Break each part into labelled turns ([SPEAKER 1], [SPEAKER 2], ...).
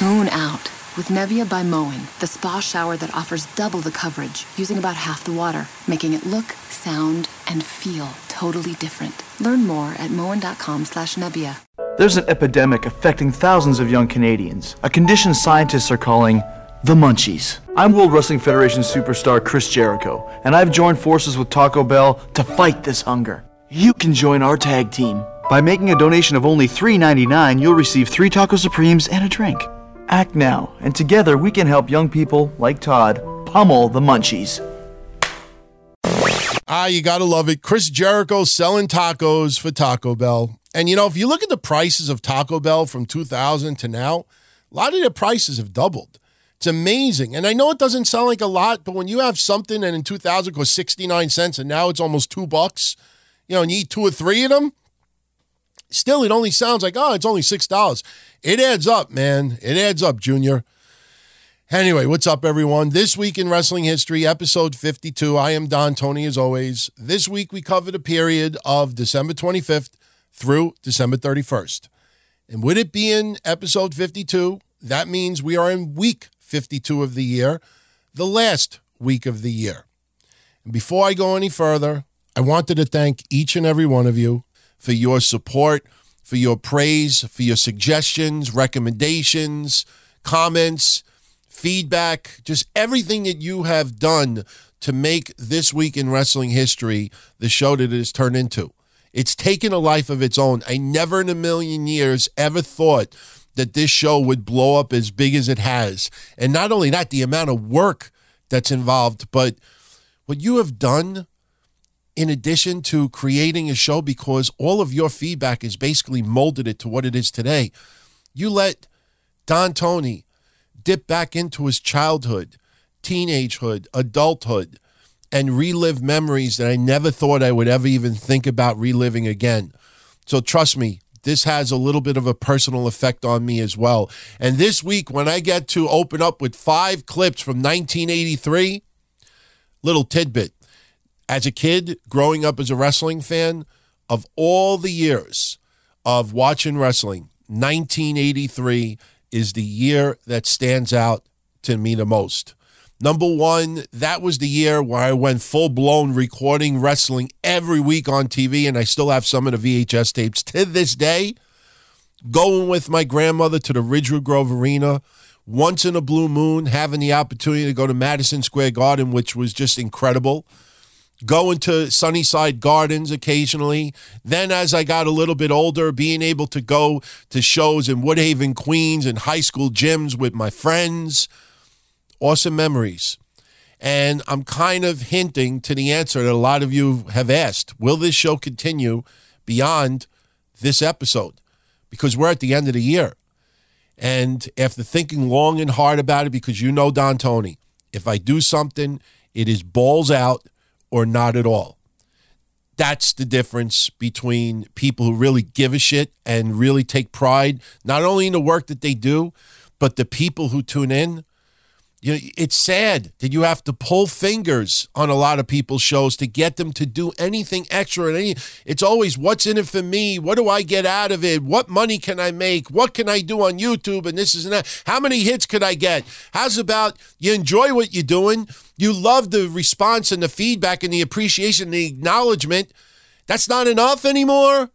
[SPEAKER 1] Tune out with Nebia by Moen, the spa shower that offers double the coverage using about half the water, making it look, sound, and feel totally different. Learn more at moen.com slash Nebia.
[SPEAKER 2] There's an epidemic affecting thousands of young Canadians, a condition scientists are calling the Munchies. I'm World Wrestling Federation superstar Chris Jericho, and I've joined forces with Taco Bell to fight this hunger. You can join our tag team. By making a donation of only $3.99, you'll receive three Taco Supremes and a drink. Act now, and together we can help young people like Todd pummel the Munchies.
[SPEAKER 3] Ah, you gotta love it. Chris Jericho selling tacos for Taco Bell. And you know, if you look at the prices of Taco Bell from 2000 to now, a lot of their prices have doubled. It's amazing. And I know it doesn't sound like a lot, but when you have something and in 2000 it was 69 cents and now it's almost two bucks, you know, and you eat two or three of them, still it only sounds like, oh, it's only $6. It adds up, man. It adds up, Junior. Anyway, what's up, everyone? This week in wrestling history, episode 52. I am Don Tony, as always. This week, we covered a period of December 25th through December 31st. And would it be in episode 52, that means we are in week 52 of the year, the last week of the year. And before I go any further, I wanted to thank each and every one of you for your support, for your praise, for your suggestions, recommendations, comments feedback, just everything that you have done to make this week in wrestling history the show that it has turned into. It's taken a life of its own. I never in a million years ever thought that this show would blow up as big as it has. And not only that, the amount of work that's involved, but what you have done in addition to creating a show because all of your feedback has basically molded it to what it is today. You let Don Tony dip back into his childhood, teenagehood, adulthood, and relive memories that I never thought I would ever even think about reliving again. So trust me, this has a little bit of a personal effect on me as well. And this week, when I get to open up with five clips from 1983, little tidbit. As a kid, growing up as a wrestling fan, of all the years of watching wrestling, 1983 is the year that stands out to me the most. Number one, that was the year where I went full blown recording wrestling every week on TV, and I still have some of the VHS tapes to this day. Going with my grandmother to the Ridgewood Grove Arena, once in a blue moon, having the opportunity to go to Madison Square Garden, which was just incredible going to Sunnyside Gardens occasionally. Then, as I got a little bit older, being able to go to shows in Woodhaven, Queens, and high school gyms with my friends. Awesome memories. And I'm kind of hinting to the answer that a lot of you have asked Will this show continue beyond this episode? Because we're at the end of the year. And after thinking long and hard about it, because you know Don Tony, if I do something, it is balls out or not at all. That's the difference between people who really give a shit and really take pride, not only in the work that they do, but the people who tune in you know, it's sad that you have to pull fingers on a lot of people's shows to get them to do anything extra. And any, it's always what's in it for me. What do I get out of it? What money can I make? What can I do on YouTube? And this is that. How many hits could I get? How's about you enjoy what you're doing? You love the response and the feedback and the appreciation, and the acknowledgement. That's not enough anymore.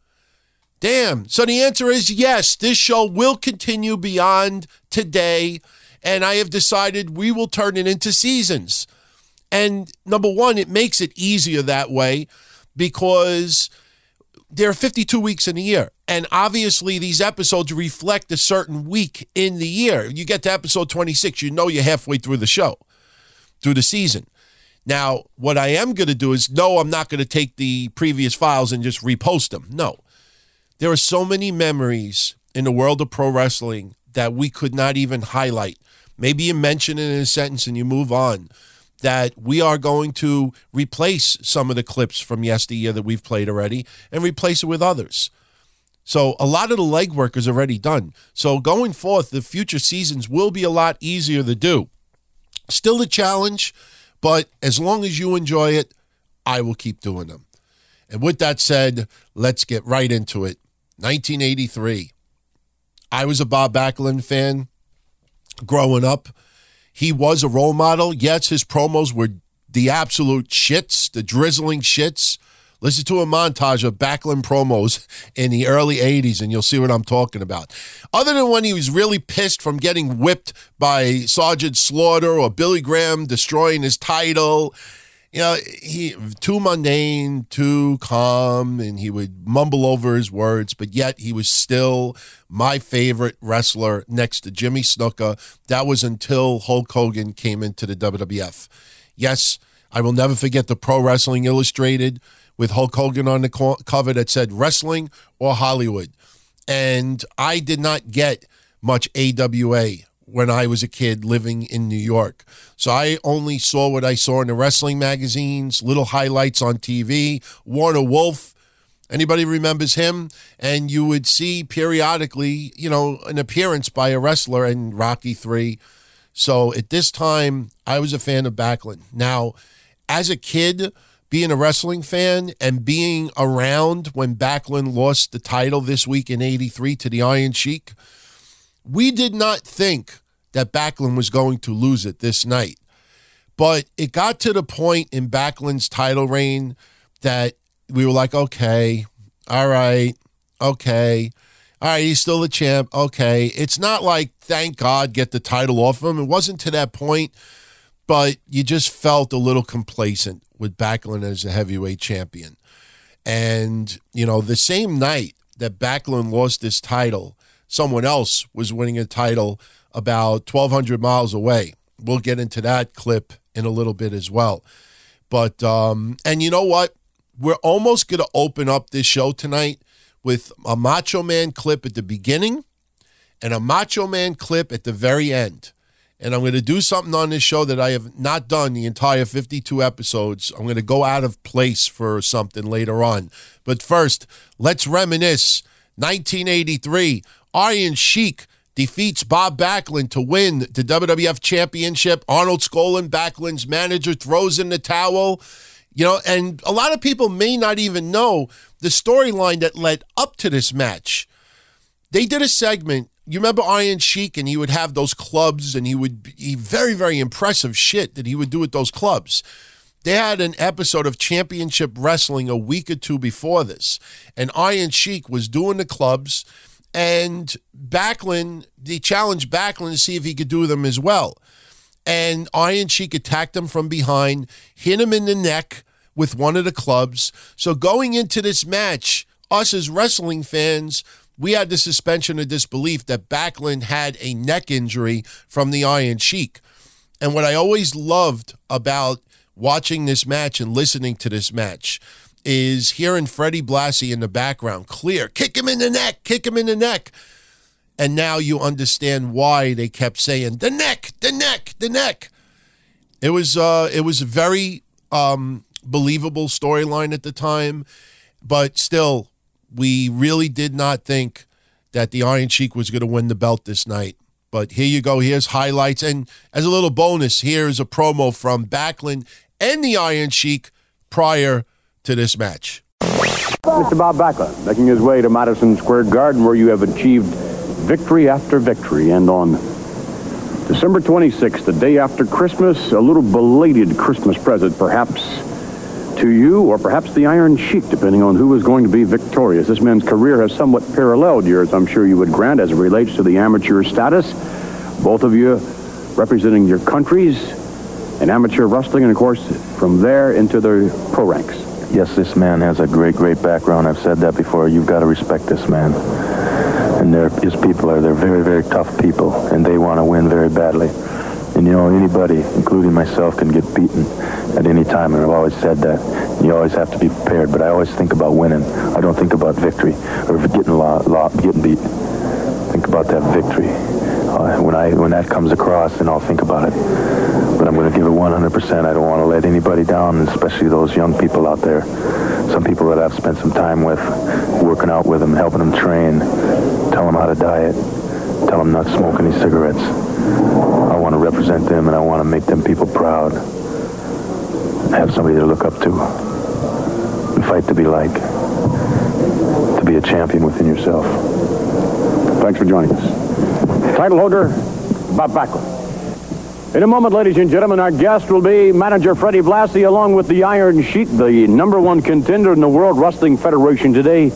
[SPEAKER 3] Damn. So the answer is yes. This show will continue beyond today and I have decided we will turn it into seasons. And number one, it makes it easier that way because there are 52 weeks in a year. And obviously, these episodes reflect a certain week in the year. You get to episode 26, you know you're halfway through the show, through the season. Now, what I am going to do is no, I'm not going to take the previous files and just repost them. No. There are so many memories in the world of pro wrestling that we could not even highlight maybe you mention it in a sentence and you move on that we are going to replace some of the clips from yesteryear that we've played already and replace it with others. So a lot of the legwork is already done. So going forth, the future seasons will be a lot easier to do. Still a challenge, but as long as you enjoy it, I will keep doing them. And with that said, let's get right into it. 1983. I was a Bob Backlund fan growing up. He was a role model. Yes, his promos were the absolute shits, the drizzling shits. Listen to a montage of Backlund promos in the early 80s, and you'll see what I'm talking about. Other than when he was really pissed from getting whipped by Sergeant Slaughter or Billy Graham destroying his title, you know, he too mundane, too calm, and he would mumble over his words, but yet he was still my favorite wrestler next to Jimmy Snuka. That was until Hulk Hogan came into the WWF. Yes, I will never forget the Pro Wrestling Illustrated with Hulk Hogan on the co- cover that said wrestling or Hollywood. And I did not get much AWA when I was a kid living in New York. So I only saw what I saw in the wrestling magazines, little highlights on TV, Warner Wolf. Anybody remembers him? And you would see periodically, you know, an appearance by a wrestler in Rocky 3. So at this time, I was a fan of Backlund. Now, as a kid, being a wrestling fan and being around when Backlund lost the title this week in 83 to the Iron Sheik – we did not think that Backlund was going to lose it this night. But it got to the point in Backlund's title reign that we were like, okay, all right, okay. All right, he's still the champ. Okay. It's not like, thank God, get the title off him. It wasn't to that point, but you just felt a little complacent with Backlund as a heavyweight champion. And, you know, the same night that Backlund lost this title, someone else was winning a title about 1,200 miles away. We'll get into that clip in a little bit as well. But, um, and you know what? We're almost going to open up this show tonight with a Macho Man clip at the beginning and a Macho Man clip at the very end. And I'm going to do something on this show that I have not done the entire 52 episodes. I'm going to go out of place for something later on. But first, let's reminisce 1983 Iron Sheik defeats Bob Backlund to win the WWF Championship. Arnold Skaaland, Backlund's manager, throws in the towel. You know, and a lot of people may not even know the storyline that led up to this match. They did a segment. You remember Iron Sheik, and he would have those clubs, and he would be very, very impressive shit that he would do with those clubs. They had an episode of Championship Wrestling a week or two before this, and Iron Sheik was doing the clubs and Backlund, they challenged Backlund to see if he could do them as well. And Iron Sheik attacked him from behind, hit him in the neck with one of the clubs. So going into this match, us as wrestling fans, we had the suspension of disbelief that Backlund had a neck injury from the Iron Sheik. And what I always loved about watching this match and listening to this match is hearing Freddie Blassie in the background, clear, kick him in the neck, kick him in the neck. And now you understand why they kept saying the neck, the neck, the neck. It was uh, it was a very um, believable storyline at the time, but still, we really did not think that the Iron Sheik was going to win the belt this night. But here you go. Here's highlights, and as a little bonus, here's a promo from Backlund and the Iron Sheik prior to this match.
[SPEAKER 4] Mr. Bob Backlund, making his way to Madison Square Garden, where you have achieved victory after victory. And on December 26th, the day after Christmas, a little belated Christmas present, perhaps to you or perhaps the Iron Sheik, depending on who is going to be victorious. This man's career has somewhat paralleled yours, I'm sure you would grant, as it relates to the amateur status. Both of you representing your countries in amateur wrestling, and of course, from there into the pro ranks
[SPEAKER 5] yes, this man has a great, great background. I've said that before. You've got to respect this man. And there, his people are, they're very, very tough people, and they want to win very badly. And you know, anybody, including myself, can get beaten at any time, and I've always said that. You always have to be prepared, but I always think about winning. I don't think about victory or getting, law, law, getting beat. Think about that victory. Uh, when I when that comes across, then I'll think about it. But I'm going to give it 100%. I don't want to let anybody down, especially those young people out there. Some people that I've spent some time with, working out with them, helping them train, tell them how to diet, tell them not to smoke any cigarettes. I want to represent them, and I want to make them people proud. Have somebody to look up to and fight to be like, to be a champion within yourself.
[SPEAKER 4] Thanks for joining us. Title holder, Bob Backlund. In a moment, ladies and gentlemen, our guest will be manager Freddie Blassie, along with the Iron Sheik, the number one contender in the World Wrestling Federation today,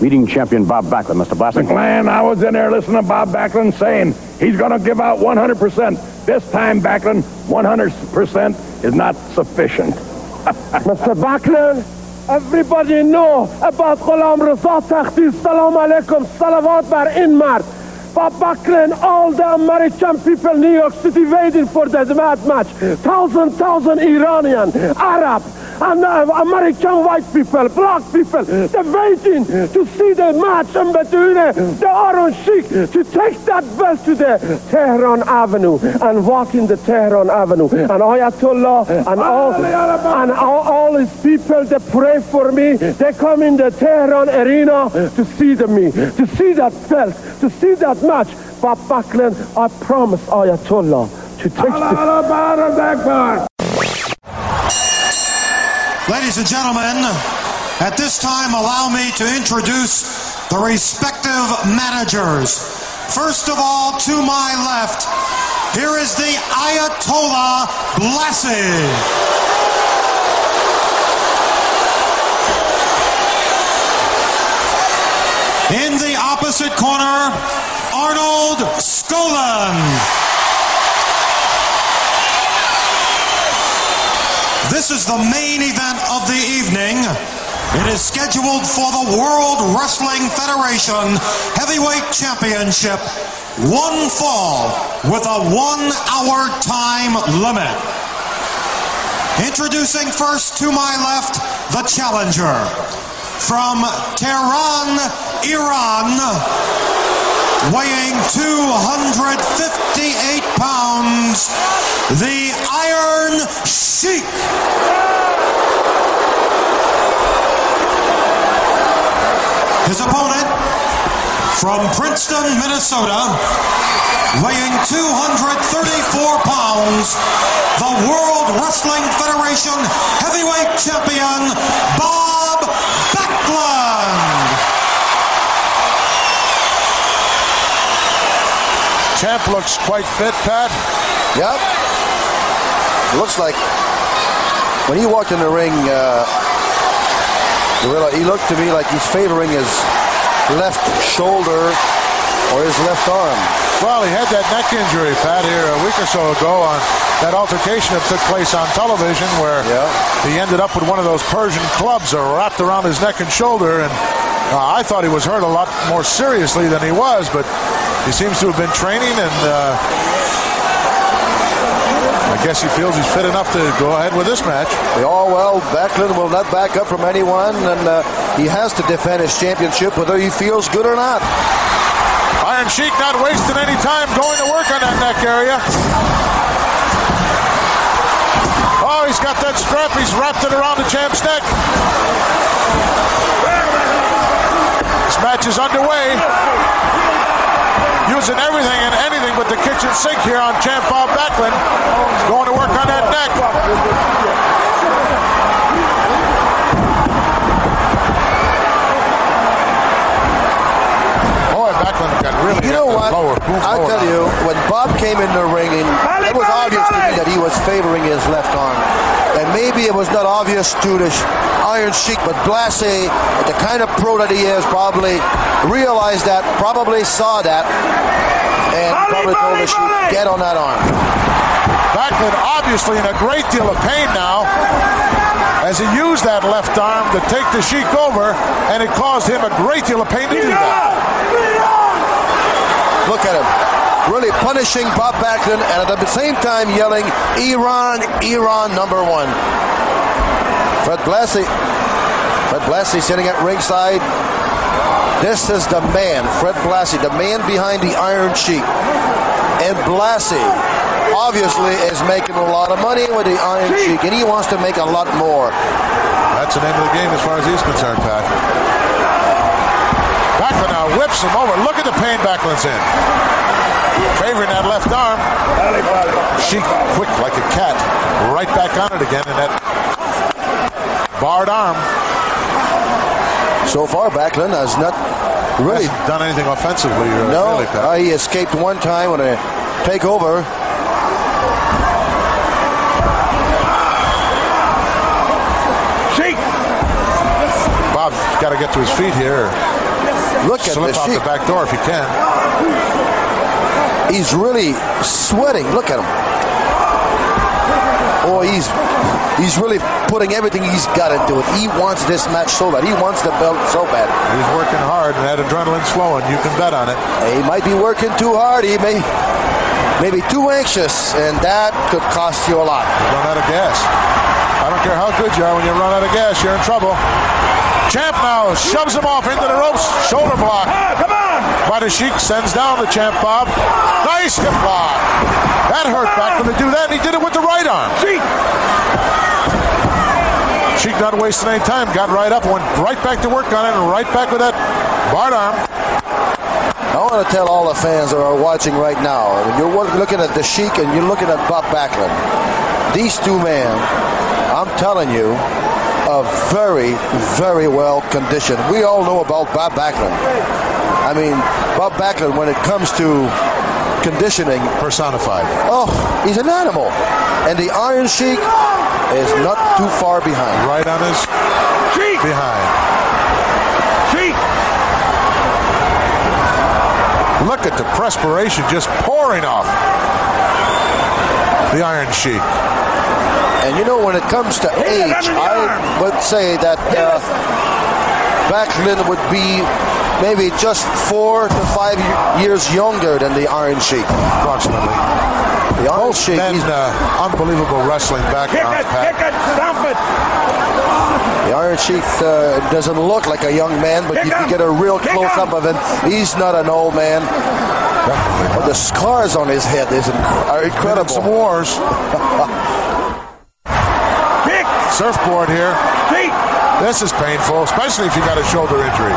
[SPEAKER 4] meeting champion Bob Backlund. Mr. Blassie.
[SPEAKER 6] McLean, I was in there listening to Bob Backlund saying he's going to give out 100%. This time, Backlund, 100% is not sufficient.
[SPEAKER 7] Mr. Backlund, everybody know about Ghulam Raza Takhti. Salam alaikum, salawat bar in Bob Backlund, all the American people, New York City, waiting for that match. Thousand, thousand Iranian, Arab, and uh, American white people, black people, they're waiting to see the match in between uh, the Iron Sheik to take that belt to the Tehran Avenue and walk in the Tehran Avenue. And Ayatollah and all and all, all his people, they pray for me. They come in the Tehran arena to see the me, to see that belt, to see that match. Bob Backlund, I promise Ayatollah to take the...
[SPEAKER 8] Ladies and gentlemen, at this time, allow me to introduce the respective managers. First of all, to my left, here is the Ayatollah Blassie. In the opposite corner, Arnold Skaaland. This is the main event of the evening. It is scheduled for the World Wrestling Federation Heavyweight Championship. One fall with a one hour time limit. Introducing first to my left, the challenger. From Tehran, Iran, weighing 258 pounds, the Iron Sheik. His opponent from Princeton, Minnesota, weighing 234 pounds, the World Wrestling Federation Heavyweight Champion, Bob Backlund.
[SPEAKER 9] Champ looks quite fit, Pat.
[SPEAKER 10] Yep. Looks like when he walked in the ring, uh, Gorilla, he looked to me like he's favoring his left shoulder or his left arm.
[SPEAKER 9] Well, he had that neck injury, Pat, here a week or so ago on that altercation that took place on television where
[SPEAKER 10] Yeah.
[SPEAKER 9] he ended up with one of those Persian clubs wrapped around his neck and shoulder. And uh, I thought he was hurt a lot more seriously than he was, but he seems to have been training and uh, I guess he feels he's fit enough to go ahead with this match.
[SPEAKER 10] Oh, well, Backlund will not back up from anyone, and uh, he has to defend his championship whether he feels good or not.
[SPEAKER 9] Iron Sheik not wasting any time going to work on that neck area. Oh, he's got that strap. He's wrapped it around the champ's neck. This match is underway. Using everything and anything but the kitchen sink here on Champ Bob Backlund. Going to work on that neck. Boy, Backlund got really
[SPEAKER 10] You know what?
[SPEAKER 9] lower. moved
[SPEAKER 10] I'll
[SPEAKER 9] lower.
[SPEAKER 10] tell you, when Bob came in the ring, it was obvious to me that he was favoring his left arm. And maybe it was not obvious to the Iron Sheik, but Blassie, the kind of pro that he is, probably realized that, probably saw that, and probably told the Sheik, get on that arm.
[SPEAKER 9] Backlund obviously in a great deal of pain now as he used that left arm to take the Sheik over, and it caused him a great deal of pain to do that.
[SPEAKER 10] Look at him. Really punishing Bob Backlund and at the same time yelling, Iran, Iran number one. Fred Blassie. Fred Blassie sitting at ringside. This is the man, Fred Blassie, the man behind the Iron Sheik. And Blassie obviously is making a lot of money with the Iron Sheik, and he wants to make a lot more.
[SPEAKER 9] That's the name of the game as far as he's concerned, Pat. Backlund now whips him over. Look at the pain Backlund's in. Favoring that left arm. Sheik quick like a cat. Right back on it again in that barred arm.
[SPEAKER 10] So far, Backlund has not really
[SPEAKER 9] Hasn't done anything offensively, uh,
[SPEAKER 10] No,
[SPEAKER 9] really,
[SPEAKER 10] uh, he escaped one time with a take over.
[SPEAKER 9] Sheik! Bob's got to get to his feet here.
[SPEAKER 10] Look at
[SPEAKER 9] Slip
[SPEAKER 10] this
[SPEAKER 9] out the back door if he can.
[SPEAKER 10] He's really sweating. Look at him. Oh, he's he's really putting everything he's got into it. He wants this match so bad. He wants the belt so bad.
[SPEAKER 9] He's working hard and that adrenaline's flowing. You can bet on it.
[SPEAKER 10] He might be working too hard. He may maybe too anxious, and that could cost you a lot.
[SPEAKER 9] Run out of gas. I don't care how good you are. When you run out of gas, you're in trouble. Champ now shoves him off into the ropes. Shoulder block. Ah, come on! Sheik sends down the champ Bob. Nice hip block. That hurt Backlund to do that, and he did it with the right arm. Sheik! Sheik not wasting any time. Got right up, went right back to work on it, and right back with that barred arm.
[SPEAKER 10] I want to tell all the fans that are watching right now, when you're looking at the Sheik and you're looking at Bob Backlund, these two men, I'm telling you, are very, very well conditioned. We all know about Bob Backlund. I mean, Bob Backlund, when it comes to conditioning,
[SPEAKER 9] personified.
[SPEAKER 10] Oh, he's an animal. And the Iron Sheik is not too far behind.
[SPEAKER 9] Right on his behind.
[SPEAKER 11] Sheik!
[SPEAKER 9] Look at the perspiration just pouring off the Iron Sheik.
[SPEAKER 10] And you know, when it comes to age, I would say that uh, Backlund would be maybe just four to five years younger than the Iron Sheik.
[SPEAKER 9] Approximately.
[SPEAKER 10] The Iron
[SPEAKER 9] Both
[SPEAKER 10] Sheik,
[SPEAKER 9] men,
[SPEAKER 10] he's-
[SPEAKER 9] uh, unbelievable wrestling backgrounds, Pat.
[SPEAKER 11] it, stomp it!
[SPEAKER 10] the Iron Sheik uh, doesn't look like a young man, but you can get a real close up of him. He's not an old man. But the scars on his head is inc- are incredible.
[SPEAKER 9] Some wars. Surfboard here. This is painful, especially if you got a shoulder injury.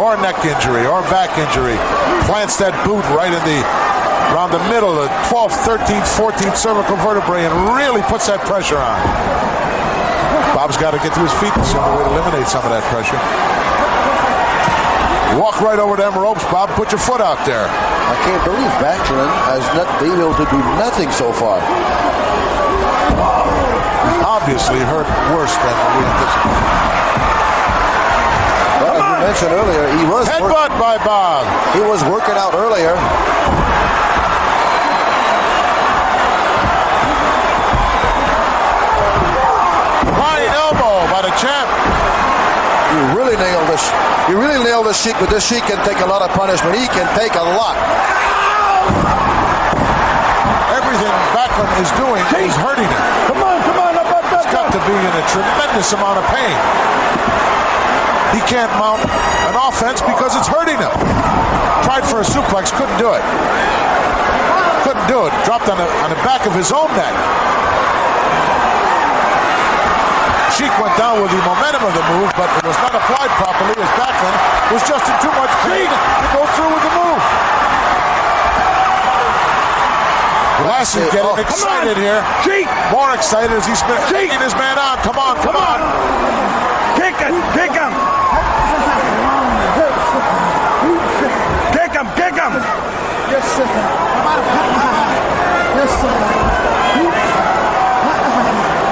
[SPEAKER 9] Or neck injury, or back injury. Plants that boot right in the around the middle, the 12th, 13th, 14th cervical vertebrae, and really puts that pressure on. Bob's got to get to his feet. That's the only way to eliminate some of that pressure. Walk right over them ropes, Bob. Put your foot out there.
[SPEAKER 10] I can't believe Backlund has not been able to do nothing so far.
[SPEAKER 9] Obviously hurt worse than we anticipated.
[SPEAKER 10] Well, as you mentioned earlier, he was
[SPEAKER 9] Headbutt by Bob.
[SPEAKER 10] He was working out earlier.
[SPEAKER 9] Flying elbow by the champ.
[SPEAKER 10] You really nailed this. You really nailed this Sheik, but this Sheik can take a lot of punishment. He can take a lot.
[SPEAKER 9] Everything Backlund is doing is hurting him.
[SPEAKER 11] Come on, come on, up, up, up,
[SPEAKER 9] He's got to be in a tremendous amount of pain. He can't mount an offense because it's hurting him. Tried for a suplex, couldn't do it. Couldn't do it. Dropped on the, on the back of his own neck. Sheik went down with the momentum of the move, but it was not applied properly as Backlund was just in too much pain to go through with the move. Blassie getting
[SPEAKER 11] Oh,
[SPEAKER 9] excited here.
[SPEAKER 11] Sheik!
[SPEAKER 9] More excited as he's taking his man on. Come on, come on.
[SPEAKER 11] Kick him, Kick him! Kick him! Kick him!
[SPEAKER 12] Yes, sir. Yes, sir.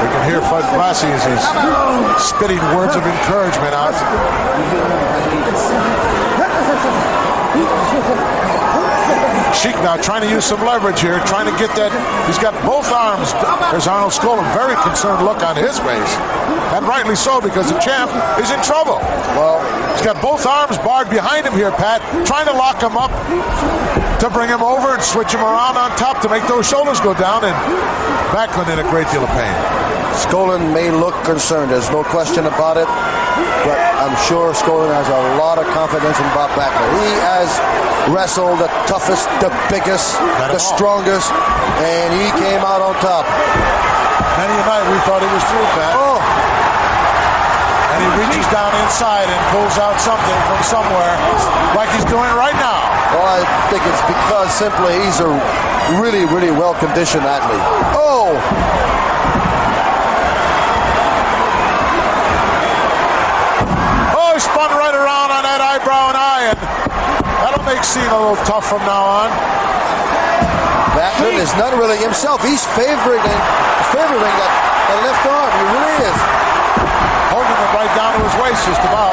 [SPEAKER 9] We can hear Fred Blassie as he's spitting words of encouragement out. Sheik now trying to use some leverage here, trying to get that. He's got both arms. There's Arnold Skaaland, a very concerned look on his face. And rightly so, because the champ is in trouble.
[SPEAKER 10] Well,
[SPEAKER 9] he's got both arms barred behind him here, Pat, trying to lock him up to bring him over and switch him around on top to make those shoulders go down. And Backlund in a great deal of pain.
[SPEAKER 10] Skaaland may look concerned. There's no question about it. But I'm sure Skaaland has a lot of confidence in Bob Backlund. He has wrestled the toughest, the biggest, the strongest, and he came out on top.
[SPEAKER 9] Many a night we thought he was through, Pat.
[SPEAKER 10] Oh.
[SPEAKER 9] Reaches down inside and pulls out something from somewhere, like he's doing right now.
[SPEAKER 10] Well, I think it's because simply he's a really, really well conditioned athlete. Oh!
[SPEAKER 9] Oh, he spun right around on that eyebrow and eye, and that'll make scene a little tough from now on.
[SPEAKER 10] Backlund is not really himself. He's favoring favoring that, that left arm. He really is.
[SPEAKER 13] Holding it right down to his waist, just about.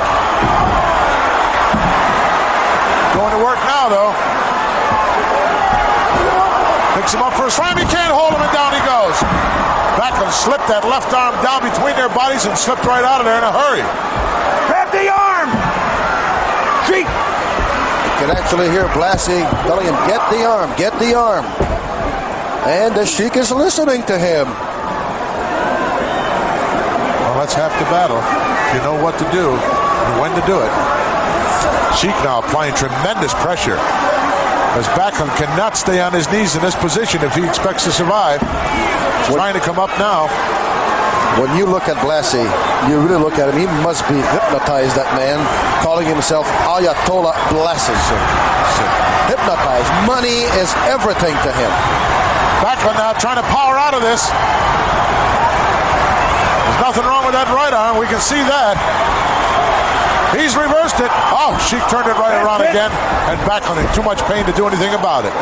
[SPEAKER 13] Going to work now, though. Picks him up for a slam. He can't hold him, and down he goes. Backlund slipped that left arm down between their bodies and slipped right out of there in a hurry.
[SPEAKER 14] Grab the arm! Sheik!
[SPEAKER 10] You can actually hear Blassie telling him, get the arm, get the arm. And the Sheik is listening to him.
[SPEAKER 13] That's half the battle. You know what to do and when to do it. Sheik now applying tremendous pressure. As Backlund cannot stay on his knees in this position if he expects to survive. He's trying to come up now.
[SPEAKER 10] When you look at Blassie, you really look at him, he must be hypnotized, that man, calling himself Ayatollah Blassie. Hypnotized. Money is everything to him.
[SPEAKER 13] Backlund now trying to power out of this. There's nothing wrong with that right arm. We can see that. He's reversed it. Oh, she turned it right around again. And back on in too much pain to do anything about it.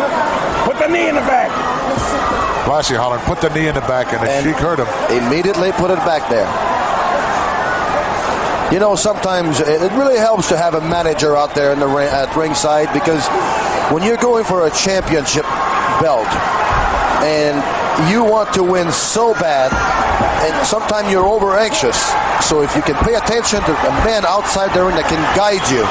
[SPEAKER 14] Put the knee in the back.
[SPEAKER 13] Blassie Holland put the knee in the back, and, and Sheik hurt him.
[SPEAKER 10] Immediately put it back there. You know, sometimes it really helps to have a manager out there in the ring, at ringside because when you're going for a championship belt and you want to win so bad, and sometimes you're over anxious. So if you can pay attention to a man outside the ring that can guide you,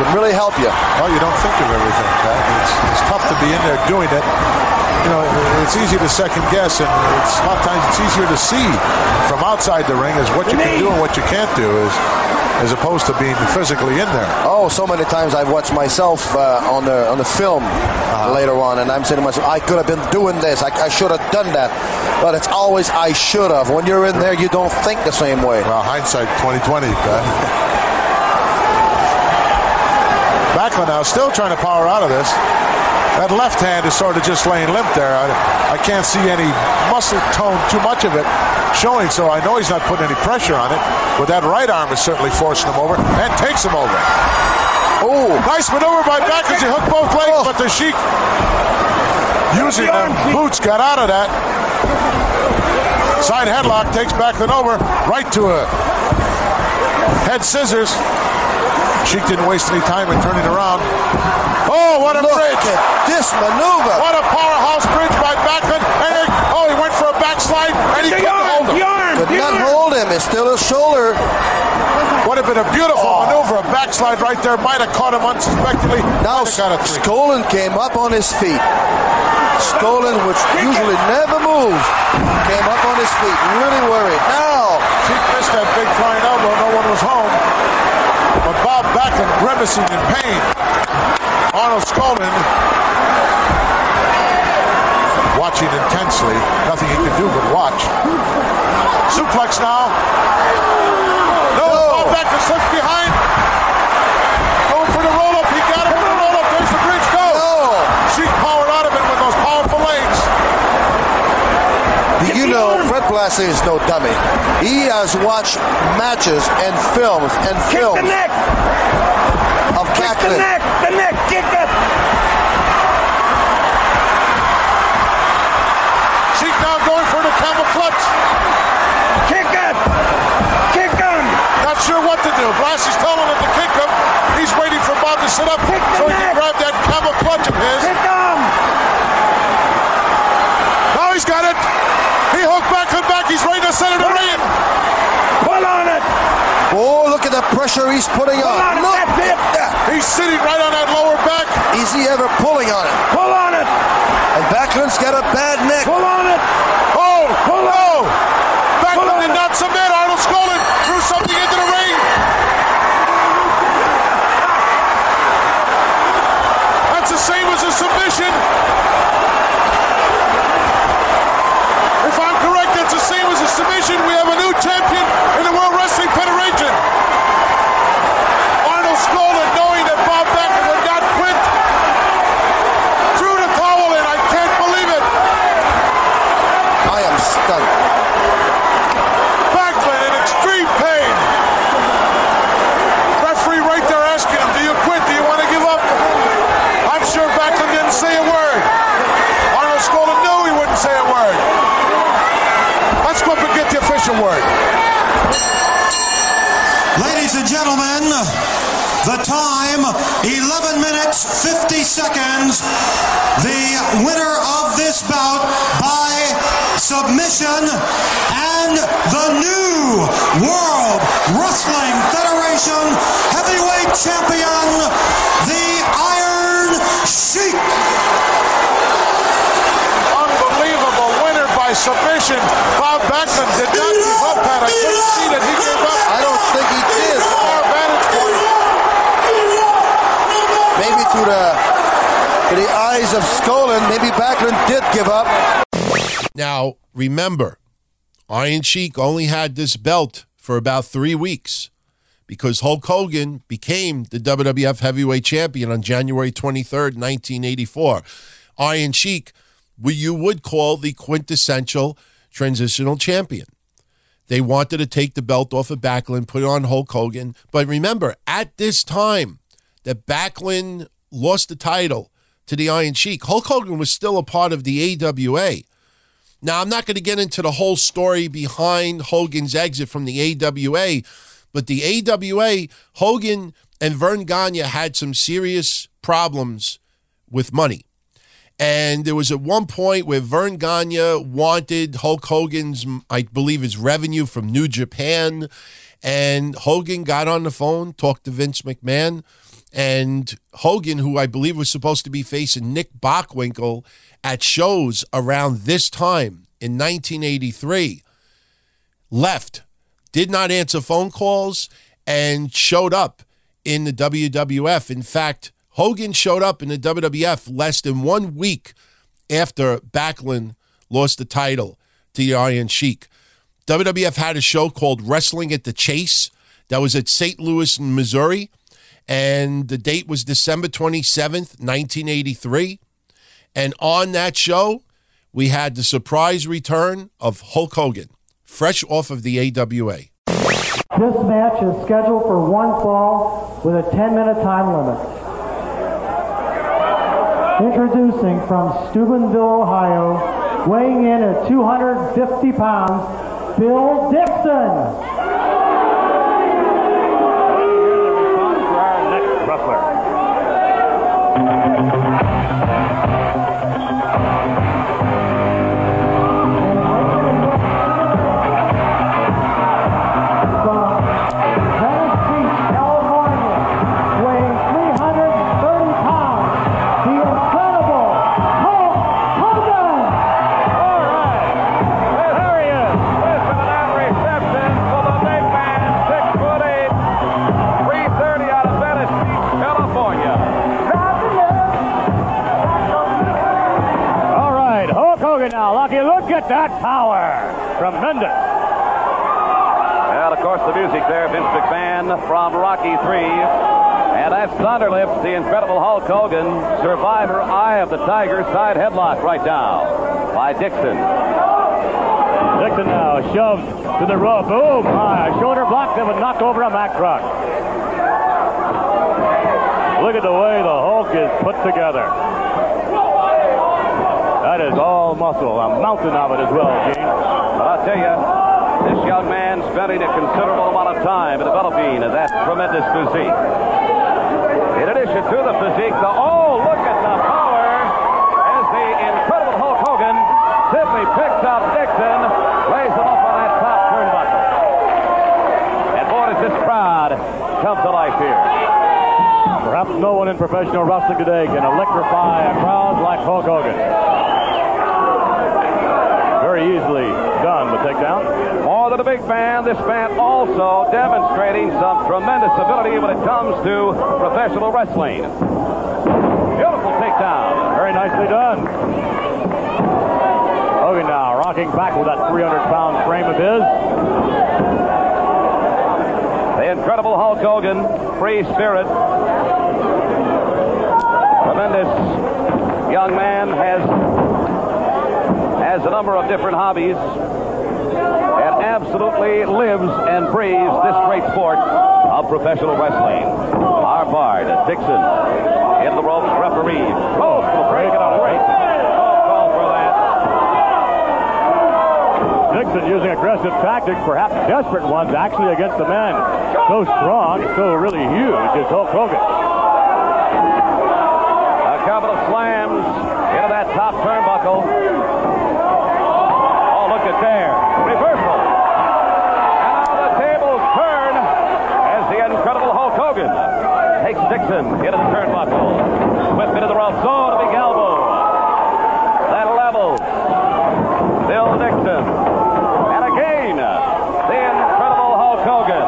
[SPEAKER 10] can really help you.
[SPEAKER 13] Well, you don't think of everything, Pat. It's, it's tough to be in there doing it. You know, it's easy to second guess, and it's a lot of times it's easier to see from outside the ring is what you can do and what you can't do, as as opposed to being physically in there.
[SPEAKER 10] Oh, so many times I've watched myself uh, on the on the film later on, and I'm saying to myself, I could have been doing this. I, I should have done that. But it's always I should have. When you're in there, you don't think the same way.
[SPEAKER 13] Well, hindsight 2020, Pat. Backlund now still trying to power out of this. That left hand is sort of just laying limp there. I, I can't see any muscle tone, too much of it showing, so I know he's not putting any pressure on it. But that right arm is certainly forcing him over and takes him over. Oh, nice maneuver by Backlund. He hooked both legs, oh. but the Sheik using them boots got out of that. Side headlock takes back the over right to a head scissors. Sheik didn't waste any time in turning around. Oh, what a
[SPEAKER 10] Look
[SPEAKER 13] bridge!
[SPEAKER 10] at this maneuver.
[SPEAKER 13] What a powerhouse bridge by Backlund. And it, oh, he went for a backslide and he
[SPEAKER 14] The
[SPEAKER 13] couldn't
[SPEAKER 14] arm,
[SPEAKER 13] hold him.
[SPEAKER 14] the arm,
[SPEAKER 10] Could
[SPEAKER 14] the
[SPEAKER 10] not
[SPEAKER 14] arm.
[SPEAKER 10] hold him. It's still his shoulder.
[SPEAKER 13] Would have been a beautiful oh. maneuver. A backslide right there might have caught him unsuspectingly.
[SPEAKER 10] Now
[SPEAKER 13] Might have got a three.
[SPEAKER 10] Skaaland came up on his feet. Skaaland, which usually never moves, came up on his feet. Really worried. Now,
[SPEAKER 13] Sheik missed that big flying elbow. No one was home. But Bob Backlund grimacing in pain. Arnold Skaaland watching intensely. Nothing he can do but watch. Suplex now. No, Bob Backlund slips behind. Going for the roll up. He got him with the roll up. There's the bridge. Go.
[SPEAKER 10] no.
[SPEAKER 13] Sheik powered out of it with those powerful legs.
[SPEAKER 10] Do you know Blassie is no dummy? He has watched matches and films and
[SPEAKER 14] Kick the neck.
[SPEAKER 10] of
[SPEAKER 14] Kick the neck. The neck. Kick it.
[SPEAKER 13] Sheik now going for the camel clutch.
[SPEAKER 14] Kick it. Kick him.
[SPEAKER 13] Not sure what to do. Blassie's telling him to kick him. He's waiting for Bob to sit up
[SPEAKER 14] Kick the
[SPEAKER 13] so he can
[SPEAKER 14] neck.
[SPEAKER 13] grab that camel clutch of his.
[SPEAKER 14] Kick him.
[SPEAKER 13] Now he's got it. He hooked Backlund back. He's ready to set it ring.
[SPEAKER 14] Pull on it.
[SPEAKER 10] Oh, look at the pressure he's putting
[SPEAKER 14] Pull on
[SPEAKER 10] on.
[SPEAKER 14] it.
[SPEAKER 10] Look
[SPEAKER 14] That's it.
[SPEAKER 13] He's sitting right on that lower back.
[SPEAKER 10] Is he ever pulling on it?
[SPEAKER 14] Pull on it.
[SPEAKER 10] And Backlund's got a bad neck.
[SPEAKER 14] Pull on it.
[SPEAKER 13] Oh,
[SPEAKER 14] Pull
[SPEAKER 13] no.
[SPEAKER 14] Pull
[SPEAKER 13] Backlund
[SPEAKER 14] on
[SPEAKER 13] did
[SPEAKER 14] it.
[SPEAKER 13] not submit. Arnold Skaaland threw something into the ring. That's the same as a submission. If I'm correct, that's the same as a submission. We have a new champion in the World Wrestling Federation. Arnold Skaaland, knowing that Bob Backlund would not quit, threw the towel in. I can't believe it. a word.
[SPEAKER 8] Ladies and gentlemen, the time 11 minutes 50 seconds. The winner of this bout by submission and the new World Wrestling Federation heavyweight champion, the Iron Sheik.
[SPEAKER 13] Unbelievable winner by submission. Bob Backlund did not give up, Pat. I couldn't see that he gave up.
[SPEAKER 10] I don't think he did.
[SPEAKER 13] Our vantage point.
[SPEAKER 10] To the to the eyes of Skaaland, maybe Backlund did give up.
[SPEAKER 3] Now, remember, Iron Sheik only had this belt for about three weeks because Hulk Hogan became the WWF Heavyweight Champion on January 23rd, 1984. Iron Sheik, what you would call the quintessential transitional champion. They wanted to take the belt off of Backlund, put it on Hulk Hogan. But remember, at this time that Backlund lost the title to the Iron Sheik, Hulk Hogan was still a part of the AWA. Now, I'm not going to get into the whole story behind Hogan's exit from the AWA, but the AWA, Hogan and Verne Gagne had some serious problems with money. And there was at one point where Verne Gagne wanted Hulk Hogan's, I believe, his revenue from New Japan. And Hogan got on the phone, talked to Vince McMahon. And Hogan, who I believe was supposed to be facing Nick Bockwinkel at shows around this time in 1983, left, did not answer phone calls, and showed up in the WWF. In fact, Hogan showed up in the WWF less than one week after Backlund lost the title to the Iron Sheik. WWF had a show called Wrestling at the Chase that was at St. Louis, Missouri, and the date was December 27th, 1983. And on that show, we had the surprise return of Hulk Hogan, fresh off of the AWA.
[SPEAKER 15] This match is scheduled for one fall with a 10 minute time limit. Introducing from Steubenville, Ohio, weighing in at 250 pounds, Bill Dixon.
[SPEAKER 16] Power. Tremendous.
[SPEAKER 17] Well, of course, the music there, Vince McMahon from Rocky 3. And that's Thunderlips, the incredible Hulk Hogan, survivor, Eye of the Tiger, side headlock right now by Dixon.
[SPEAKER 16] Dixon now shoved to the rope. Boom! Shoulder block that would knock over a Mack truck. Look at the way the Hulk is put together. That is all muscle, a mountain of it as well, Gene.
[SPEAKER 17] But I'll tell you, this young man spending a considerable amount of time in developing that tremendous physique. In addition to the physique, the oh, look at the power as the incredible Hulk Hogan simply picks up Dixon, lays him up on that top turnbuckle. And boy, does this crowd come to life here.
[SPEAKER 16] Perhaps no one in professional wrestling today can electrify a crowd like Hulk Hogan easily done with takedown.
[SPEAKER 17] More than a big fan, this man also demonstrating some tremendous ability when it comes to professional wrestling. Beautiful takedown.
[SPEAKER 16] Very nicely done. Hogan now rocking back with that 300-pound frame of his.
[SPEAKER 17] The incredible Hulk Hogan, free spirit. Tremendous young man has has a number of different hobbies and absolutely lives and breathes this great sport of professional wrestling. Harvard, Dixon, in the ropes, referee. Oh, break it out. Great. Oh, call for that.
[SPEAKER 16] Dixon using aggressive tactics, perhaps desperate ones, actually against the man so strong, so really huge as Hulk Hogan.
[SPEAKER 17] A couple of slams into that top turnbuckle. Look there. Reversal. And now the tables turn as the incredible Hulk Hogan takes Dixon into the turnbuckle. Whip into the. Oh, the big elbow. That levels. Bill Dixon. And again, the incredible Hulk Hogan.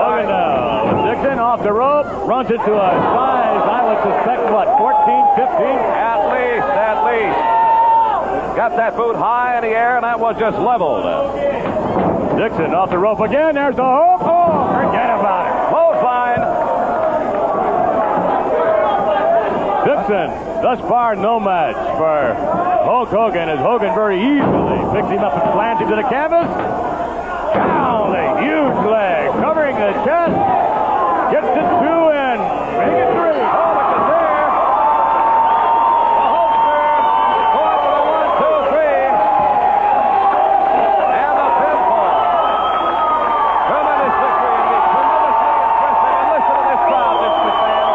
[SPEAKER 16] Hogan now. Dixon off the rope, runs into a size, I would suspect, what, 14, 15?
[SPEAKER 17] At least, at least. Got that boot high in the air, and that was just leveled.
[SPEAKER 16] Dixon off the rope again. There's the hook. Oh, forget about it.
[SPEAKER 17] Clothesline.
[SPEAKER 16] Dixon, thus far, no match for Hulk Hogan as Hogan very easily picks him up and slams him to the canvas. Down the huge leg, covering the chest. Gets to two and make it three. Oh, look at there.
[SPEAKER 17] The Hulkster going with a one, two, three. And the pinfall. Tremendous victory indeed. Tremendously impressive. And listen to this crowd, Vince McMahon.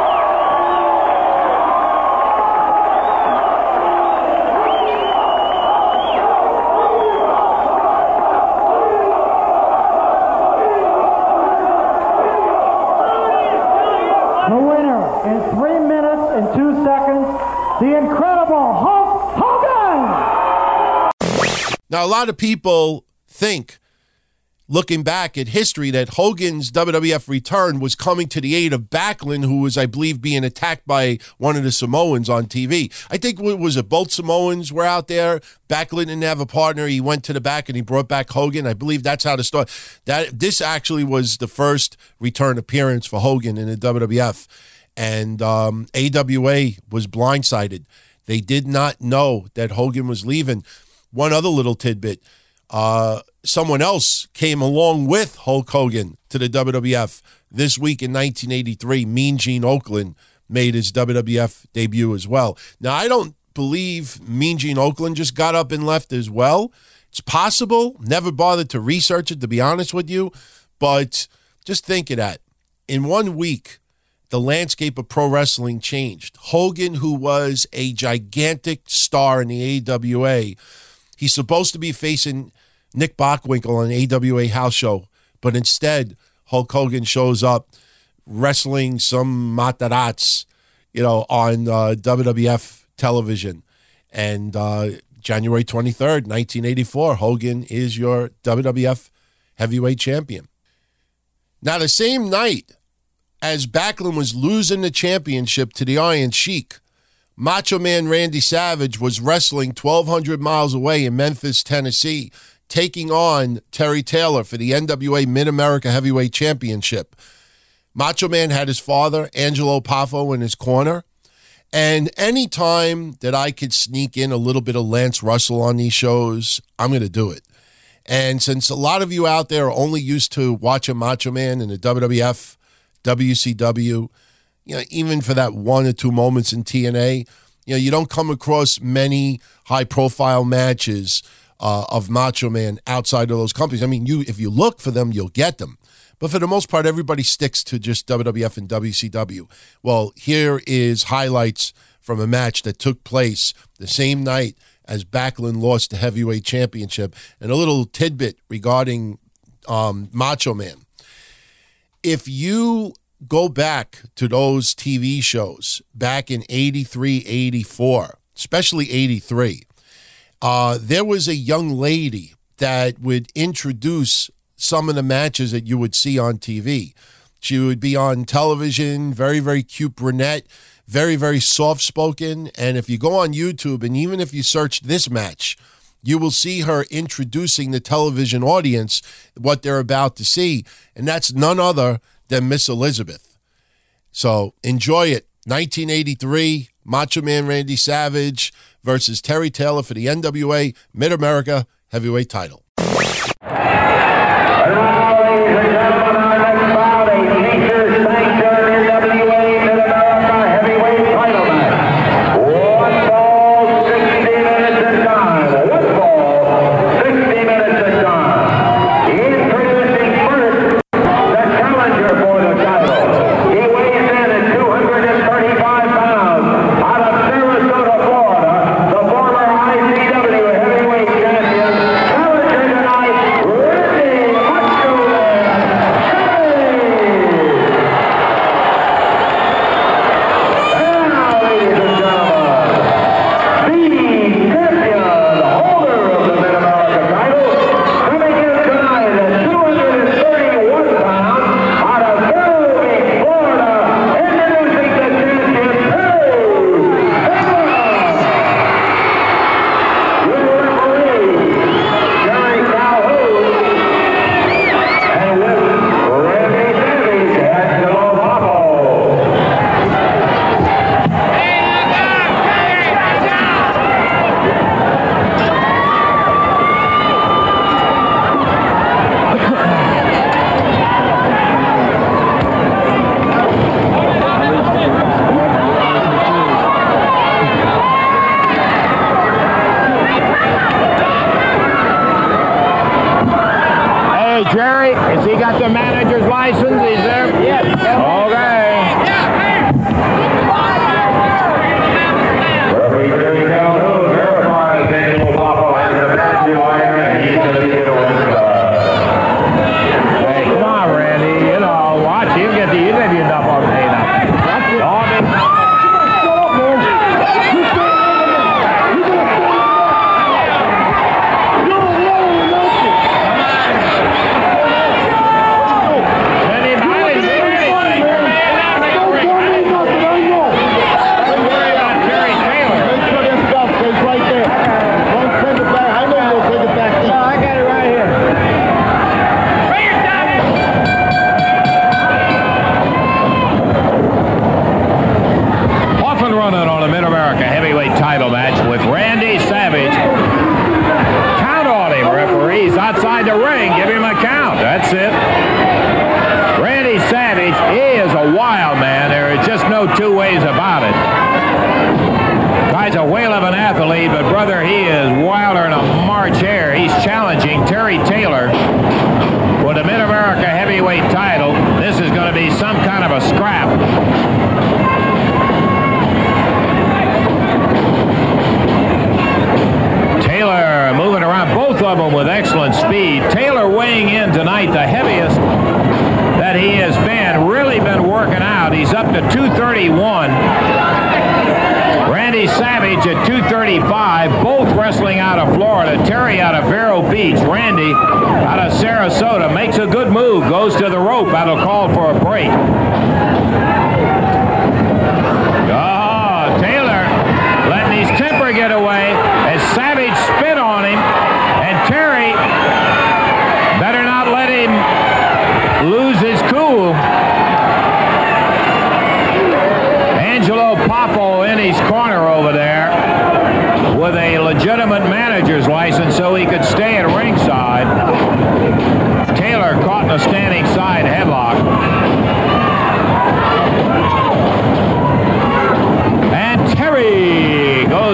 [SPEAKER 15] The winner in three minutes and two seconds, the incredible Hulk Hogan!
[SPEAKER 3] A lot of people think, looking back at history, that Hogan's WWF return was coming to the aid of Backlund, who was, I believe, being attacked by one of the Samoans on TV. I think it was it both Samoans were out there. Backlund didn't have a partner. He went to the back and he brought back Hogan. I believe that's how the story. That this actually was the first return appearance for Hogan in the WWF, and um, AWA was blindsided. They did not know that Hogan was leaving. One other little tidbit. Uh, someone else came along with Hulk Hogan to the WWF this week in 1983. Mean Gene Okerlund made his WWF debut as well. Now, I don't believe Mean Gene Okerlund just got up and left as well. It's possible. Never bothered to research it, to be honest with you. But just think of that. In one week, the landscape of pro wrestling changed. Hogan, who was a gigantic star in the AWA, he's supposed to be facing Nick Bockwinkel on an AWA house show, but instead, Hulk Hogan shows up wrestling some Matarats, you know, on uh, WWF television. And uh, January 23rd, 1984, Hogan is your WWF heavyweight champion. Now, the same night as Backlund was losing the championship to the Iron Sheik, Macho Man Randy Savage was wrestling 1,200 miles away in Memphis, Tennessee, taking on Terry Taylor for the NWA Mid America Heavyweight Championship. Macho Man had his father, Angelo Poffo, in his corner. And anytime that I could sneak in a little bit of Lance Russell on these shows, I'm going to do it. And since a lot of you out there are only used to watching Macho Man in the WWF, WCW, you know, even for that one or two moments in TNA, you know, you don't come across many high profile matches uh, of Macho Man outside of those companies. I mean, you if you look for them, you'll get them. But for the most part, everybody sticks to just WWF and WCW. Well, here is highlights from a match that took place the same night as Backlund lost the heavyweight championship, and a little tidbit regarding um, Macho Man. If you go back to those TV shows back in 83, 84, especially 83, uh, there was a young lady that would introduce some of the matches that you would see on TV. She would be on television, very, very cute brunette, very, very soft spoken. And if you go on YouTube and even if you search this match, you will see her introducing the television audience what they're about to see. And that's none other than Miss Elizabeth. So enjoy it. 1983, Macho Man Randy Savage versus Terry Taylor for the NWA Mid America Heavyweight title.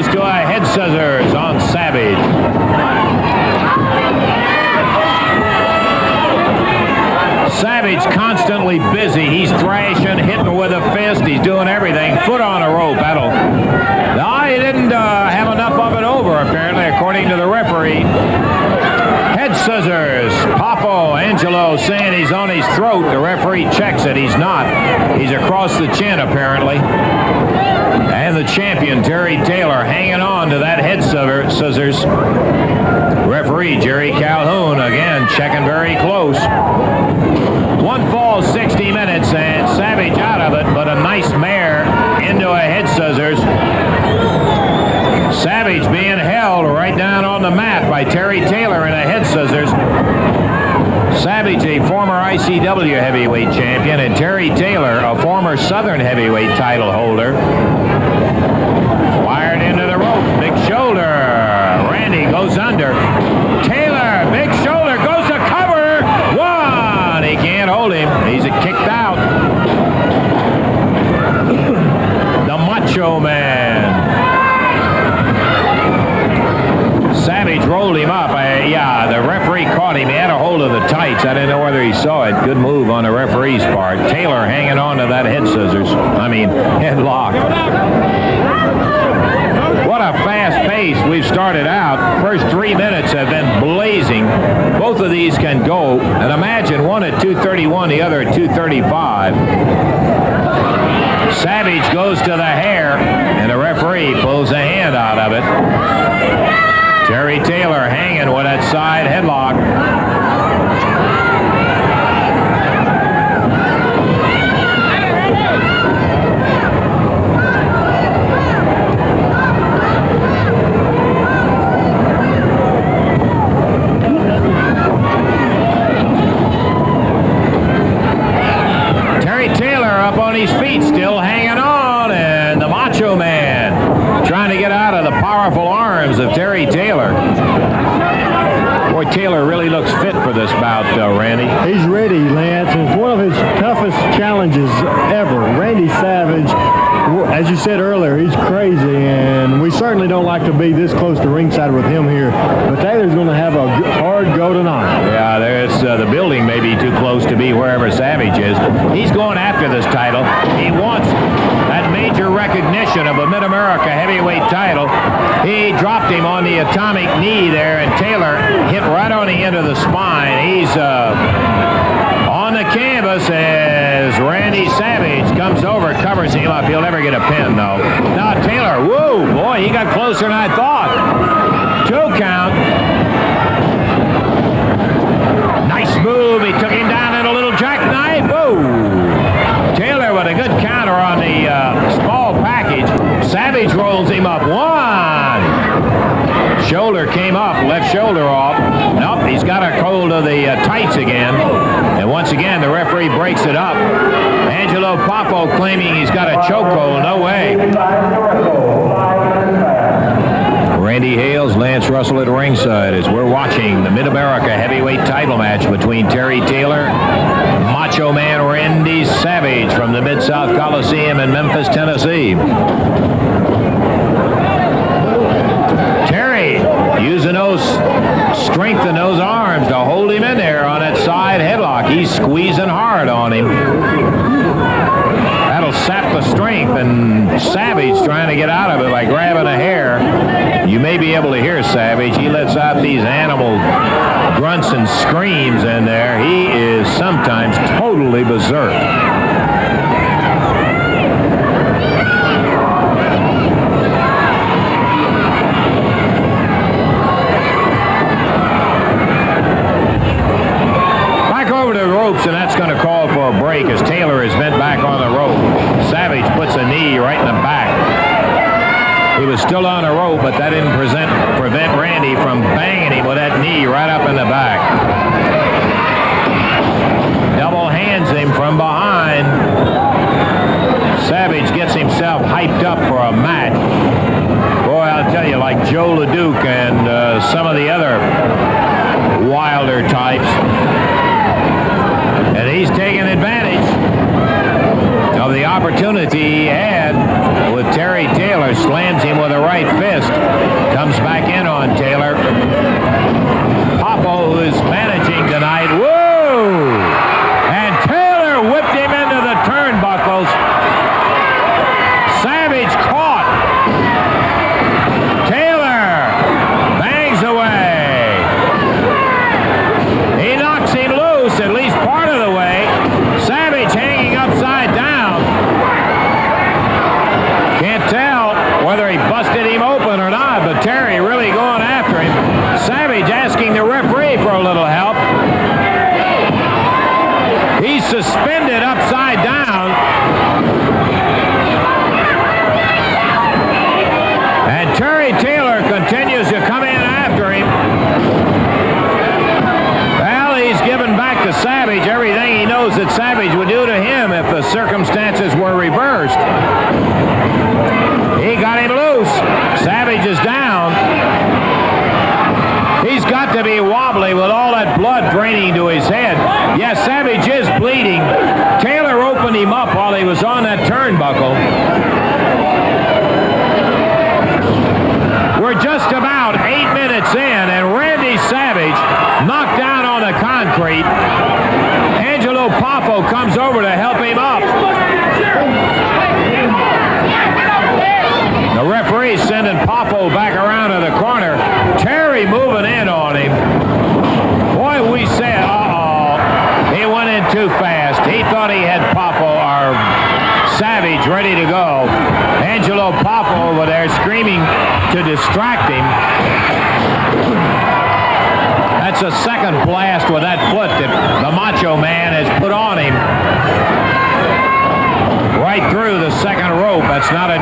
[SPEAKER 18] Goes to a head scissors on Savage. Savage constantly busy. He's thrashing, hitting with a fist. He's doing everything. Foot on a rope. That'll. No, he didn't uh, have enough of it over, apparently, according to the referee. Head scissors. Poffo Angelo saying he's on his throat. The referee checks it. He's not. He's across the chin, apparently. And the champion, Terry Taylor, hanging on to that head scissors. Referee Jerry Calhoun, again, checking very close. One fall, 60 minutes, and Savage out of it, but a nice mare into a head scissors. Savage being held right down on the mat by Terry Taylor in a head scissors. Savage, a former ICW heavyweight champion, and Terry Taylor, a former Southern heavyweight title holder. Fired into the rope, big shoulder. Randy goes under. Taylor, big shoulder, goes to cover. One. He can't hold him. He's kicked out. The Macho Man. Savage rolled him up. Caught him. He had a hold of the tights. I didn't know whether he saw it. Good move on the referee's part. Taylor hanging on to that head scissors. I mean, headlock. What a fast pace we've started out. First three minutes have been blazing. Both of these can go. And imagine one at 231, the other at 235. Savage goes to the hair, and the referee pulls a hand out of it. Terry Taylor hanging with that side headlock. Terry Boy, Taylor really looks fit for this bout, uh, Randy.
[SPEAKER 19] He's ready, Lance. It's one of his toughest challenges ever. Randy Savage, as you said earlier, he's crazy, and we certainly don't like to be this close to ringside with him here. But Taylor's going to have a hard go tonight.
[SPEAKER 18] Yeah, there's uh, the building may be too close to be wherever Savage is. He's going after this title. He wants major recognition of a Mid-America heavyweight title. He dropped him on the atomic knee there, and Taylor hit right on the end of the spine. He's uh, on the canvas as Randy Savage comes over, covers him up. He'll never get a pin, though. Now, Taylor, whoa, boy, he got closer than I thought. Two count. Nice move. He took him down in a little jackknife. Whoa. Good counter on the uh, small package. Savage rolls him up. One. Shoulder came up, left shoulder off. Nope, he's got a hold of the uh, tights again. And once again, the referee breaks it up. Angelo Poffo claiming he's got a chokehold. No way. Randy Hales, Lance Russell at ringside as we're watching the Mid-America heavyweight title match between Terry Taylor, Macho Man Randy Savage from the Mid-South Coliseum in Memphis, Tennessee. Terry using those strength in those arms to hold him in there on that side headlock. He's squeezing hard on him. That'll sap the strength, and Savage trying to get out of it by grabbing a hair. May be able to hear Savage. He lets out these animal grunts and screams in there. He is sometimes totally berserk. Back over the ropes, and that's going to call for a break as Taylor is bent back on the rope. Savage puts a knee right in the back. He was still on the but that didn't present, prevent Randy from banging him with that knee right up in the back. Double hands him from behind. Savage gets himself hyped up for a match. Boy, I'll tell you, like Joe LeDuc and uh, some of the other wilder types. And he's taking advantage the opportunity he had with Terry Taylor. Slams him with a right fist. Comes back in on Taylor. Poffo, is managing tonight. Whoa!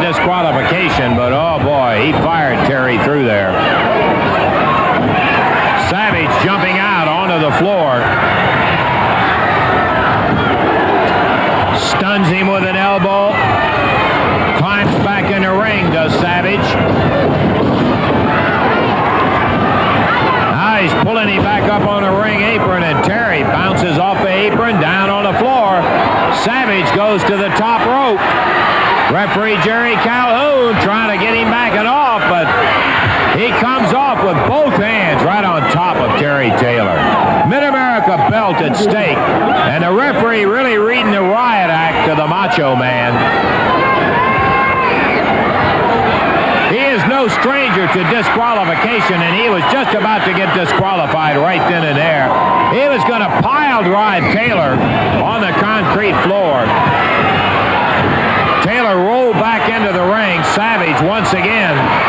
[SPEAKER 18] That's not a disqualification, but oh boy, he fired Terry through there. Savage jumping out onto the floor. Stuns him with an elbow. Climbs back in the ring, does Savage. Now he's pulling him back up on the ring apron, and Terry bounces off the apron down on the floor. Savage goes to the top rope. Referee Jerry Calhoun trying to get him back and off, but he comes off with both hands right on top of Terry Taylor. Mid-America belt at stake, and the referee really reading the riot act to the Macho Man. He is no stranger to disqualification, and he was just about to get disqualified right then and there. He was going to pile drive Taylor on the concrete floor. Taylor rolled back into the ring. Savage once again.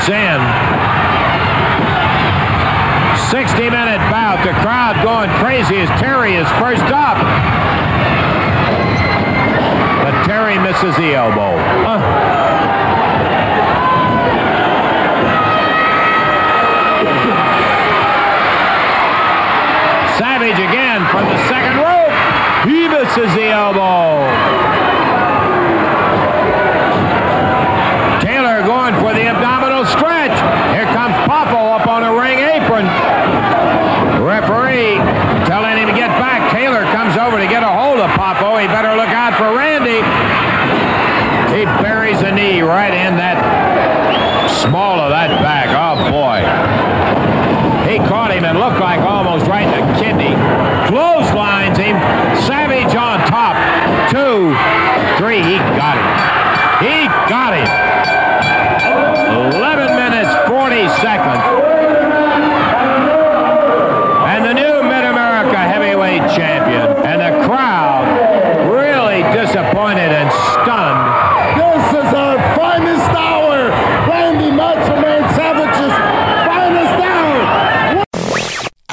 [SPEAKER 18] 40 seconds in. 60 minute bout. The crowd going crazy as Terry is first up. But Terry misses the elbow.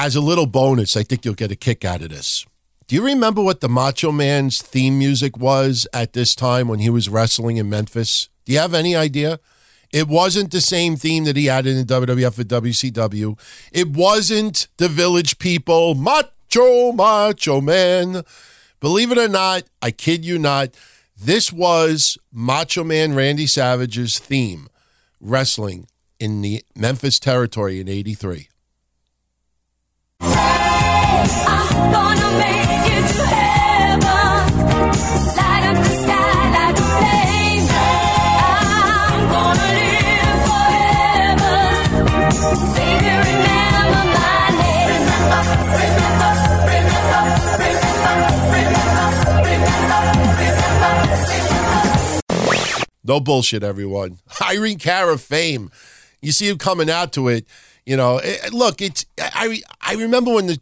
[SPEAKER 3] As a little bonus, I think you'll get a kick out of this. Do you remember what the Macho Man's theme music was at this time when he was wrestling in Memphis? Do you have any idea? It wasn't the same theme that he had in the WWF and WCW. It wasn't the Village People, Macho, Macho Man. Believe it or not, I kid you not, this was Macho Man Randy Savage's theme, wrestling in the Memphis territory in 83. No bullshit, everyone. Irene Cara fame. You see him coming out to it. You know, it, look, it's I I remember when the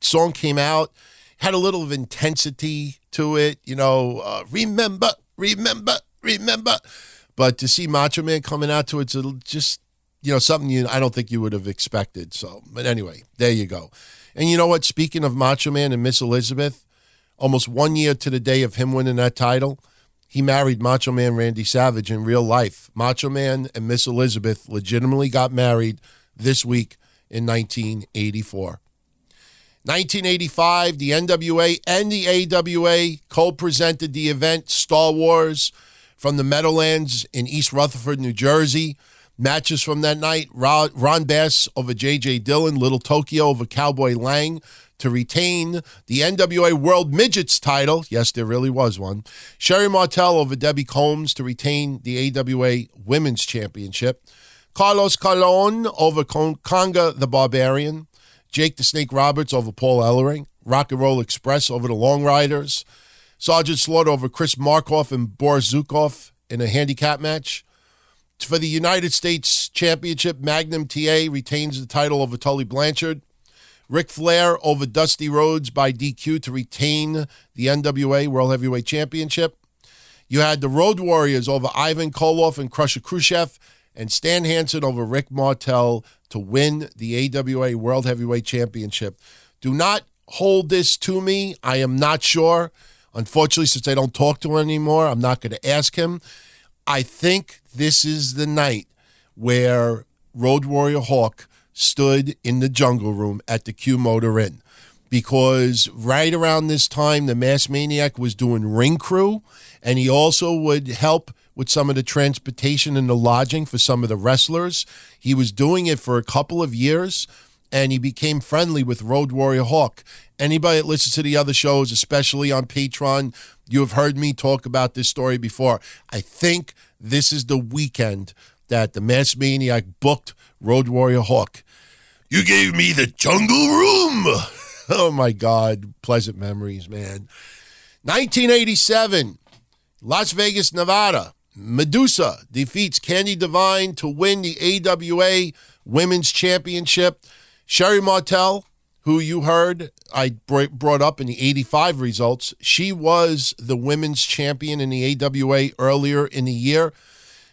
[SPEAKER 3] song came out, had a little of intensity to it. You know, uh, remember, remember, remember. But to see Macho Man coming out to it, it's just you know something you I don't think you would have expected. So, but anyway, there you go. And you know what? Speaking of Macho Man and Miss Elizabeth, almost one year to the day of him winning that title, he married Macho Man Randy Savage in real life. Macho Man and Miss Elizabeth legitimately got married this week in 1984. 1985, the NWA and the AWA co presented the event Star Wars from the Meadowlands in East Rutherford, New Jersey. Matches from that night Ron, Bass over J.J. Dillon, Little Tokyo over Cowboy Lang to retain the NWA World Midgets title. Yes, there really was one. Sherri Martel over Debbie Combs to retain the AWA Women's Championship. Carlos Colon over Con- Konga the Barbarian. Jake the Snake Roberts over Paul Ellering. Rock and Roll Express over the Long Riders. Sergeant Slaughter over Chris Markoff and Boris Zukov in a handicap match. For the United States Championship, Magnum TA retains the title over Tully Blanchard. Ric Flair over Dusty Rhodes by DQ to retain the NWA World Heavyweight Championship. You had the Road Warriors over Ivan Koloff and Crusher Khrushchev, and Stan Hansen over Rick Martel to win the AWA World Heavyweight Championship. Do not hold this to me. I am not sure. Unfortunately, since I don't talk to him anymore, I'm not going to ask him. I think this is the night where Road Warrior Hawk stood in the jungle room at the Q Motor Inn because right around this time, the Mass Maniac was doing ring crew, and he also would help with some of the transportation and the lodging for some of the wrestlers. He was doing it for a couple of years, and he became friendly with Road Warrior Hawk. Anybody that listens to the other shows, especially on Patreon, you have heard me talk about this story before. I think this is the weekend that the Mass Maniac booked Road Warrior Hawk. You gave me the jungle room. oh my God, pleasant memories, man. 1987, Las Vegas, Nevada. Madusa defeats Candy Divine to win the AWA Women's Championship. Sherri Martel, who you heard I brought up in the 85 results, she was the women's champion in the AWA earlier in the year.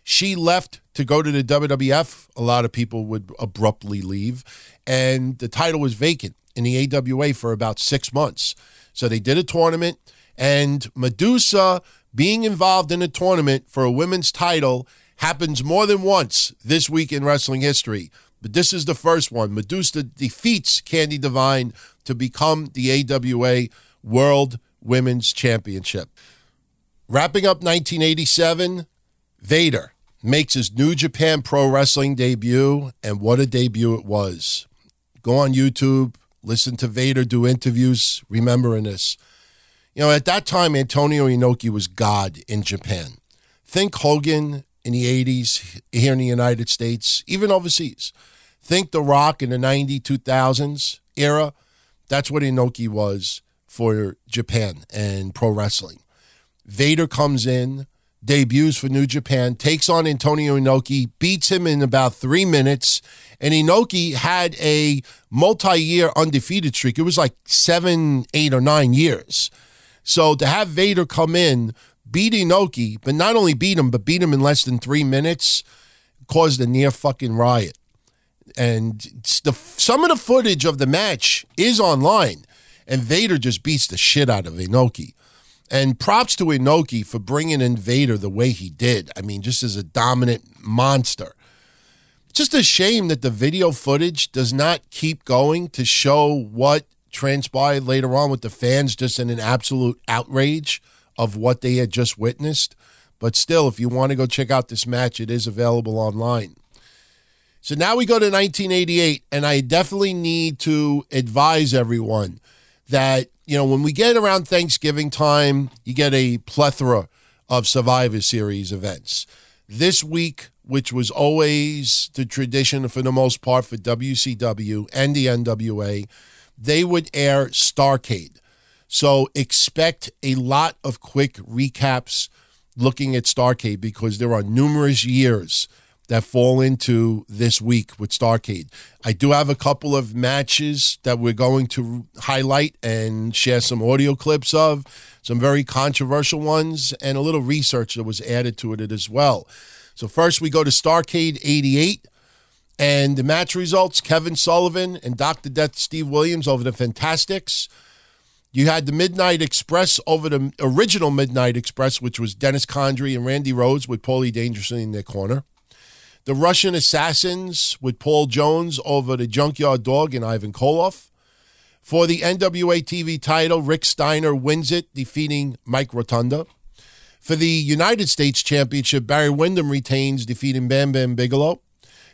[SPEAKER 3] She left to go to the WWF. A lot of people would abruptly leave, and the title was vacant in the AWA for about six months. So they did a tournament, and Madusa being involved in a tournament for a women's title happens more than once this week in wrestling history. But this is the first one. Madusa defeats Candy Divine to become the AWA World Women's Championship. Wrapping up 1987, Vader makes his New Japan Pro Wrestling debut, and what a debut it was. Go on YouTube, listen to Vader do interviews, remembering this. You know, at that time, Antonio Inoki was God in Japan. Think Hogan in the 80s here in the United States, even overseas. Think The Rock in the 90s, 2000s era. That's what Inoki was for Japan and pro wrestling. Vader comes in, debuts for New Japan, takes on Antonio Inoki, beats him in about three minutes, and Inoki had a multi year undefeated streak. It was like seven, eight, or nine years. So to have Vader come in, beat Inoki, but not only beat him, but beat him in less than three minutes, caused a near fucking riot. And the, some of the footage of the match is online, and Vader just beats the shit out of Inoki. And props to Inoki for bringing in Vader the way he did. I mean, just as a dominant monster. Just a shame that the video footage does not keep going to show what transpired later on with the fans just in an absolute outrage of what they had just witnessed. But still, if you want to go check out this match, it is available online. So now we go to 1988, and I definitely need to advise everyone that, you know, when we get around Thanksgiving time, you get a plethora of Survivor Series events. This week, which was always the tradition for the most part for WCW and the NWA, they would air Starrcade. So expect a lot of quick recaps looking at Starrcade because there are numerous years that fall into this week with Starrcade. I do have a couple of matches that we're going to highlight and share some audio clips of, some very controversial ones, and a little research that was added to it as well. So, first we go to Starrcade 88. And the match results Kevin Sullivan and Dr. Death Steve Williams over the Fantastics. You had the Midnight Express over the original Midnight Express, which was Dennis Condrey and Randy Rose with Paulie Dangerously in their corner. The Russian Assassins with Paul Jones over the Junkyard Dog and Ivan Koloff. For the NWA TV title, Rick Steiner wins it, defeating Mike Rotunda. For the United States Championship, Barry Windham retains, defeating Bam Bam Bigelow.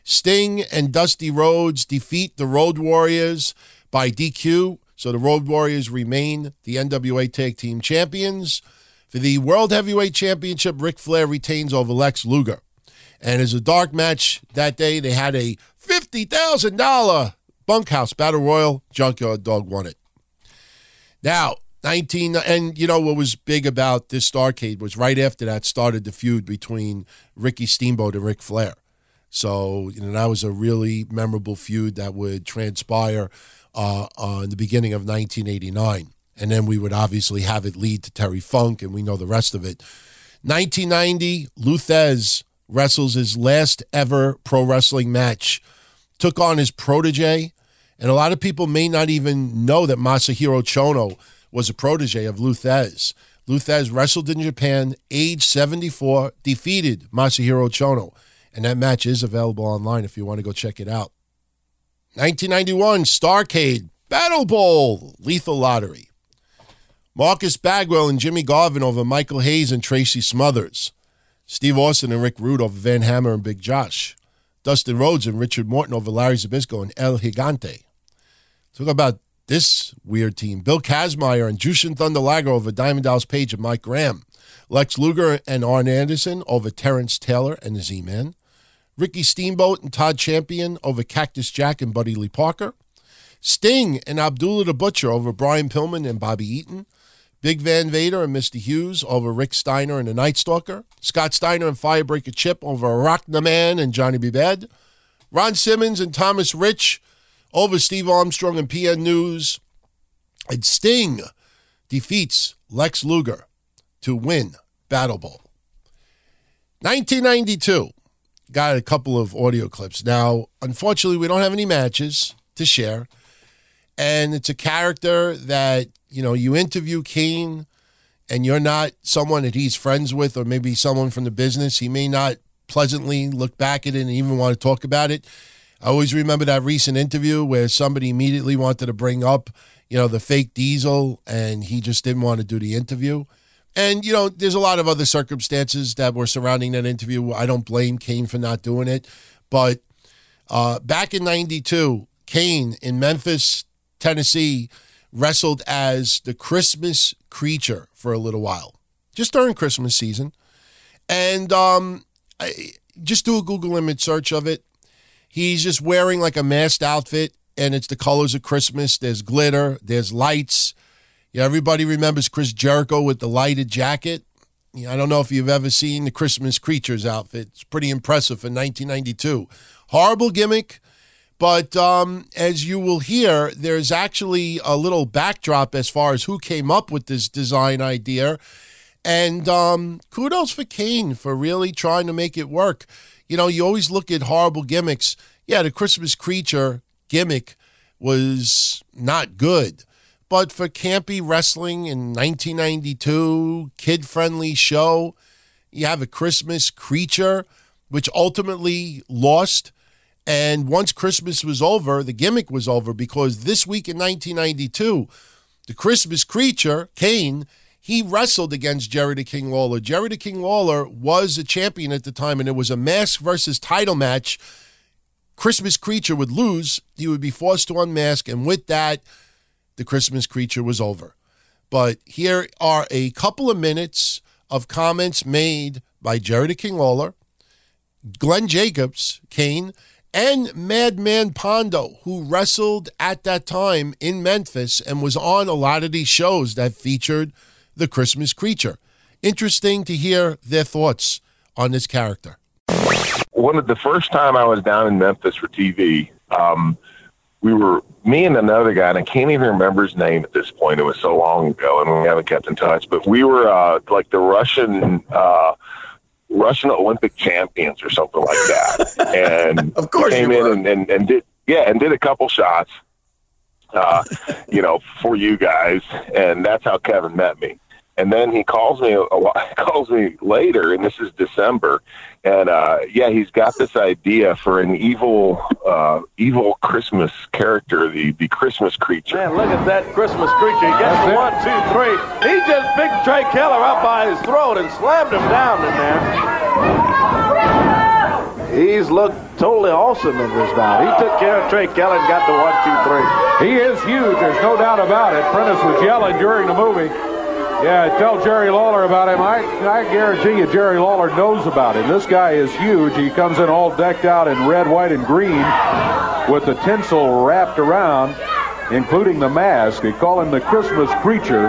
[SPEAKER 3] Sting and Dusty Rhodes defeat the Road Warriors by DQ. So the Road Warriors remain the NWA Tag Team Champions. For the World Heavyweight Championship, Ric Flair retains over Lex Luger. And as a dark match that day, they had a $50,000 bunkhouse battle royal. Junkyard Dog won it. Now, 19, and you know what was big about this Starrcade was right after that started the feud between Ricky Steamboat and Ric Flair. So, you know, that was a really memorable feud that would transpire uh, uh, in the beginning of 1989. And then we would obviously have it lead to Terry Funk, and we know the rest of it. 1990, Lou Thesz wrestles his last ever pro wrestling match, took on his protege. And a lot of people may not even know that Masahiro Chono was a protege of. Lou Thesz wrestled in Japan, age 74, defeated Masahiro Chono. And that match is available online if you want to go check it out. 1991, Starrcade, Battle Bowl, Lethal Lottery. Marcus Bagwell and Jimmy Garvin over Michael Hayes and Tracy Smothers. Steve Austin and Rick Rude over Van Hammer and Big Josh. Dustin Rhodes and Richard Morton over Larry Zbyszko and El Gigante. Talk about this weird team. Bill Kazmaier and Jushin Thunder Liger over Diamond Dallas Page and Mike Graham. Lex Luger and Arn Anderson over Terrence Taylor and the Z-Man. Ricky Steamboat and Todd Champion over Cactus Jack and Buddy Lee Parker. Sting and Abdullah the Butcher over Brian Pillman and Bobby Eaton. Big Van Vader and Mr. Hughes over Rick Steiner and the Night Stalker. Scott Steiner and Firebreaker Chip over Rock the Man and Johnny B. Badd. Ron Simmons and Thomas Rich over Steve Armstrong and PN News. And Sting defeats Lex Luger to win Battle Bowl. 1992. Got a couple of audio clips. Now, unfortunately, we don't have any matches to share. And it's a character that, you know, you interview Kane and you're not someone that he's friends with or maybe someone from the business. He may not pleasantly look back at it and even want to talk about it. I always remember that recent interview where somebody immediately wanted to bring up, you know, the fake diesel and he just didn't want to do the interview. And, you know, there's a lot of other circumstances that were surrounding that interview. I don't blame Kane for not doing it. But uh, back in 92, Kane in Memphis, Tennessee, wrestled as the Christmas creature for a little while, just during Christmas season. And um, I, just do a Google image search of it. He's just wearing like a masked outfit, and it's the colors of Christmas. There's glitter, there's lights. Everybody remembers Chris Jericho with the lighted jacket. I don't know if you've ever seen the Christmas Creatures outfit. It's pretty impressive for 1992. Horrible gimmick, but um, as you will hear, there's actually a little backdrop as far as who came up with this design idea. And um, kudos for Kane for really trying to make it work. You know, you always look at horrible gimmicks. Yeah, the Christmas creature gimmick was not good. But for campy wrestling in 1992, kid friendly show, you have a Christmas creature, which ultimately lost. And once Christmas was over, the gimmick was over because this week in 1992, the Christmas creature, Kane, he wrestled against Jerry the King Lawler. Jerry the King Lawler was a champion at the time, and it was a mask versus title match. Christmas creature would lose. He would be forced to unmask, and with that, the Christmas creature was over. But here are a couple of minutes of comments made by Jerry King Lawler, Glenn Jacobs, Kane, and Madman Pondo, who wrestled at that time in Memphis and was on a lot of these shows that featured the Christmas creature. Interesting to hear their thoughts on this character.
[SPEAKER 20] One of the first time I was down in Memphis for TV, um, we were me and another guy, and I can't even remember his name at this point. It was so long ago, and we haven't kept in touch. But we were uh, like the Russian. Uh, Russian Olympic champions or something like that. And
[SPEAKER 21] of course
[SPEAKER 20] came in and, and, and did yeah, and did a couple shots uh, you know, for you guys, and that's how Kevin met me. And then he calls me a, a calls me later, and this is December, and uh, yeah, he's got this idea for an evil, uh, evil Christmas character, the the Christmas creature.
[SPEAKER 17] Man, look at that Christmas creature. He gets the one, two, three. He just picked Trey Keller up by his throat and slammed him down in there. He's looked totally awesome in this now. He took care of Trey Keller and got the one, two, three.
[SPEAKER 22] He is huge. There's no doubt about it. Prentice was yelling during the movie. Yeah, tell Jerry Lawler about him. I, I guarantee you Jerry Lawler knows about him. This guy is huge. He comes in all decked out in red, white, and green with the tinsel wrapped around, including the mask. They call him the Christmas creature.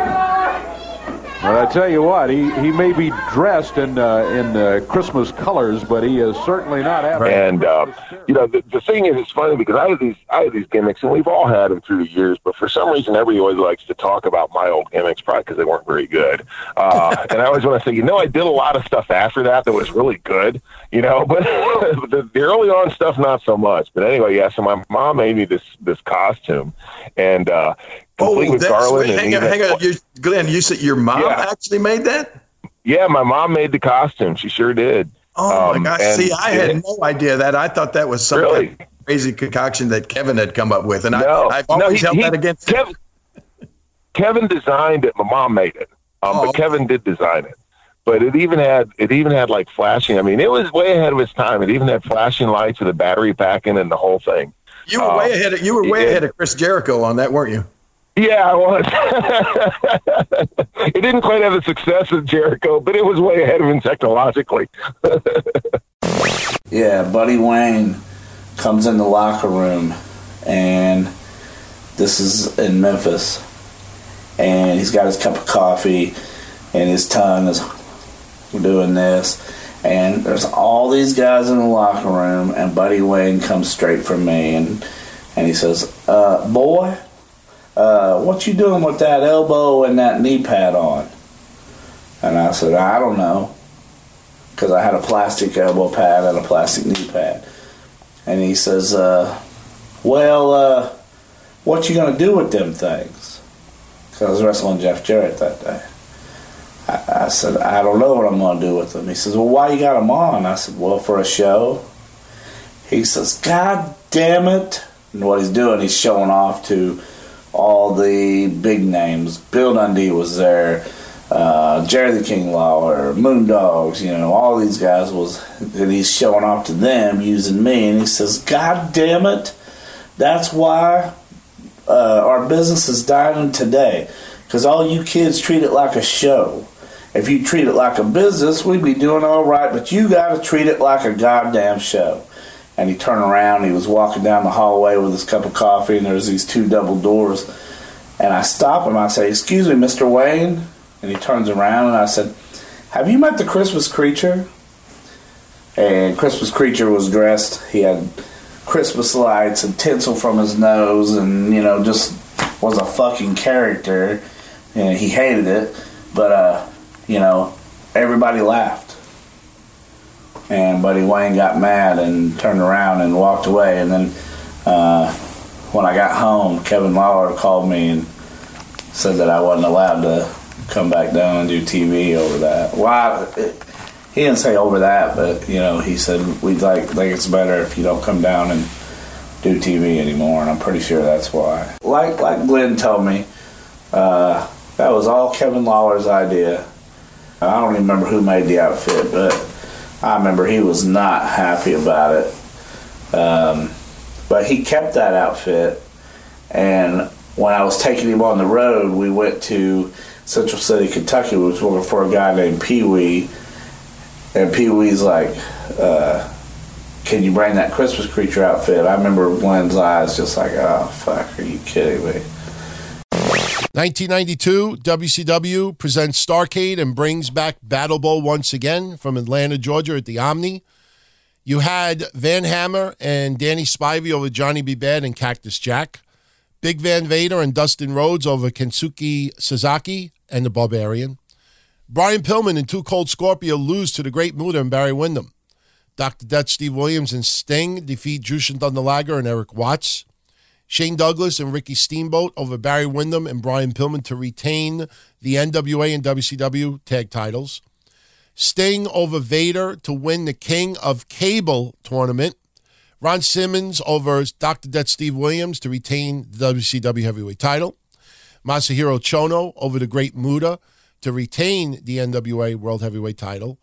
[SPEAKER 22] But I tell you what, he, he may be dressed in uh, in uh, Christmas colors, but he is certainly not having.
[SPEAKER 20] And uh, you know, the, the thing is, it's funny because I have these I have these gimmicks, and we've all had them through the years. But for some reason, everybody always likes to talk about my old gimmicks, probably because they weren't very good. Uh, and I always want to say, you know, I did a lot of stuff after that that was really good, you know. But the, the early on stuff, not so much. But anyway, yeah. So my mom made me this this costume, and uh,
[SPEAKER 21] Oh,
[SPEAKER 20] complete with
[SPEAKER 21] that's
[SPEAKER 20] garland.
[SPEAKER 21] Hang on, hang on. You, Glenn, you said your mom
[SPEAKER 20] Yeah.
[SPEAKER 21] actually made that?
[SPEAKER 20] Yeah, my mom made the costume. She sure did.
[SPEAKER 21] Oh
[SPEAKER 20] Um,
[SPEAKER 21] my gosh! See, I
[SPEAKER 20] it-
[SPEAKER 21] had no idea that. I thought that was some
[SPEAKER 20] Really?
[SPEAKER 21] crazy concoction that Kevin had come up with, and
[SPEAKER 20] No,
[SPEAKER 21] I, I've
[SPEAKER 20] no,
[SPEAKER 21] always
[SPEAKER 20] he-
[SPEAKER 21] held
[SPEAKER 20] he-
[SPEAKER 21] that against
[SPEAKER 20] Kevin. Kevin designed it. My mom made it, um,
[SPEAKER 21] Oh,
[SPEAKER 20] but Kevin did design it. But it even had it even had like flashing. I mean, it was way ahead of its time. It even had flashing lights with a battery pack in and the whole thing.
[SPEAKER 21] You were
[SPEAKER 20] Um,
[SPEAKER 21] way ahead. Of, you were way
[SPEAKER 20] it-
[SPEAKER 21] ahead of Chris Jericho on that, weren't you?
[SPEAKER 20] Yeah, I was. it didn't quite have the success of Jericho, but it was way ahead of him technologically.
[SPEAKER 23] Yeah, Buddy Wayne comes in the locker room and this is in Memphis, and he's got his cup of coffee, and his tongue is doing this, and there's all these guys in the locker room, and Buddy Wayne comes straight from me, and and he says, uh, "Boy, uh, what you doing with that elbow and that knee pad on?" And I said, "I don't know," because I had a plastic elbow pad and a plastic knee pad, and he says, uh, "Well, uh, what you gonna do with them things?" Because I was wrestling Jeff Jarrett that day. I, I said, I don't know what I'm going to do with them. He says, Well, why you got them on? I said, Well, for a show. He says, God damn it. And what he's doing, he's showing off to all the big names. Bill Dundee was there, uh, Jerry the King Lawler, Moondogs, you know, all these guys was, and he's showing off to them using me. And he says, God damn it. That's why uh, our business is dying today. Because all you kids treat it like a show. If you treat it like a business, we'd be doing all right, but you got to treat it like a goddamn show. And he turned around, he was walking down the hallway with his cup of coffee, and there's these two double doors. And I stop him, I say, Excuse me, Mr. Wayne. And he turns around, and I said, Have you met the Christmas creature? And Christmas creature was dressed, he had Christmas lights and tinsel from his nose, and, you know, just was a fucking character. And he hated it, but, uh, you know, everybody laughed. And Buddy Wayne got mad and turned around and walked away. And then uh, when I got home, Kevin Lawler called me and said that I wasn't allowed to come back down and do TV over that. Why? He didn't say over that, but you know, he said we'd like think it's better if you don't come down and do TV anymore. And I'm pretty sure that's why. Like like Glenn told me, uh, that was all Kevin Lawler's idea. I don't remember who made the outfit, but I remember he was not happy about it. Um, but he kept that outfit, and when I was taking him on the road, we went to Central City, Kentucky. We was working for a guy named Pee Wee, and Pee Wee's like, uh, "Can you bring that Christmas creature outfit?" I remember Glenn's eyes just like, "Oh fuck, are you kidding me?"
[SPEAKER 3] 1992, WCW presents Starrcade and brings back Battle Bowl once again from Atlanta, Georgia at the Omni. You had Van Hammer and Danny Spivey over Johnny B. Badd and Cactus Jack. Big Van Vader and Dustin Rhodes over Kensuke Sasaki and the Barbarian. Brian Pillman and Two Cold Scorpio lose to the Great Muta and Barry Windham. Dr. Death, Steve Williams, and Sting defeat Jushin Thunder Liger and Eric Watts. Shane Douglas and Ricky Steamboat over Barry Windham and Brian Pillman to retain the NWA and WCW tag titles. Sting over Vader to win the King of Cable tournament. Ron Simmons over Dr. Death Steve Williams to retain the WCW heavyweight title. Masahiro Chono over the Great Muta to retain the NWA World Heavyweight title.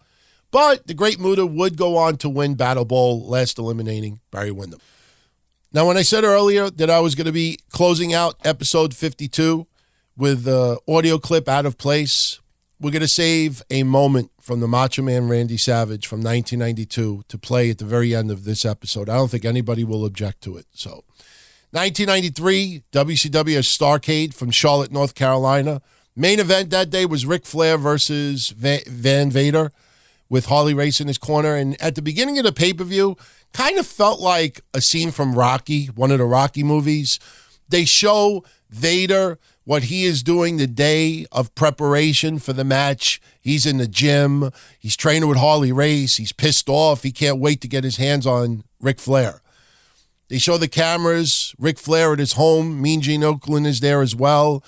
[SPEAKER 3] But the Great Muta would go on to win Battle Bowl, last eliminating Barry Windham. Now, when I said earlier that I was going to be closing out episode 52 with the audio clip out of place, we're going to save a moment from the Macho Man Randy Savage from 1992 to play at the very end of this episode. I don't think anybody will object to it. So, 1993, WCW Starrcade from Charlotte, North Carolina. Main event that day was Ric Flair versus Van Vader with Harley Race in his corner. And at the beginning of the pay per view, kind of felt like a scene from Rocky, one of the Rocky movies. They show Vader what he is doing the day of preparation for the match. He's in the gym. He's training with Harley Race. He's pissed off. He can't wait to get his hands on Ric Flair. They show the cameras. Ric Flair at his home. Mean Gene Okerlund is there as well.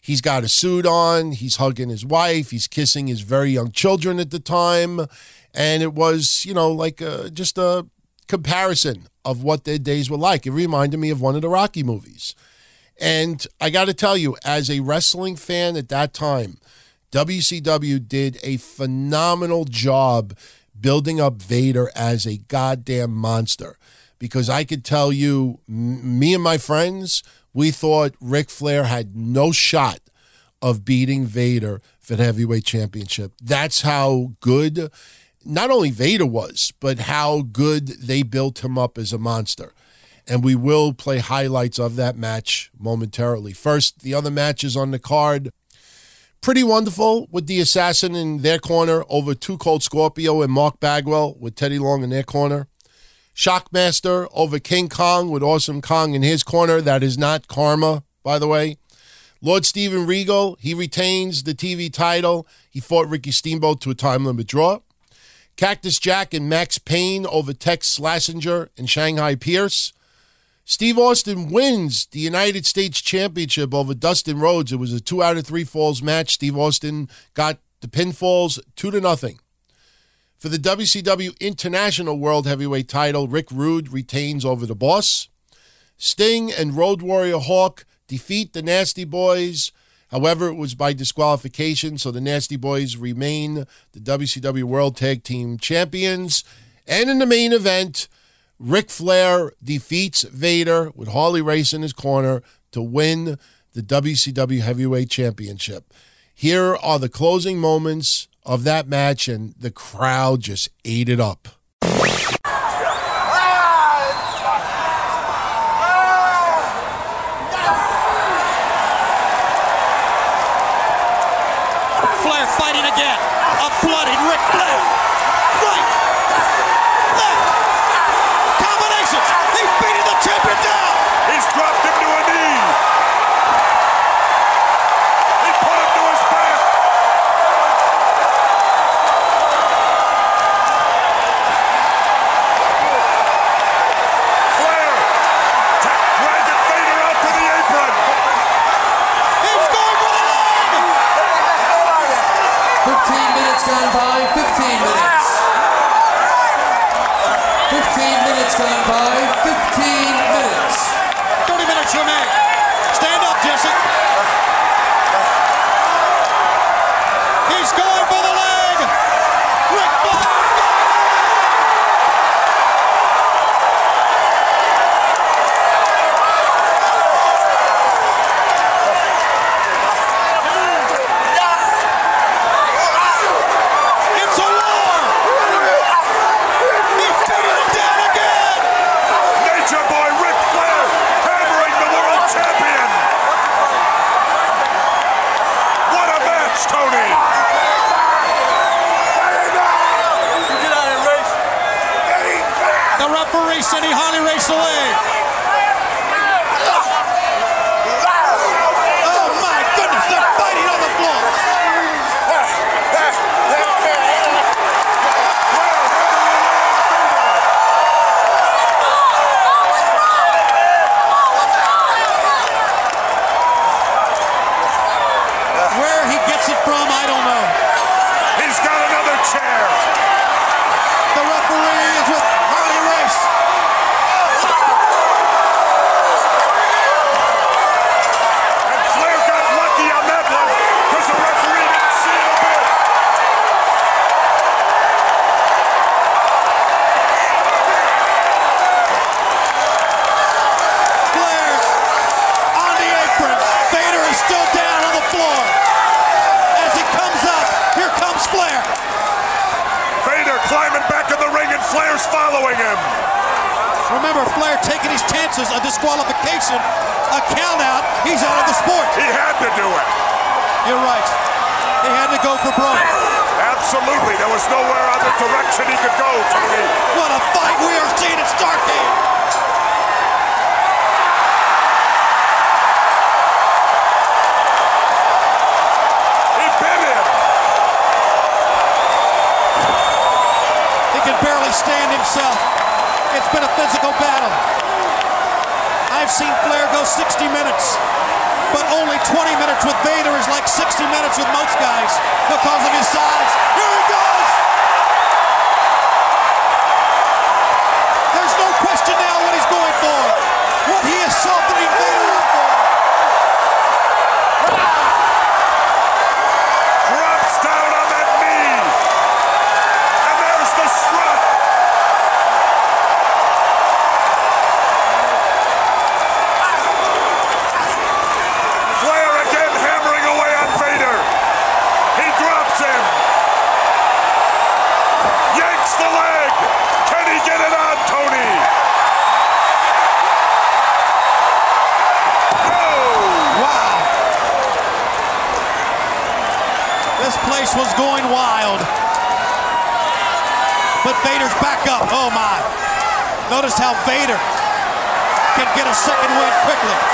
[SPEAKER 3] He's got a suit on. He's hugging his wife. He's kissing his very young children at the time. And it was, you know, like a, just a comparison of what their days were like. It reminded me of one of the Rocky movies. And I got to tell you, as a wrestling fan at that time, WCW did a phenomenal job building up Vader as a goddamn monster. Because I could tell you, m- me and my friends, we thought Ric Flair had no shot of beating Vader for the heavyweight championship. That's how good not only Vader was, but how good they built him up as a monster. and we will play highlights of that match momentarily. First, the other matches on the card. Pretty wonderful with the assassin in their corner over Two Cold Scorpio and Mark Bagwell with Teddy Long in their corner. Shockmaster over King Kong with Awesome Kong in his corner. That is not Kharma, by the way. Lord Steven Regal, he retains the TV title. He fought Ricky Steamboat to a time limit draw. Cactus Jack and Max Payne over Tex Slazenger and Shanghai Pierce. Steve Austin wins the United States Championship over Dustin Rhodes. It was a two out of three falls match. Steve Austin got the pinfalls two to nothing. For the WCW International World Heavyweight title, Rick Rude retains over the boss. Sting and Road Warrior Hawk defeat the Nasty Boys. However, it was by disqualification, so the Nasty Boys remain the WCW World Tag Team Champions. And in the main event, Ric Flair defeats Vader with Harley Race in his corner to win the WCW Heavyweight Championship. Here are the closing moments of that match, and the crowd just ate it up.
[SPEAKER 24] Chances, a disqualification, a count out. He's out of the sport.
[SPEAKER 25] He had to do it.
[SPEAKER 24] You're right. He had to go for broke.
[SPEAKER 25] Absolutely. There was nowhere other direction he could go, Tony.
[SPEAKER 24] What a fight we are seeing at Starrcade.
[SPEAKER 25] He bit him.
[SPEAKER 24] He can barely stand himself. It's been a physical battle. I've seen Flair go 60 minutes, but only 20 minutes with Vader is like 60 minutes with most guys because of his size. Notice how Vader can get a second win quickly.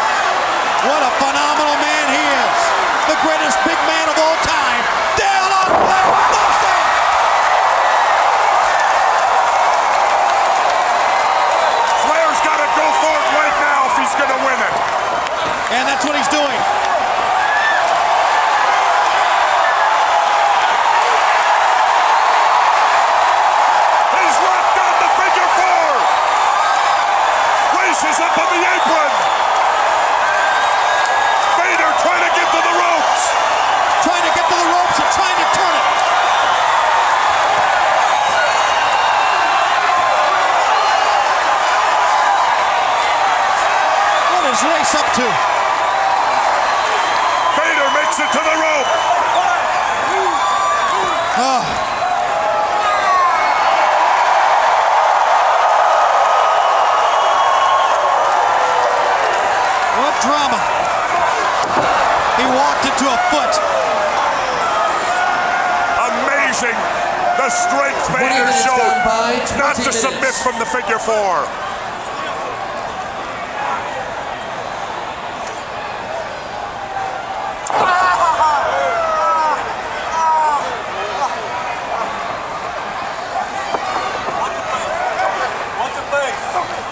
[SPEAKER 25] Figure four.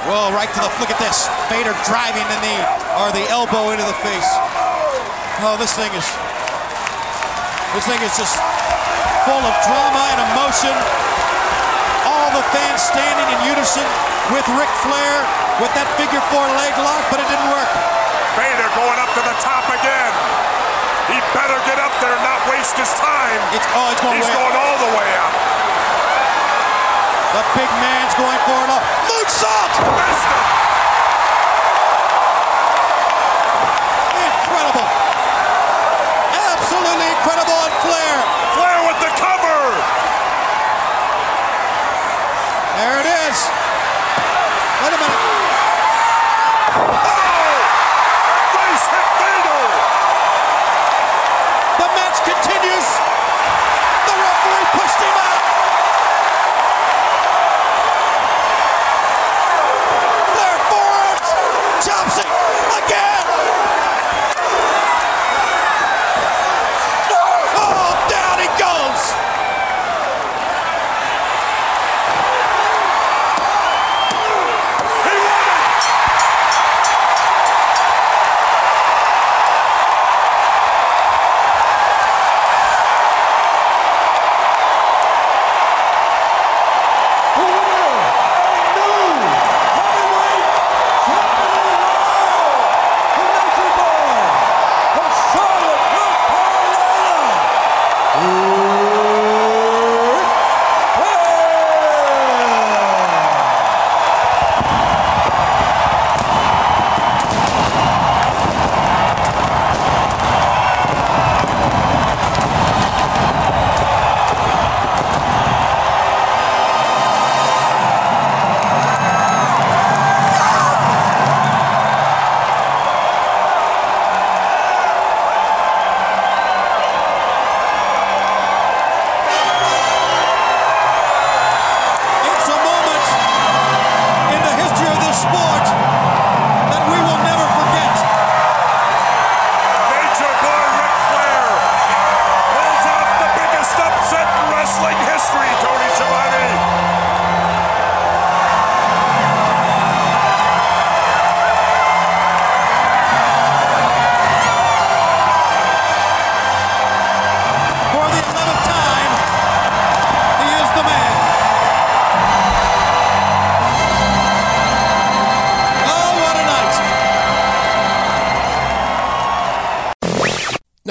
[SPEAKER 24] Well, right to the look at this. Vader driving the knee or the elbow into the face. Oh, this thing is this thing is just full of drama and emotion. All the fans standing in unison with Ric Flair with that figure four leg lock, but it didn't work.
[SPEAKER 25] Vader going up to the top again. He better get up there and not waste his time.
[SPEAKER 24] It's oh, it's going
[SPEAKER 25] He's
[SPEAKER 24] way up.
[SPEAKER 25] going all the way up.
[SPEAKER 24] The big man's going for it up. Moonsault! Incredible. Absolutely incredible on Flair.
[SPEAKER 25] Flair with the cover.
[SPEAKER 24] There it is. Wait a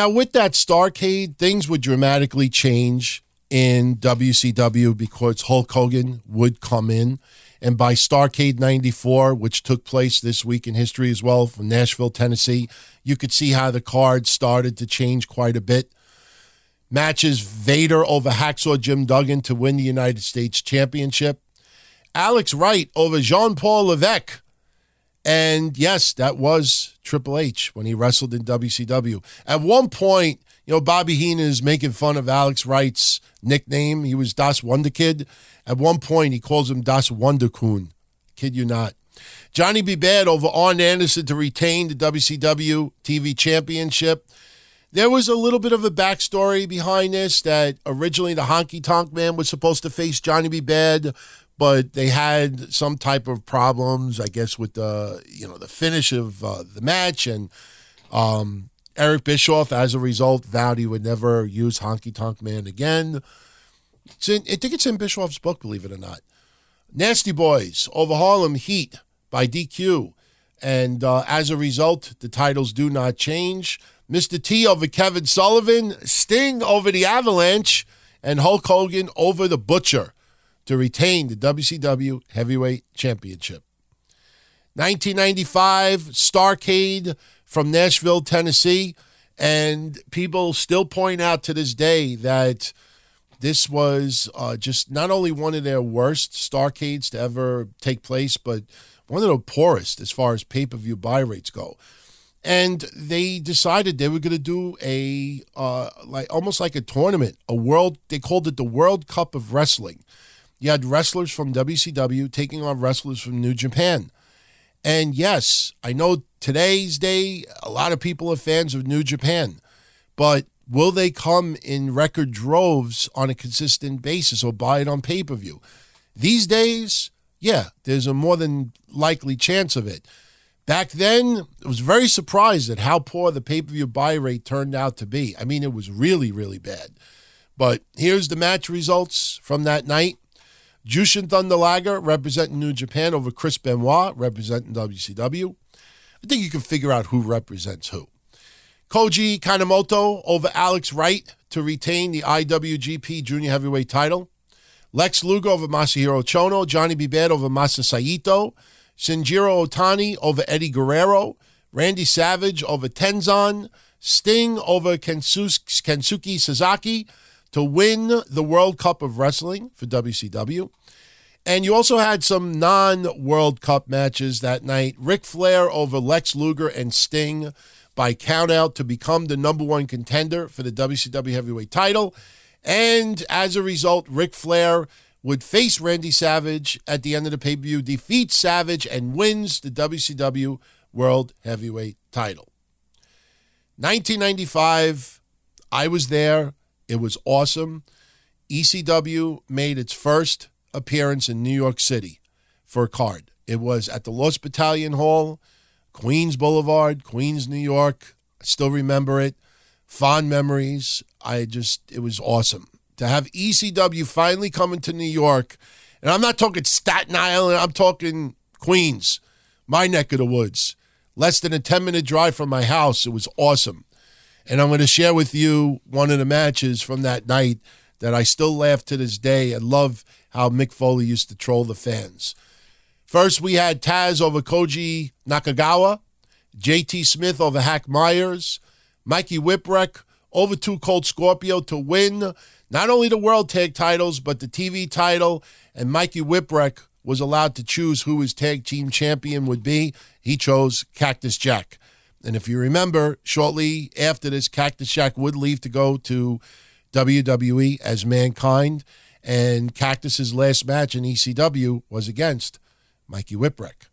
[SPEAKER 3] Now, with that Starrcade, things would dramatically change in WCW because Hulk Hogan would come in. And by Starrcade 94, which took place this week in history as well from Nashville, Tennessee, you could see how the card started to change quite a bit. Matches Vader over Hacksaw Jim Duggan to win the United States Championship. Alex Wright over Jean Paul Levesque. And yes, that was Triple H when he wrestled in WCW. At one point, You know, Bobby Heenan is making fun of Alex Wright's nickname. He was Das Wonder Kid. At one point, he calls him Das Wonderkuhn. Kid you not. Johnny B. Badd over Arn Anderson to retain the WCW TV Championship. There was a little bit of a backstory behind this that originally the Honky Tonk Man was supposed to face Johnny B. Badd, but they had some type of problems, I guess, with the you know the finish of uh, the match, and um, Eric Bischoff, as a result, vowed he would never use Honky Tonk Man again. In, I think it's in Bischoff's book, believe it or not. Nasty Boys over Harlem Heat by DQ. And uh, as a result, the titles do not change. Mr. T over Kevin Sullivan, Sting over the Avalanche, and Hulk Hogan over the Butcher to retain the WCW Heavyweight Championship. 1995, Starrcade from Nashville, Tennessee. And people still point out to this day that this was uh, just not only one of their worst Starrcades to ever take place, but one of the poorest as far as pay per view buy rates go. And they decided they were going to do a uh, like almost like a tournament, a world. They called it the World Cup of Wrestling. You had wrestlers from WCW taking on wrestlers from New Japan. And yes, I know today's day, a lot of people are fans of New Japan, but will they come in record droves on a consistent basis or buy it on pay per view? These days, yeah, there's a more than likely chance of it. Back then, I was very surprised at how poor the pay per view buy rate turned out to be. I mean, it was really, really bad. But here's the match results from that night. Jushin Thunder Liger representing New Japan over Chris Benoit representing WCW. I think you can figure out who represents who. Koji Kanemoto over Alex Wright to retain the IWGP Junior Heavyweight title. Lex Luger over Masahiro Chono. Johnny B. Over Masa Saito. Shinjiro Otani over Eddie Guerrero. Randy Savage over Tenzan. Sting over Kensuke, Sasaki to win the World Cup of Wrestling for WCW. And you also had some non World Cup matches that night. Ric Flair over Lex Luger and Sting by countout to become the number one contender for the WCW heavyweight title. And as a result, Ric Flair would face Randy Savage at the end of the pay per view, defeats Savage, and wins the WCW World Heavyweight title. 1995, I was there. It was awesome. ECW made its first appearance in New York City for a card. It was at the Lost Battalion Hall, Queens Boulevard, Queens, New York. I still remember it. Fond memories. I just, it was awesome to have ECW finally coming to New York. And I'm not talking Staten Island, I'm talking Queens, my neck of the woods. Less than a 10 minute drive from my house. It was awesome. And I'm going to share with you one of the matches from that night that I still laugh to this day. I love how Mick Foley used to troll the fans. First, we had Taz over Koji Nakagawa, JT Smith over Hack Myers, Mikey Whipwreck over Two Cold Scorpio to win not only the world tag titles, but the TV title. And Mikey Whipwreck was allowed to choose who his tag team champion would be. He chose Cactus Jack. And if you remember, shortly after this, Cactus Jack would leave to go to WWE as Mankind. And Cactus's last match in ECW was against Mikey Whipwreck.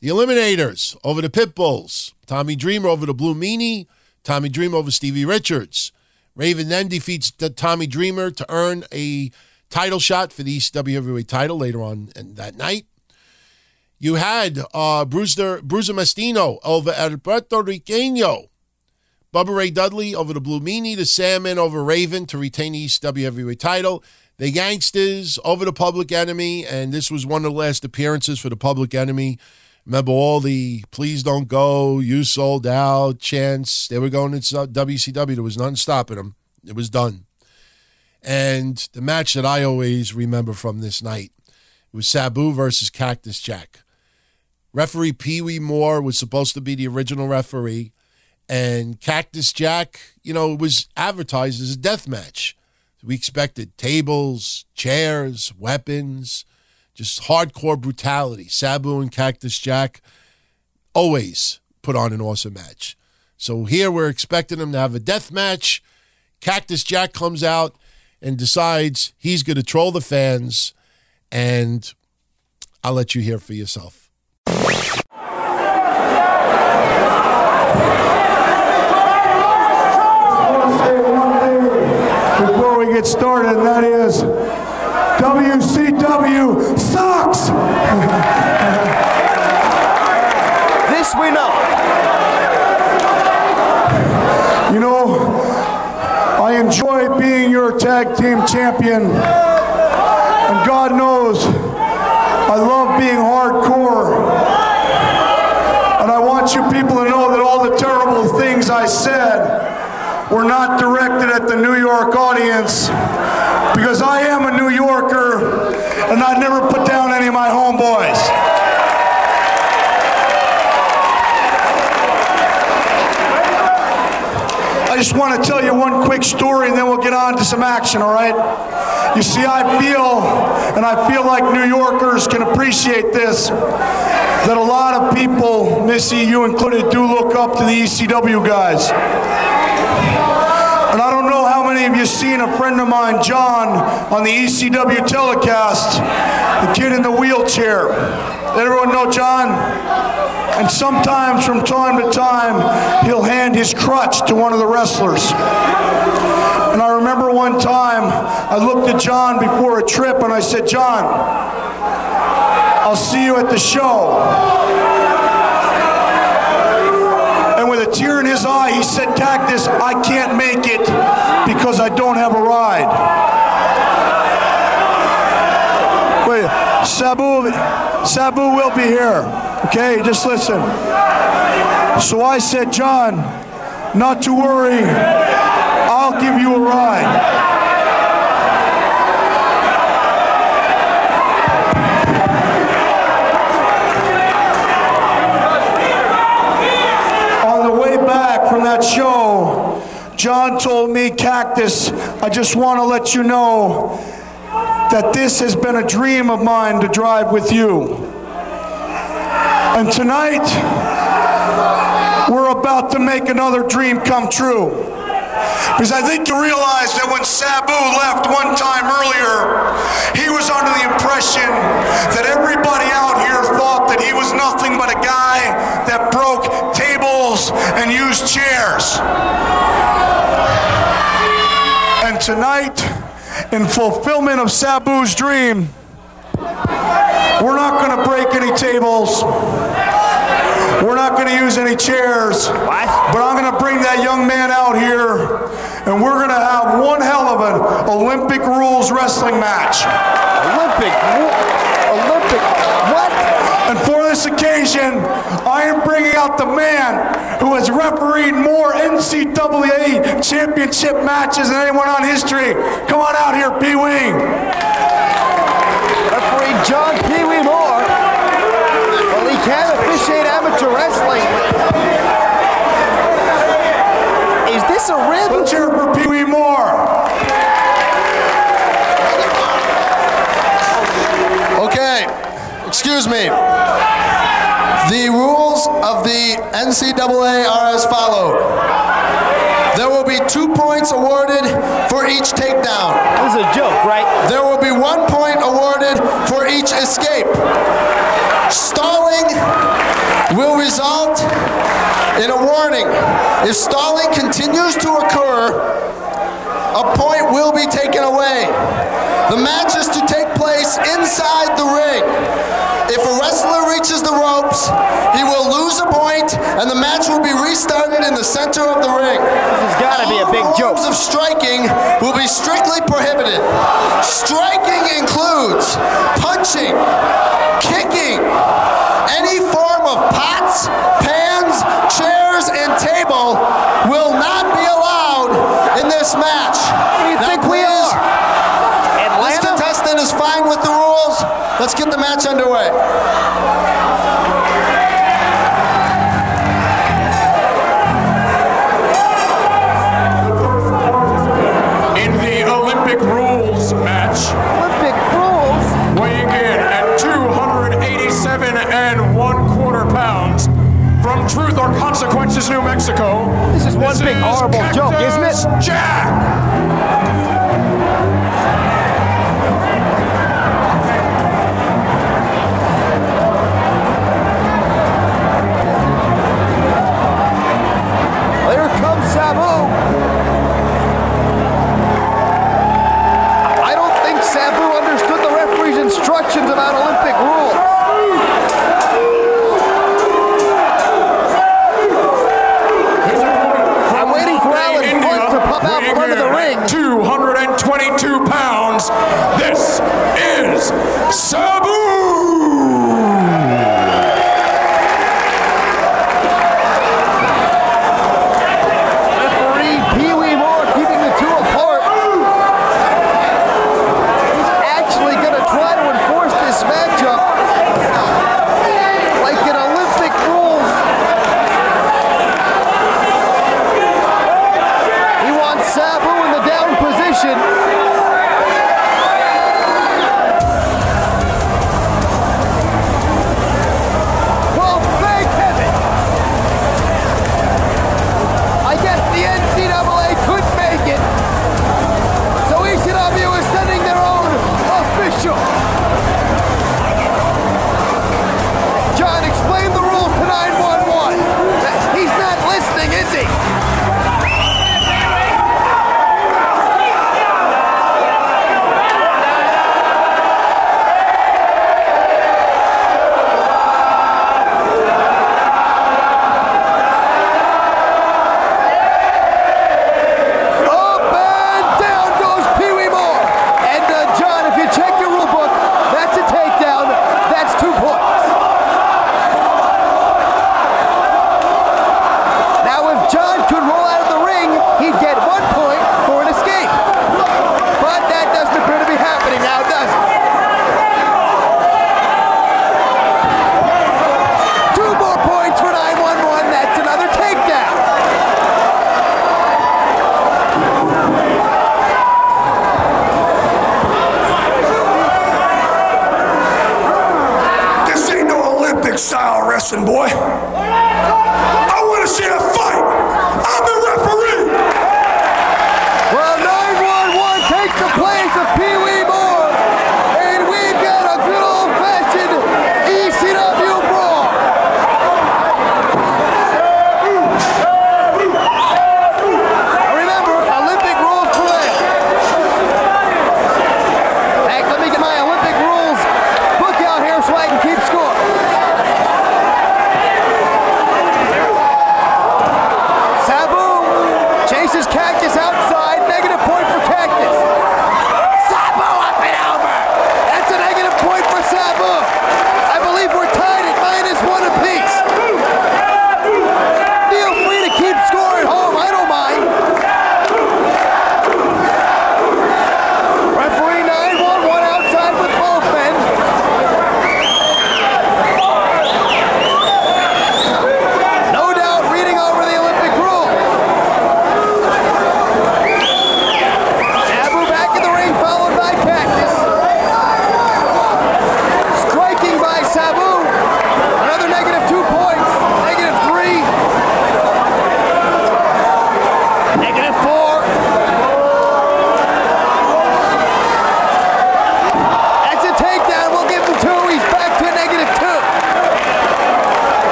[SPEAKER 3] The Eliminators over the Pitbulls. Tommy Dreamer over the Blue Meanie. Tommy Dreamer over Stevie Richards. Raven then defeats Tommy Dreamer to earn a title shot for the ECW Heavyweight title later on that night. You had uh, Bruiser, Bruiser Mastino over El Puerto Riqueño. Bubba Ray Dudley over the Blue Meanie. The Sandman over Raven to retain the ECW Heavyweight title. The Gangsters over the Public Enemy. And this was one of the last appearances for the Public Enemy. Remember all the please don't go, you sold out, chants. They were going to WCW. There was nothing stopping them. It was done. And the match that I always remember from this night was Sabu versus Cactus Jack. Referee Pee Wee Moore was supposed to be the original referee, and Cactus Jack, you know, was advertised as a death match. We expected tables, chairs, weapons, just hardcore brutality. Sabu and Cactus Jack always put on an awesome match. So here we're expecting them to have a death match. Cactus Jack comes out and decides he's going to troll the fans, and I'll let you hear for yourself.
[SPEAKER 26] We get started, and that is WCW sucks.
[SPEAKER 27] this we know.
[SPEAKER 26] You know, I enjoy being your tag team champion, and God knows I love being hardcore. And I want you people to know that all the terrible things I said were not directed at the New York audience because I am a New Yorker and I never put down any of my homeboys. Just want to tell you one quick story and then we'll get on to some action, all right? You see, I feel, and I feel like New Yorkers can appreciate this, that a lot of people, Missy, you included, do look up to the ECW guys. And I don't know how many of you seen a friend of mine, John, on the ECW telecast, the kid in the wheelchair. Everyone know John? And sometimes, from time to time, he'll hand his crutch to one of the wrestlers. And I remember one time, I looked at John before a trip and I said, John, I'll see you at the show. And with a tear in his eye, he said, Cactus, I can't make it because I don't have a ride. Wait, Sabu, Sabu will be here. Okay, just listen. So I said, John, not to worry, I'll give you a ride. On the way back from that show, John told me, Cactus, I just want to let you know that this has been a dream of mine to drive with you. And tonight, we're about to make another dream come true. Because I think you realize that when Sabu left one time earlier, he was under the impression that everybody out here thought that he was nothing but a guy that broke tables and used chairs. And tonight, in fulfillment of Sabu's dream, we're not going to break any tables. We're not going to use any chairs. But I'm going to bring that young man out here, and we're going to have one hell of an Olympic rules wrestling match.
[SPEAKER 27] Olympic? Olympic?
[SPEAKER 26] And for this occasion, I am bringing out the man who has refereed more NCAA championship matches than anyone on history. Come on out here, Pee Wee.
[SPEAKER 27] Referee John Pee Wee Moore. Well, he can officiate amateur wrestling. Is this a rib?
[SPEAKER 26] Let's hear for Pee Wee Moore.
[SPEAKER 10] Okay, excuse me. The rules of the NCAA are as follow. There will be two points awarded for each takedown.
[SPEAKER 27] This is a joke, right?
[SPEAKER 10] There will be one point awarded for each escape. Stalling will result in a warning. If stalling continues to occur, a point will be taken away. The match is to take place inside the ring. If a wrestler reaches the ropes, he will lose a point, and the match will be restarted in the center of the ring. This
[SPEAKER 27] has got to be a big joke.
[SPEAKER 10] Forms of striking will be strictly prohibited. Striking includes punching, kicking, any form of pots, pans, chairs, and table will not be allowed in this match.
[SPEAKER 27] What do you think we are?
[SPEAKER 10] This contestant is fine with the rules. Let's get the match underway.
[SPEAKER 22] Mexico.
[SPEAKER 27] This is one big horrible joke, isn't it?
[SPEAKER 22] Jack.
[SPEAKER 27] 222 pounds. This is Sabu.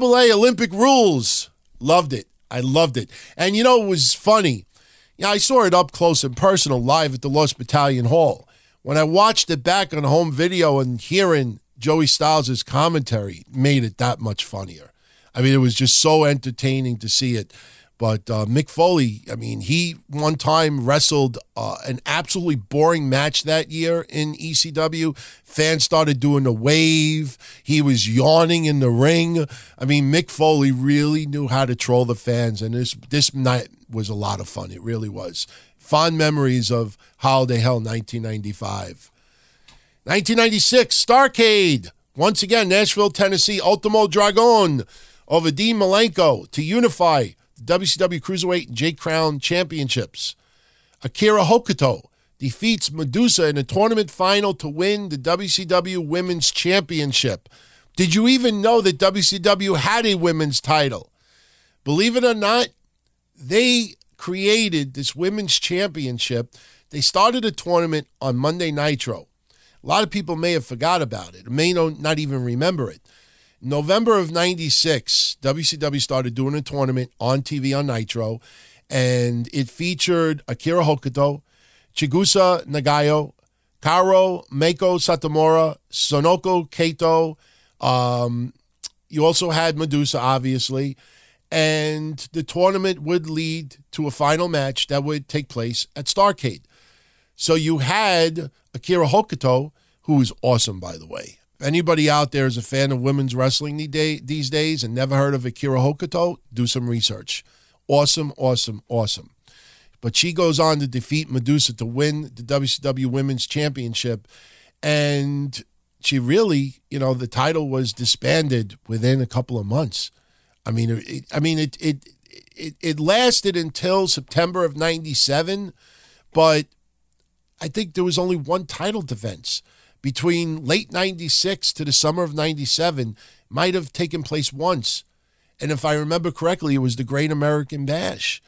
[SPEAKER 3] NCAA Olympic rules. Loved it. I loved it. And you know, it was funny. Yeah, I saw it up close and personal live at the Lost Battalion Hall. When I watched it back on home video and hearing Joey Styles' commentary made it that much funnier. I mean, it was just so entertaining to see it. But uh, Mick Foley, I mean, he one time wrestled uh, an absolutely boring match that year in ECW. Fans started doing a wave. He was yawning in the ring. I mean, Mick Foley really knew how to troll the fans, and this this night was a lot of fun. It really was. Fond memories of Holiday Hell 1995. 1996, Starrcade. Once again, Nashville, Tennessee, Ultimo Dragon over Dean Malenko to unify WCW Cruiserweight and J Crown Championships. Akira Hokuto defeats Madusa in a tournament final to win the WCW Women's Championship. Did you even know that WCW had a women's title? Believe it or not, they created this women's championship. They started a tournament on Monday Nitro. A lot of people may have forgot about it, may not even remember it. November of 96, WCW started doing a tournament on TV on Nitro, and it featured Akira Hokuto, Chigusa Nagayo, Karo, Meiko Satomura, Sonoko Kato. Um, you also had Madusa, obviously. And the tournament would lead to a final match that would take place at Starrcade. So you had Akira Hokuto, who is awesome, by the way. If anybody out there is a fan of women's wrestling these days and never heard of Akira Hokuto, do some research. Awesome, awesome, awesome. But she goes on to defeat Madusa to win the WCW Women's Championship. And she really, you know, the title was disbanded within a couple of months. I mean, it, I mean, it, it it it lasted until September of '97, but I think there was only one title defense between late '96 to the summer of '97. Might have taken place once, and if I remember correctly, it was the Great American Bash.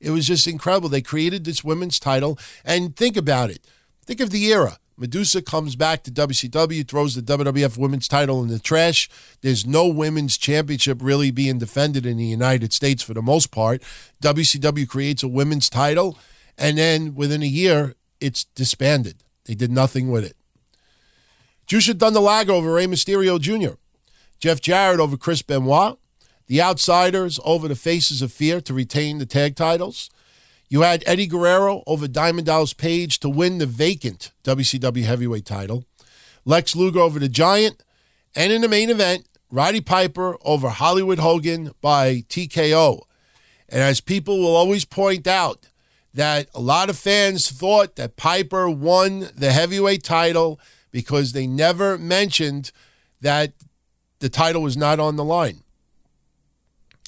[SPEAKER 3] It was just incredible. They created this women's title, and think about it. Think of the era. Madusa comes back to WCW, throws the WWF Women's title in the trash. There's no women's championship really being defended in the United States for the most part. WCW creates a women's title, and then within a year, it's disbanded. They did nothing with it. Jushin Thunder Liger over Rey Mysterio Jr., Jeff Jarrett over Chris Benoit, The Outsiders over the Faces of Fear to retain the tag titles. You had Eddie Guerrero over Diamond Dallas Page to win the vacant WCW heavyweight title. Lex Luger over the Giant. And in the main event, Roddy Piper over Hollywood Hogan by TKO. And as people will always point out, that a lot of fans thought that Piper won the heavyweight title because they never mentioned that the title was not on the line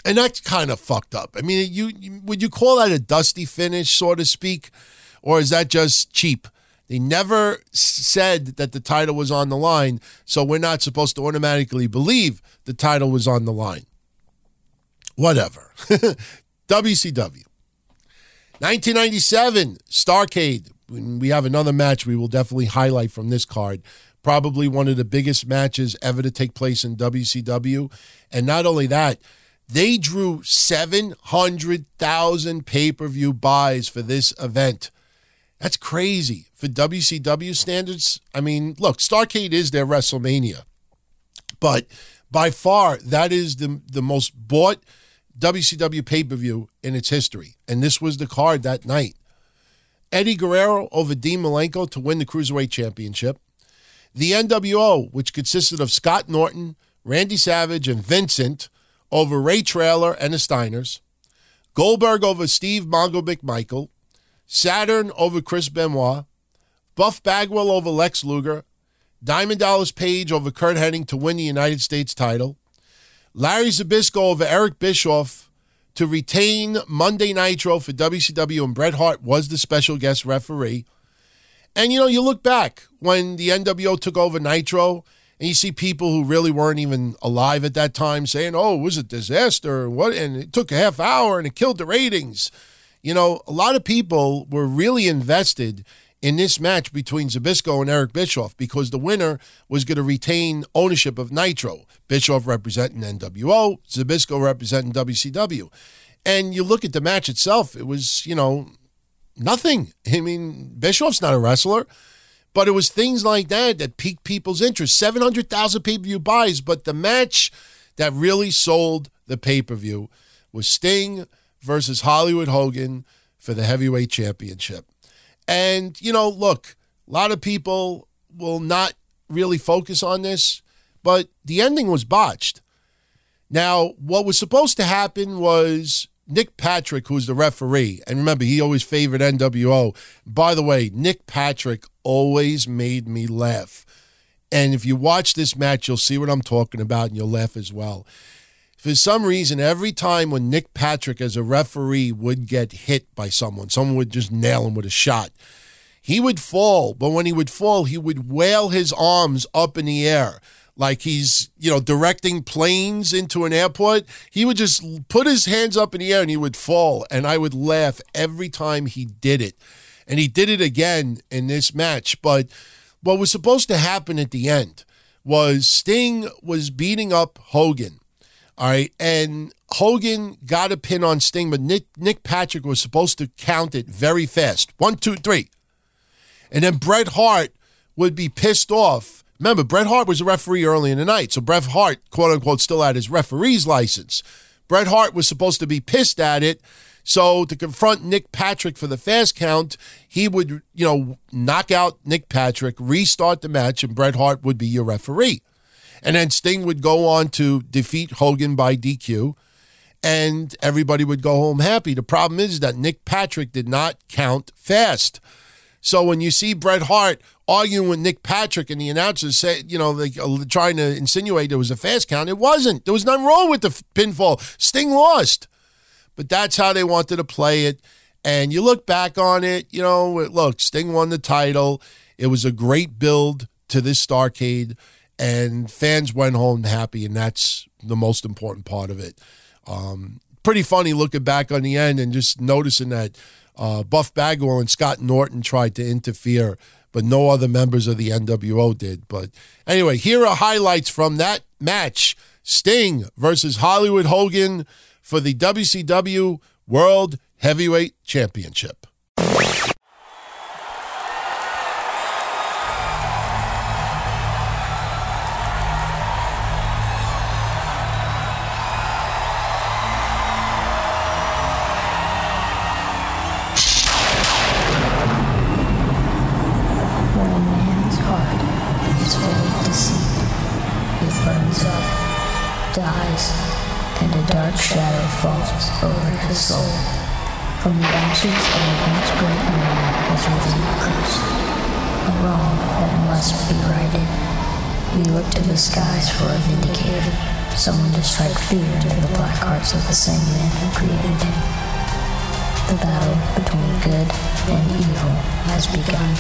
[SPEAKER 3] and that's kind of fucked up. I mean, you, would you call that a dusty finish, so to speak, or is that just cheap? They never said that the title was on the line, so we're not supposed to automatically believe the title was on the line. Whatever. WCW. 1997, Starrcade. We have another match we will definitely highlight from this card. Probably one of the biggest matches ever to take place in WCW. And not only that, they drew 700,000 pay per view buys for this event. That's crazy. For WCW standards, I mean, look, Starrcade is their WrestleMania. But by far, that is the, the most bought WCW pay per view in its history. And this was the card that night. Eddie Guerrero over Dean Malenko to win the Cruiserweight Championship. The NWO, which consisted of Scott Norton, Randy Savage, and Vincent, over Ray Traylor and the Steiners. Goldberg over Steve Mongo McMichael. Saturn over Chris Benoit. Buff Bagwell over Lex Luger. Diamond Dallas Page over Curt Hennig to win the United States title. Larry Zbyszko over Eric Bischoff to retain Monday Nitro for WCW, and Bret Hart was the special guest referee. And you know, you look back when the NWO took over Nitro, and you see people who really weren't even alive at that time saying, "Oh, it was a disaster." What? And it took a half hour and it killed the ratings. You know, a lot of people were really invested in this match between Zbyszko and Eric Bischoff because the winner was going to retain ownership of Nitro. Bischoff representing NWO, Zbyszko representing WCW. And you look at the match itself, it was, you know, nothing. I mean, Bischoff's not a wrestler, but it was things like that that piqued people's interest. 700,000 pay per view buys, but the match that really sold the pay per view was Sting versus Hollywood Hogan for the heavyweight championship. And, you know, look, a lot of people will not really focus on this, but the ending was botched. Now, what was supposed to happen was Nick Patrick, who's the referee, and remember, he always favored NWO. By the way, Nick Patrick always made me laugh. And if you watch this match, you'll see what I'm talking about and you'll laugh as well. For some reason, every time when Nick Patrick, as a referee, would get hit by someone, someone would just nail him with a shot, he would fall. But when he would fall, he would wail his arms up in the air like he's, you know, directing planes into an airport. He would just put his hands up in the air and he would fall. And I would laugh every time he did it. And he did it again in this match. But what was supposed to happen at the end was Sting was beating up Hogan. All right. And Hogan got a pin on Sting, but Nick, Nick Patrick was supposed to count it very fast. One, two, three. And then Bret Hart would be pissed off. Remember, Bret Hart was a referee early in the night. So Bret Hart, quote unquote, still had his referee's license. Bret Hart was supposed to be pissed at it. So to confront Nick Patrick for the fast count, he would, you know, knock out Nick Patrick, restart the match, and Bret Hart would be your referee. And then Sting would go on to defeat Hogan by DQ, and everybody would go home happy. The problem is that Nick Patrick did not count fast. So when you see Bret Hart arguing with Nick Patrick and the announcers say, you know, like uh, trying to insinuate there was a fast count, it wasn't. There was nothing wrong with the pinfall. Sting lost. But that's how they wanted to play it. And you look back on it, you know, look, Sting won the title. It was a great build to this Starrcade and fans went home happy, and that's the most important part of it. Um, pretty funny looking back on the end and just noticing that uh, Buff Bagwell and Scott Norton tried to interfere, but no other members of the NWO did. But anyway, here are highlights from that match Sting versus Hollywood Hogan for the WCW World Heavyweight Championship.
[SPEAKER 28] Dark shadow falls over his soul. From the ashes of a once great man is risen a curse, a wrong that must be righted. We look to the skies for a vindicator, someone to strike fear into the black hearts of the same man who created him. The battle between good and evil has begun.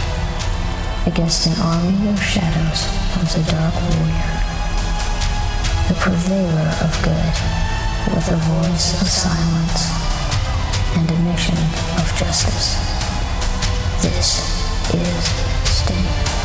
[SPEAKER 28] Against an army of shadows comes a dark warrior, the purveyor of good, with a voice of silence and a mission of justice. This is Sting.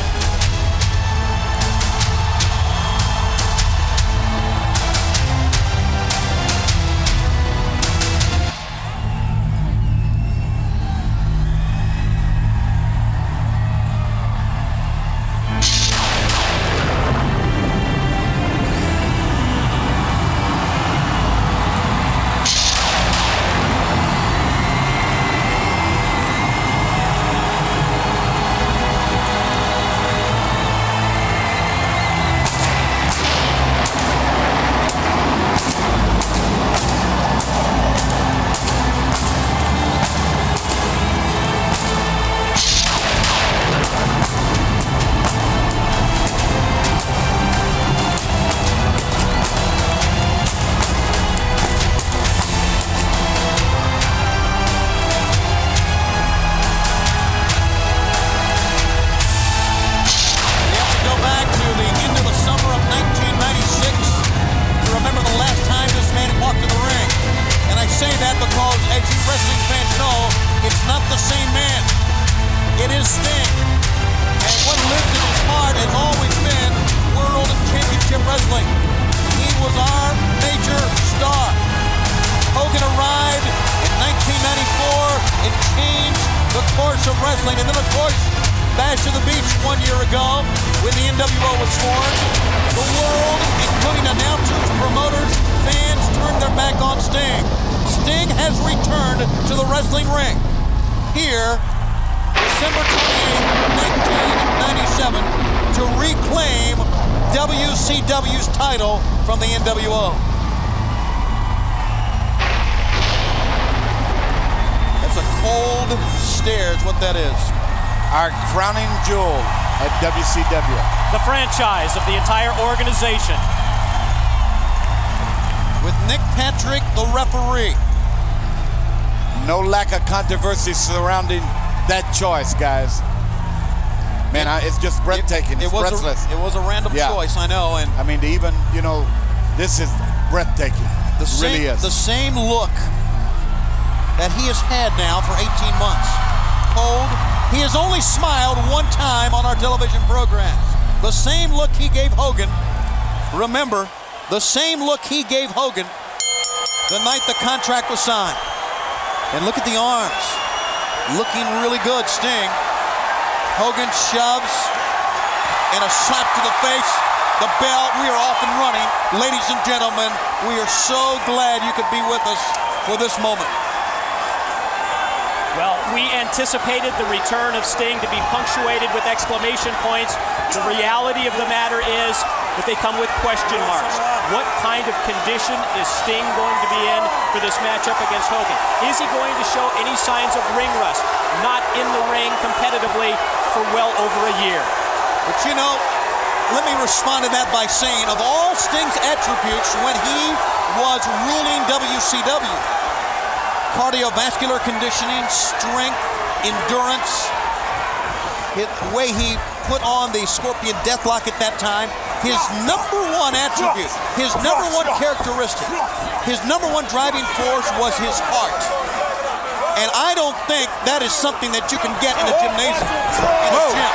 [SPEAKER 29] Franchise of the entire organization.
[SPEAKER 24] With Nick Patrick, the referee.
[SPEAKER 9] No lack of controversy surrounding that choice, guys. Man, I, it's just breathtaking.
[SPEAKER 24] It
[SPEAKER 9] it's
[SPEAKER 24] was a-
[SPEAKER 9] breathless.
[SPEAKER 24] it was a random choice, I know, and
[SPEAKER 9] I mean, to even you know, this is breathtaking.
[SPEAKER 24] The
[SPEAKER 9] It
[SPEAKER 24] same,
[SPEAKER 9] really is.
[SPEAKER 24] the same look that he has had now for 18 months. Cold. He has only smiled one time on our television programs. The same look he gave Hogan. Remember, the same look he gave Hogan the night the contract was signed. And look at the arms. Looking really good, Sting. Hogan shoves and a slap to the face. The bell, we are off and running. Ladies and gentlemen, we are so glad you could be with us for this moment.
[SPEAKER 29] We anticipated the return of Sting to be punctuated with exclamation points. The reality of the matter is that they come with question marks. What kind of condition is Sting going to be in for this matchup against Hogan? Is he going to show any signs of ring rust? Not in the ring competitively for well over a year.
[SPEAKER 24] But you know, let me respond to that by saying of all Sting's attributes when he was ruling WCW, cardiovascular conditioning, strength, endurance, the way he put on the Scorpion Deathlock at that time, his number one attribute, his number one characteristic, his number one driving force was his heart. And I don't think that is something that you can get in a gymnasium, in a gym.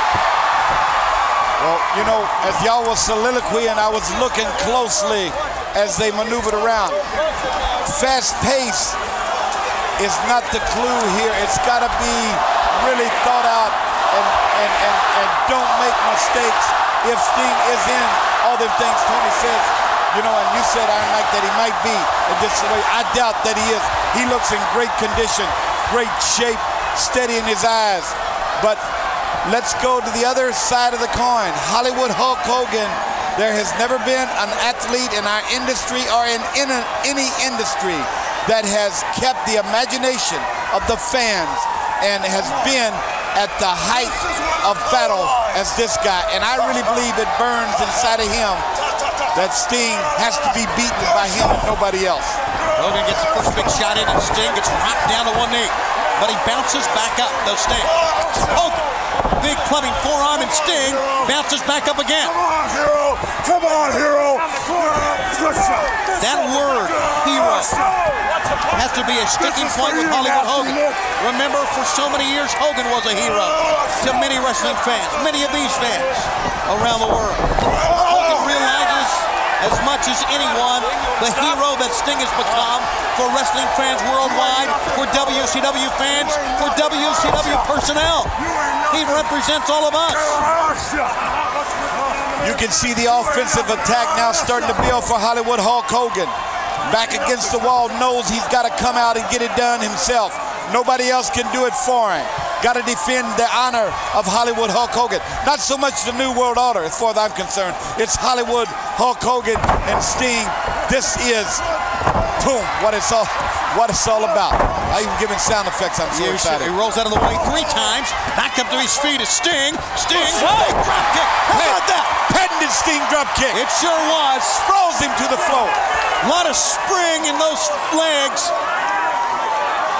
[SPEAKER 9] Well, you know, as y'all was soliloquy and I was looking closely as they maneuvered around. Fast pace is not the clue here. It's got to be really thought out and, and, and, and don't make mistakes. If Sting is in all the things Tony says, you know, and you said Iron Mike that he might be in this way. I doubt that he is. He looks in great condition, great shape, steady in his eyes. But let's go to the other side of the coin. Hollywood Hulk Hogan. There has never been an athlete in our industry or in, in any industry that has kept the imagination of the fans and has been at the height of battle as this guy. And I really believe it burns inside of him that Sting has to be beaten by him and nobody else.
[SPEAKER 24] Hogan gets the first big shot in, and Sting gets rocked down to one knee. But he bounces back up, the Sting. Hogan, oh, big clubbing forearm, and Sting bounces back up again. Come on, hero! Come on, hero! That word, hero, has to be a sticking point with Hollywood Hogan. Remember, for so many years, Hogan was a hero to many wrestling fans, many of these fans around the world. As much as anyone the hero that Sting has become for wrestling fans worldwide, for WCW fans, for WCW personnel. He represents all of us.
[SPEAKER 9] You can see the offensive attack now starting to build for Hollywood Hulk Hogan. Back against the wall, knows he's got to come out and get it done himself. Nobody else can do it for him. Got to defend the honor of Hollywood Hulk Hogan. Not so much the New World Order, as far as I'm concerned. It's Hollywood Hulk Hogan and Sting. This is, boom, what it's all, what it's all about. I even giving sound effects. I'm so excited.
[SPEAKER 24] He rolls out of the way three times. Back up to his feet is Sting. Sting. Big drop kick. How about that?
[SPEAKER 9] Patented Sting drop kick.
[SPEAKER 24] It sure was.
[SPEAKER 9] Throws him to the floor.
[SPEAKER 24] A lot of spring in those legs.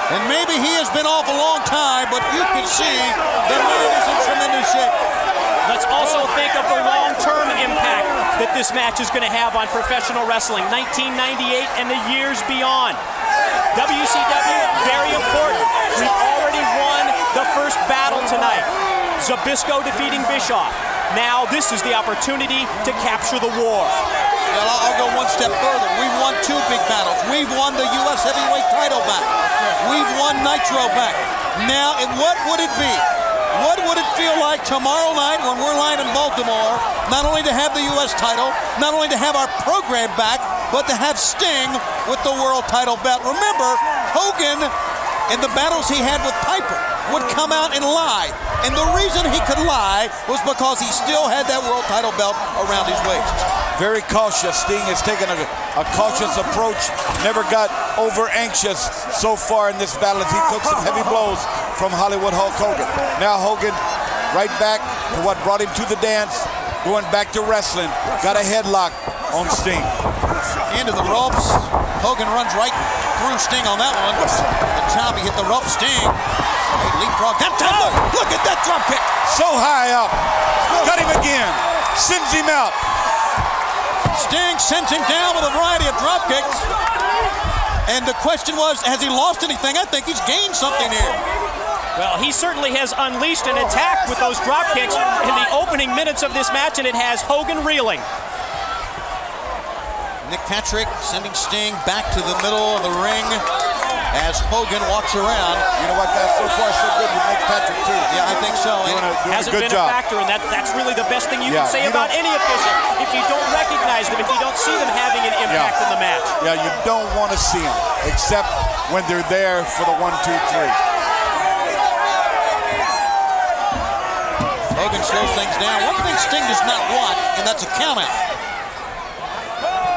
[SPEAKER 24] And maybe he has been off a long time, but you can see the man is in tremendous shape.
[SPEAKER 29] Let's also think of the long-term impact that this match is going to have on professional wrestling, 1998 and the years beyond. WCW, very important. We've already won the first battle tonight. Zbyszko defeating Bischoff. Now this is the opportunity to capture the war.
[SPEAKER 24] I'll go one step further. We've won two big battles. We've won the U.S. heavyweight title back. We've won Nitro back. Now, what would it be What would it feel like tomorrow night when we're lying in Baltimore, not only to have the U.S. title, not only to have our program back, but to have Sting with the world title belt. Remember, Hogan, in the battles he had with Piper, would come out and lie. And the reason he could lie was because he still had that world title belt around his waist.
[SPEAKER 9] Very cautious. Sting has taken a, a cautious approach. Never got over anxious so far in this battle as he took some heavy blows from Hollywood Hulk Hogan. Now Hogan right back to what brought him to the dance, going back to wrestling. Got a headlock on Sting.
[SPEAKER 24] Into the ropes. Hogan runs right through Sting on that one. The time he hit the rope, Sting. He leapfrog. That time, look, oh, look at that drop kick.
[SPEAKER 9] So high up. Got him again. Sends him out.
[SPEAKER 24] Sting sends him down with a variety of drop kicks. And the question was, has he lost anything? I think he's gained something here.
[SPEAKER 29] Well, he certainly has unleashed an attack with those drop kicks in the opening minutes of this match, and it has Hogan reeling.
[SPEAKER 24] Nick Patrick sending Sting back to the middle of the ring as Hogan walks around.
[SPEAKER 9] You know what, guys? So far, so good with Nick Patrick, too.
[SPEAKER 24] Yeah, I think so.
[SPEAKER 9] Doing a, doing
[SPEAKER 29] Hasn't
[SPEAKER 9] a good
[SPEAKER 29] been
[SPEAKER 9] job.
[SPEAKER 29] a factor, and that, that's really the best thing you
[SPEAKER 9] Yeah,
[SPEAKER 29] can say
[SPEAKER 9] you
[SPEAKER 29] about any official. If you don't recognize them, if you don't see them having an impact in the match.
[SPEAKER 9] Yeah, you don't want to see them, except when they're there for the one, two, three.
[SPEAKER 24] Hogan slows things down. One thing Sting does not want, and that's a count out.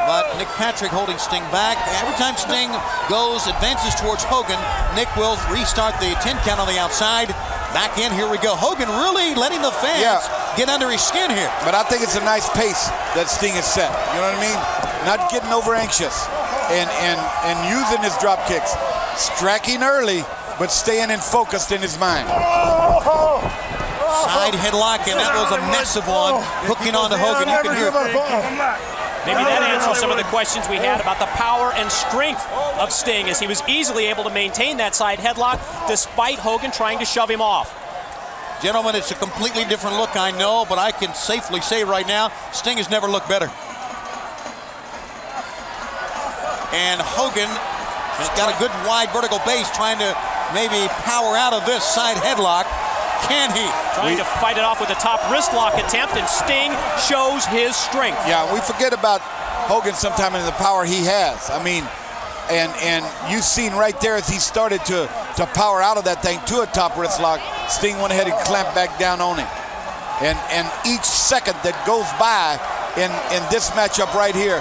[SPEAKER 24] But Nick Patrick holding Sting back. Every time Sting goes, advances towards Hogan, Nick will restart the 10 count on the outside. Back in, here we go. Hogan really letting the fans
[SPEAKER 9] Yeah.
[SPEAKER 24] get under his skin here.
[SPEAKER 9] But I think it's a nice pace that Sting has set. You know what I mean? Not getting over anxious and and and using his drop kicks, striking early, but staying in focused in his mind.
[SPEAKER 24] Side headlock, and that was a massive one. Hooking on to Hogan. You can hear
[SPEAKER 29] Maybe that answers some of the questions we had about the power and strength of Sting as he was easily able to maintain that side headlock despite Hogan trying to shove him off.
[SPEAKER 24] Gentlemen, it's a completely different look, I know, but I can safely say right now, Sting has never looked better. And Hogan has got a good wide vertical base trying to maybe power out of this side headlock. Can he?
[SPEAKER 29] Trying to fight it off with a top wrist lock attempt, and Sting shows his strength.
[SPEAKER 9] Yeah, we forget about Hogan sometime and the power he has. I mean, and and you've seen right there as he started to to power out of that thing to a top wrist lock, Sting went ahead and clamped back down on him. And and each second that goes by in in this matchup right here,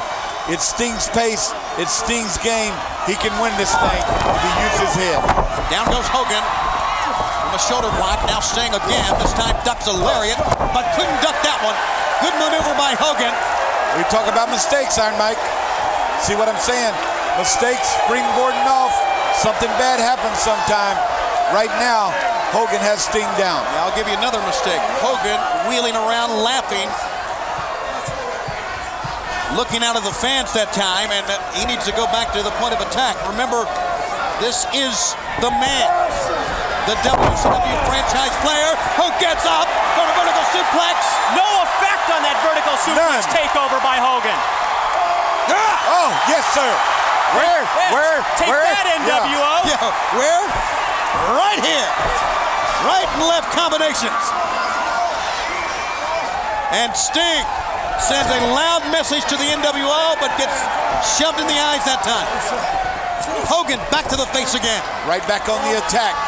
[SPEAKER 9] it's Sting's pace, it's Sting's game. He can win this thing if he uses his head.
[SPEAKER 24] Down goes Hogan from a shoulder block. Now Sting again. This time ducks a lariat, but couldn't duck that one. Good maneuver by Hogan.
[SPEAKER 9] We talk about mistakes, Iron Mike. See what I'm saying? Mistakes, springboarding off. Something bad happens sometime. Right now, Hogan has Sting down.
[SPEAKER 24] Yeah, I'll give you another mistake. Hogan wheeling around laughing. Looking out of the fans that time, and he needs to go back to the point of attack. Remember, this is the man. The WCW franchise player who gets up for a vertical suplex.
[SPEAKER 29] No effect on that vertical suplex takeover by Hogan.
[SPEAKER 9] Oh, yes, sir. Where? Where?
[SPEAKER 29] Take
[SPEAKER 9] where?
[SPEAKER 29] that, NWO.
[SPEAKER 24] Yeah, where? Right here. Right and left combinations. And Sting sends a loud message to the NWO, but gets shoved in the eyes that time. Hogan back to the face again.
[SPEAKER 9] Right back on the attack.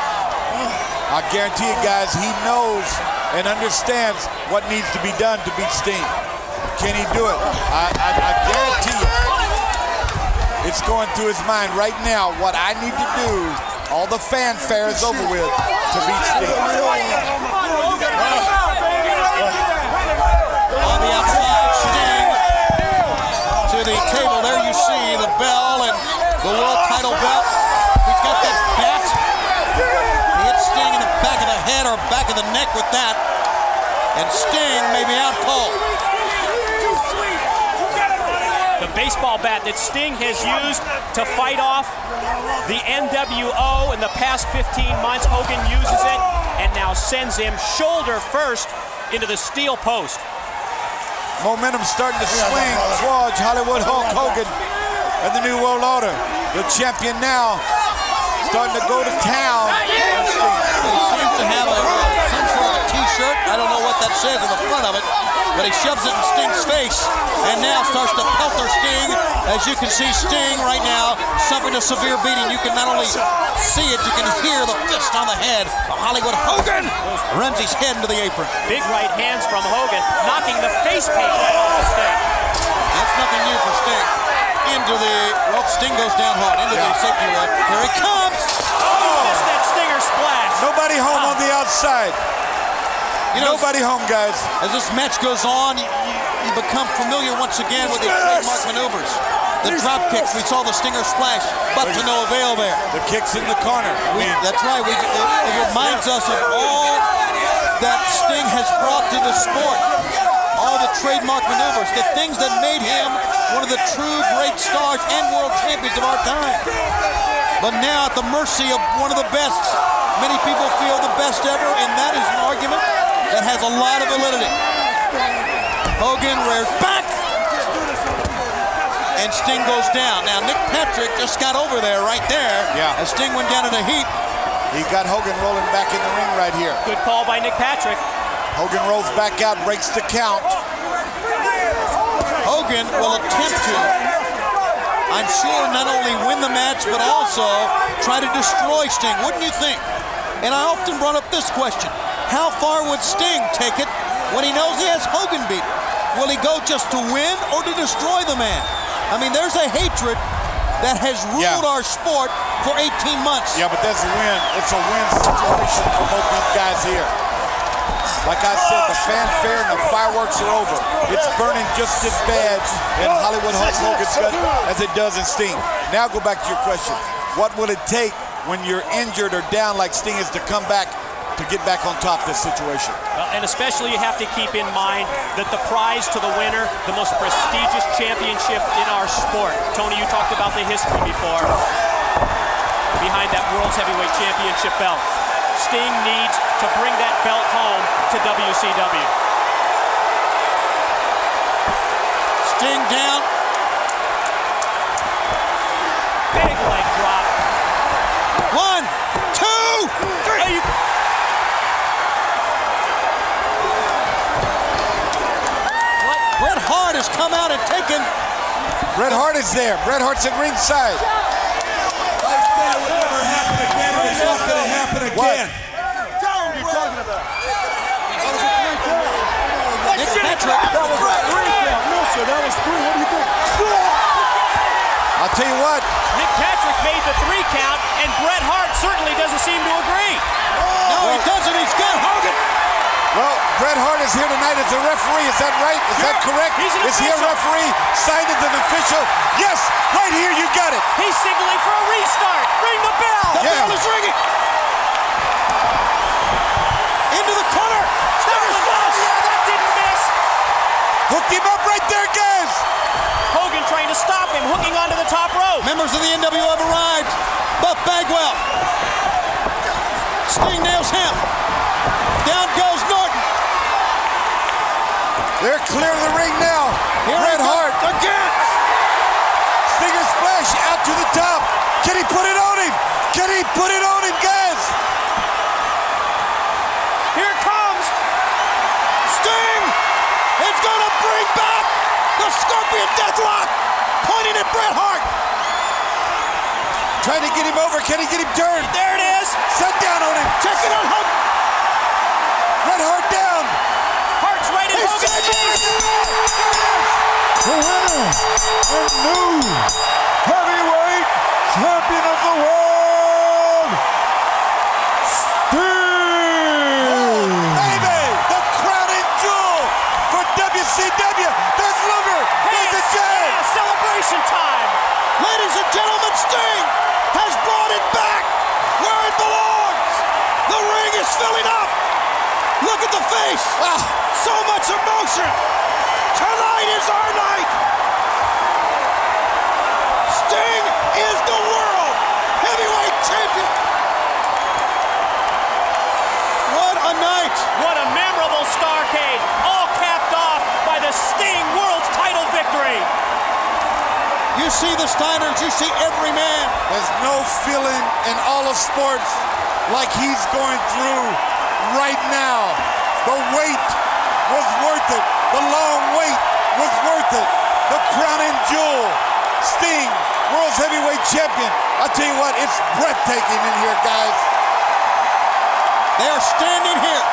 [SPEAKER 9] I guarantee you guys, he knows and understands what needs to be done to beat Sting. Can he do it? I, I, I guarantee you. It's going through his mind right now what I need to do. All the fanfare is over with to beat Sting.
[SPEAKER 24] On the outside, Sting to the table. Back of the neck with that. And Sting may be out cold.
[SPEAKER 29] The baseball bat that Sting has used to fight off the NWO in the past 15 months. Hogan uses it and now sends him shoulder first into the steel post.
[SPEAKER 9] Momentum starting to swing towards Hollywood Hulk Hogan and the New World Order. The champion now starting to go to town.
[SPEAKER 24] He seems to have a, some sort of t-shirt. I don't know what that says in the front of it, but he shoves it in Sting's face and now starts to pelter Sting. As you can see, Sting right now suffering a severe beating. You can not only see it, you can hear the fist on the head of Hollywood Hogan. Runs his head into the apron.
[SPEAKER 29] Big right hands from Hogan, knocking the face paint right off of Sting.
[SPEAKER 24] That's nothing new for Sting. Into the, well, Sting goes down hard. Into the safety rope. Here he comes.
[SPEAKER 29] Oh, missed that stinger splash.
[SPEAKER 9] Nobody home ah. on the outside.
[SPEAKER 24] You know,
[SPEAKER 9] Nobody home, guys.
[SPEAKER 24] As this match goes on, you, you, become familiar once again with the trademark maneuvers. The drop kicks, we saw the stinger splash, but to no avail there.
[SPEAKER 9] The kicks in the corner.
[SPEAKER 24] We, that's right. We, it, it reminds us of all that Sting has brought to the sport. All the trademark maneuvers, the things that made him one of the true great stars and world champions of our time. But now at the mercy of one of the best, many people feel the best ever, and that is an argument that has a lot of validity. Hogan rears back, and Sting goes down. Now Nick Patrick just got over there, right there.
[SPEAKER 9] Yeah.
[SPEAKER 24] As Sting went down in a heap.
[SPEAKER 9] He got Hogan rolling back in the ring right here.
[SPEAKER 29] Good call by Nick Patrick.
[SPEAKER 9] Hogan rolls back out, breaks the count.
[SPEAKER 24] Hogan will attempt to, I'm sure, not only win the match, but also try to destroy Sting. Wouldn't you think? And I often brought up this question. How far would Sting take it when he knows he has Hogan beat? Will he go just to win or to destroy the man? I mean, there's a hatred that has ruled our sport for 18 months.
[SPEAKER 9] Yeah, but that's a win. It's a win situation for both these guys here. Like I said, the fanfare and the fireworks are over. It's burning just as bad in Hollywood Hulk Hogan's gut as it does in Sting. Now go back to your question. What will it take when you're injured or down like Sting is to come back to get back on top of this situation?
[SPEAKER 29] Well, and especially you have to keep in mind that the prize to the winner, the most prestigious championship in our sport. Tony, you talked about the history before behind that World's Heavyweight Championship belt. Sting needs to bring that belt home to WCW.
[SPEAKER 24] Sting down. Out and.
[SPEAKER 9] Bret Hart is there. Bret Hart's at ringside.
[SPEAKER 30] I said it would never happen again, and it's not going to happen again.
[SPEAKER 24] Nick Patrick.
[SPEAKER 30] That was three count. No, sir, that was three. What do you think?
[SPEAKER 9] I'll tell you what.
[SPEAKER 29] Nick Patrick made the three count, and Bret Hart certainly doesn't seem to agree.
[SPEAKER 24] No, he doesn't. He's got Hogan.
[SPEAKER 9] Well, Bret Hart is here tonight as a referee. Is that right? Is that correct? Is he a referee? Signed as an official? Yes, right here. You got it.
[SPEAKER 29] He's signaling for a restart. Ring the bell.
[SPEAKER 24] The
[SPEAKER 9] Yeah.
[SPEAKER 24] bell is ringing. Into the corner. Stinger splash.
[SPEAKER 29] Yeah, that didn't miss.
[SPEAKER 9] Hooked him up right there, guys.
[SPEAKER 29] Hogan trying to stop him, hooking onto the top rope.
[SPEAKER 24] Members of the NWO have arrived. Buff Bagwell.
[SPEAKER 9] They're clear of the ring now.
[SPEAKER 24] Here goes
[SPEAKER 9] Hart.
[SPEAKER 24] again.
[SPEAKER 9] Stinger splash out to the top. Can he put it on him? Can he put it on him, guys?
[SPEAKER 29] Here comes.
[SPEAKER 24] Sting It's to bring back the Scorpion Deathlock, pointing at Bret Hart.
[SPEAKER 9] Trying to get him over. Can he get him turned?
[SPEAKER 29] There it is.
[SPEAKER 9] Set down on him.
[SPEAKER 24] Check it on Hogan.
[SPEAKER 9] Bret Hart down.
[SPEAKER 29] Hart's right in
[SPEAKER 24] He's
[SPEAKER 29] Hogan's
[SPEAKER 24] saving
[SPEAKER 29] face.
[SPEAKER 30] The winner and new heavyweight champion of the world, Sting.
[SPEAKER 9] Oh, baby, the crowning jewel for WCW. There's Luger. There's the Jay.
[SPEAKER 29] Celebration time.
[SPEAKER 24] Ladies and gentlemen, Sting has brought it back where it belongs. The ring is filling up. Look at the face. Ah, so much emotion. Tonight is our night. Sting is the world heavyweight champion. What a night.
[SPEAKER 29] What a memorable Starrcade, all capped off by the Sting World's title victory.
[SPEAKER 24] You see the Steiners, you see every man.
[SPEAKER 9] There's no feeling in all of sports like he's going through right now. The wait was worth it. The long wait was worth it. The crowning jewel. Sting, World's Heavyweight Champion. I tell you what, it's breathtaking in here, guys.
[SPEAKER 24] They are standing here,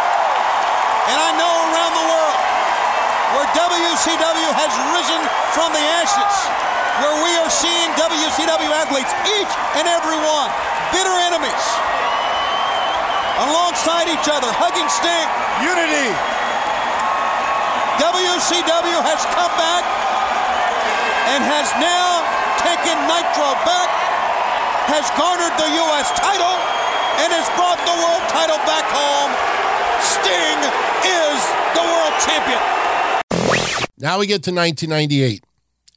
[SPEAKER 24] and I know around the world where WCW has risen from the ashes, where we are seeing WCW athletes, each and every one, bitter enemies, alongside each other, hugging Sting.
[SPEAKER 9] Unity.
[SPEAKER 24] WCW has come back and has now taken Nitro back, has garnered the U.S. title, and has brought the world title back home. Sting is the world champion.
[SPEAKER 3] Now we get to 1998.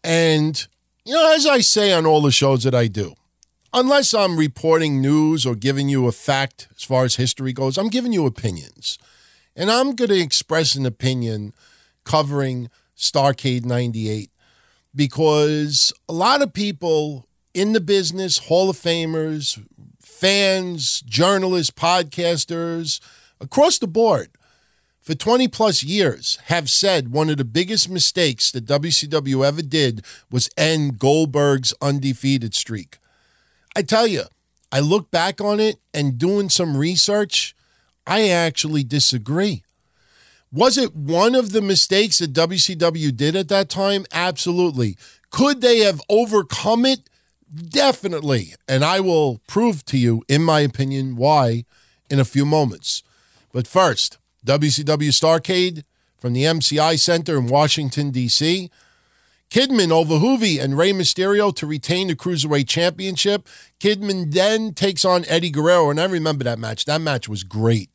[SPEAKER 3] And, you know, as I say on all the shows that I do, unless I'm reporting news or giving you a fact as far as history goes, I'm giving you opinions. And I'm going to express an opinion covering Starrcade 98 because a lot of people in the business, Hall of Famers, fans, journalists, podcasters, across the board, for 20 plus years have said one of the biggest mistakes that WCW ever did was end Goldberg's undefeated streak. I tell you, I look back on it and doing some research, I actually disagree. Was it one of the mistakes that WCW did at that time? Absolutely. Could they have overcome it? Definitely. And I will prove to you, in my opinion, why in a few moments. But first, WCW Starrcade from the MCI Center in Washington, D.C. Kidman over Juvi and Rey Mysterio to retain the Cruiserweight Championship. Kidman then takes on Eddie Guerrero, and I remember that match. That match was great.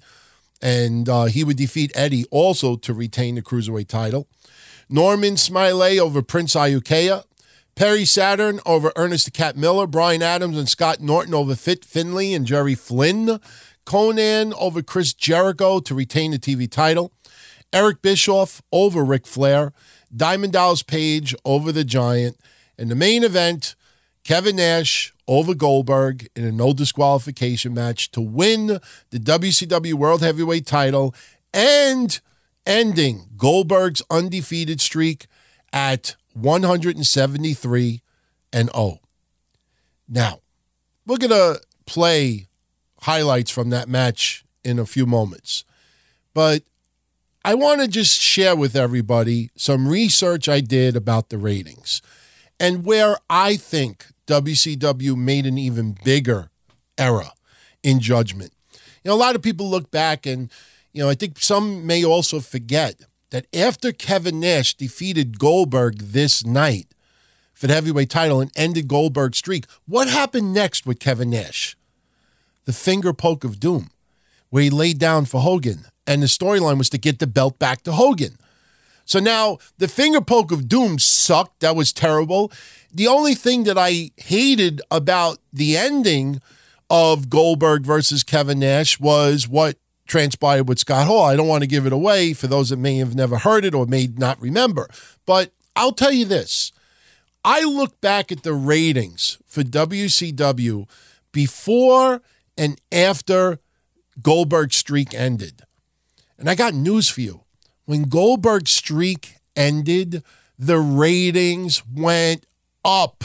[SPEAKER 3] And uh, he would defeat Eddie also to retain the Cruiserweight title. Norman Smiley over Prince Iaukea. Perry Saturn over Ernest the Cat Miller. Brian Adams and Scott Norton over Fit Finlay and Jerry Flynn. Konnan over Chris Jericho to retain the TV title. Eric Bischoff over Ric Flair. Diamond Dallas Page over the Giant. And the main event, Kevin Nash over Goldberg in a no disqualification match to win the WCW World Heavyweight title and ending Goldberg's undefeated streak at 173 and 0. Now, we're going to play highlights from that match in a few moments. But I want to just share with everybody some research I did about the ratings and where I think WCW made an even bigger error in judgment. You know, a lot of people look back and, you know, I think some may also forget that after Kevin Nash defeated Goldberg this night for the heavyweight title and ended Goldberg's streak, what happened next with Kevin Nash? The finger poke of doom, where he laid down for Hogan. And the storyline was to get the belt back to Hogan. So now the finger poke of doom sucked. That was terrible. The only thing that I hated about the ending of Goldberg versus Kevin Nash was what transpired with Scott Hall. I don't want to give it away for those that may have never heard it or may not remember. But I'll tell you this I look back at the ratings for WCW before and after Goldberg's streak ended. And I got news for you. When Goldberg's streak ended, the ratings went up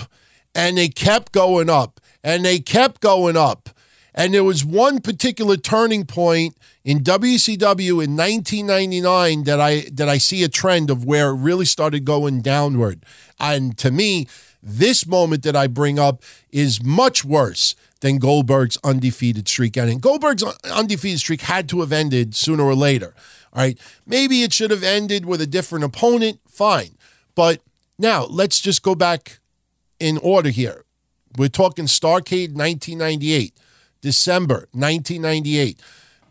[SPEAKER 3] and they kept going up and they kept going up. And there was one particular turning point in WCW in 1999 that I that I see a trend of where it really started going downward. And to me, this moment that I bring up is much worse than Goldberg's undefeated streak ending. Goldberg's undefeated streak had to have ended sooner or later. All right. Maybe it should have ended with a different opponent. Fine. But now let's just go back in order here. We're talking Starrcade 1998, December 1998.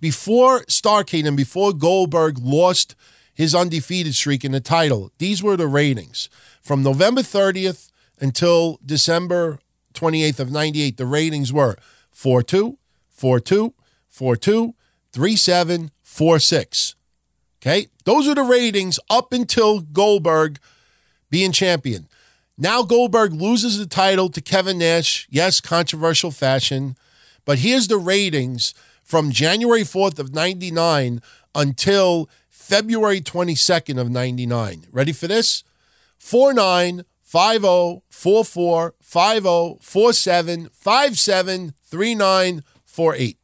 [SPEAKER 3] Before Starrcade and before Goldberg lost his undefeated streak in the title, these were the ratings. From November 30th until December 28th of 98, the ratings were 4 2, 4 2, 4 2, 3 7, 4 6. Okay, those are the ratings up until Goldberg being champion. Now Goldberg loses the title to Kevin Nash. Yes, controversial fashion. But here's the ratings from January 4th of 99 until February 22nd of 99. Ready for this? 49 50 44 50 47 57 39 48.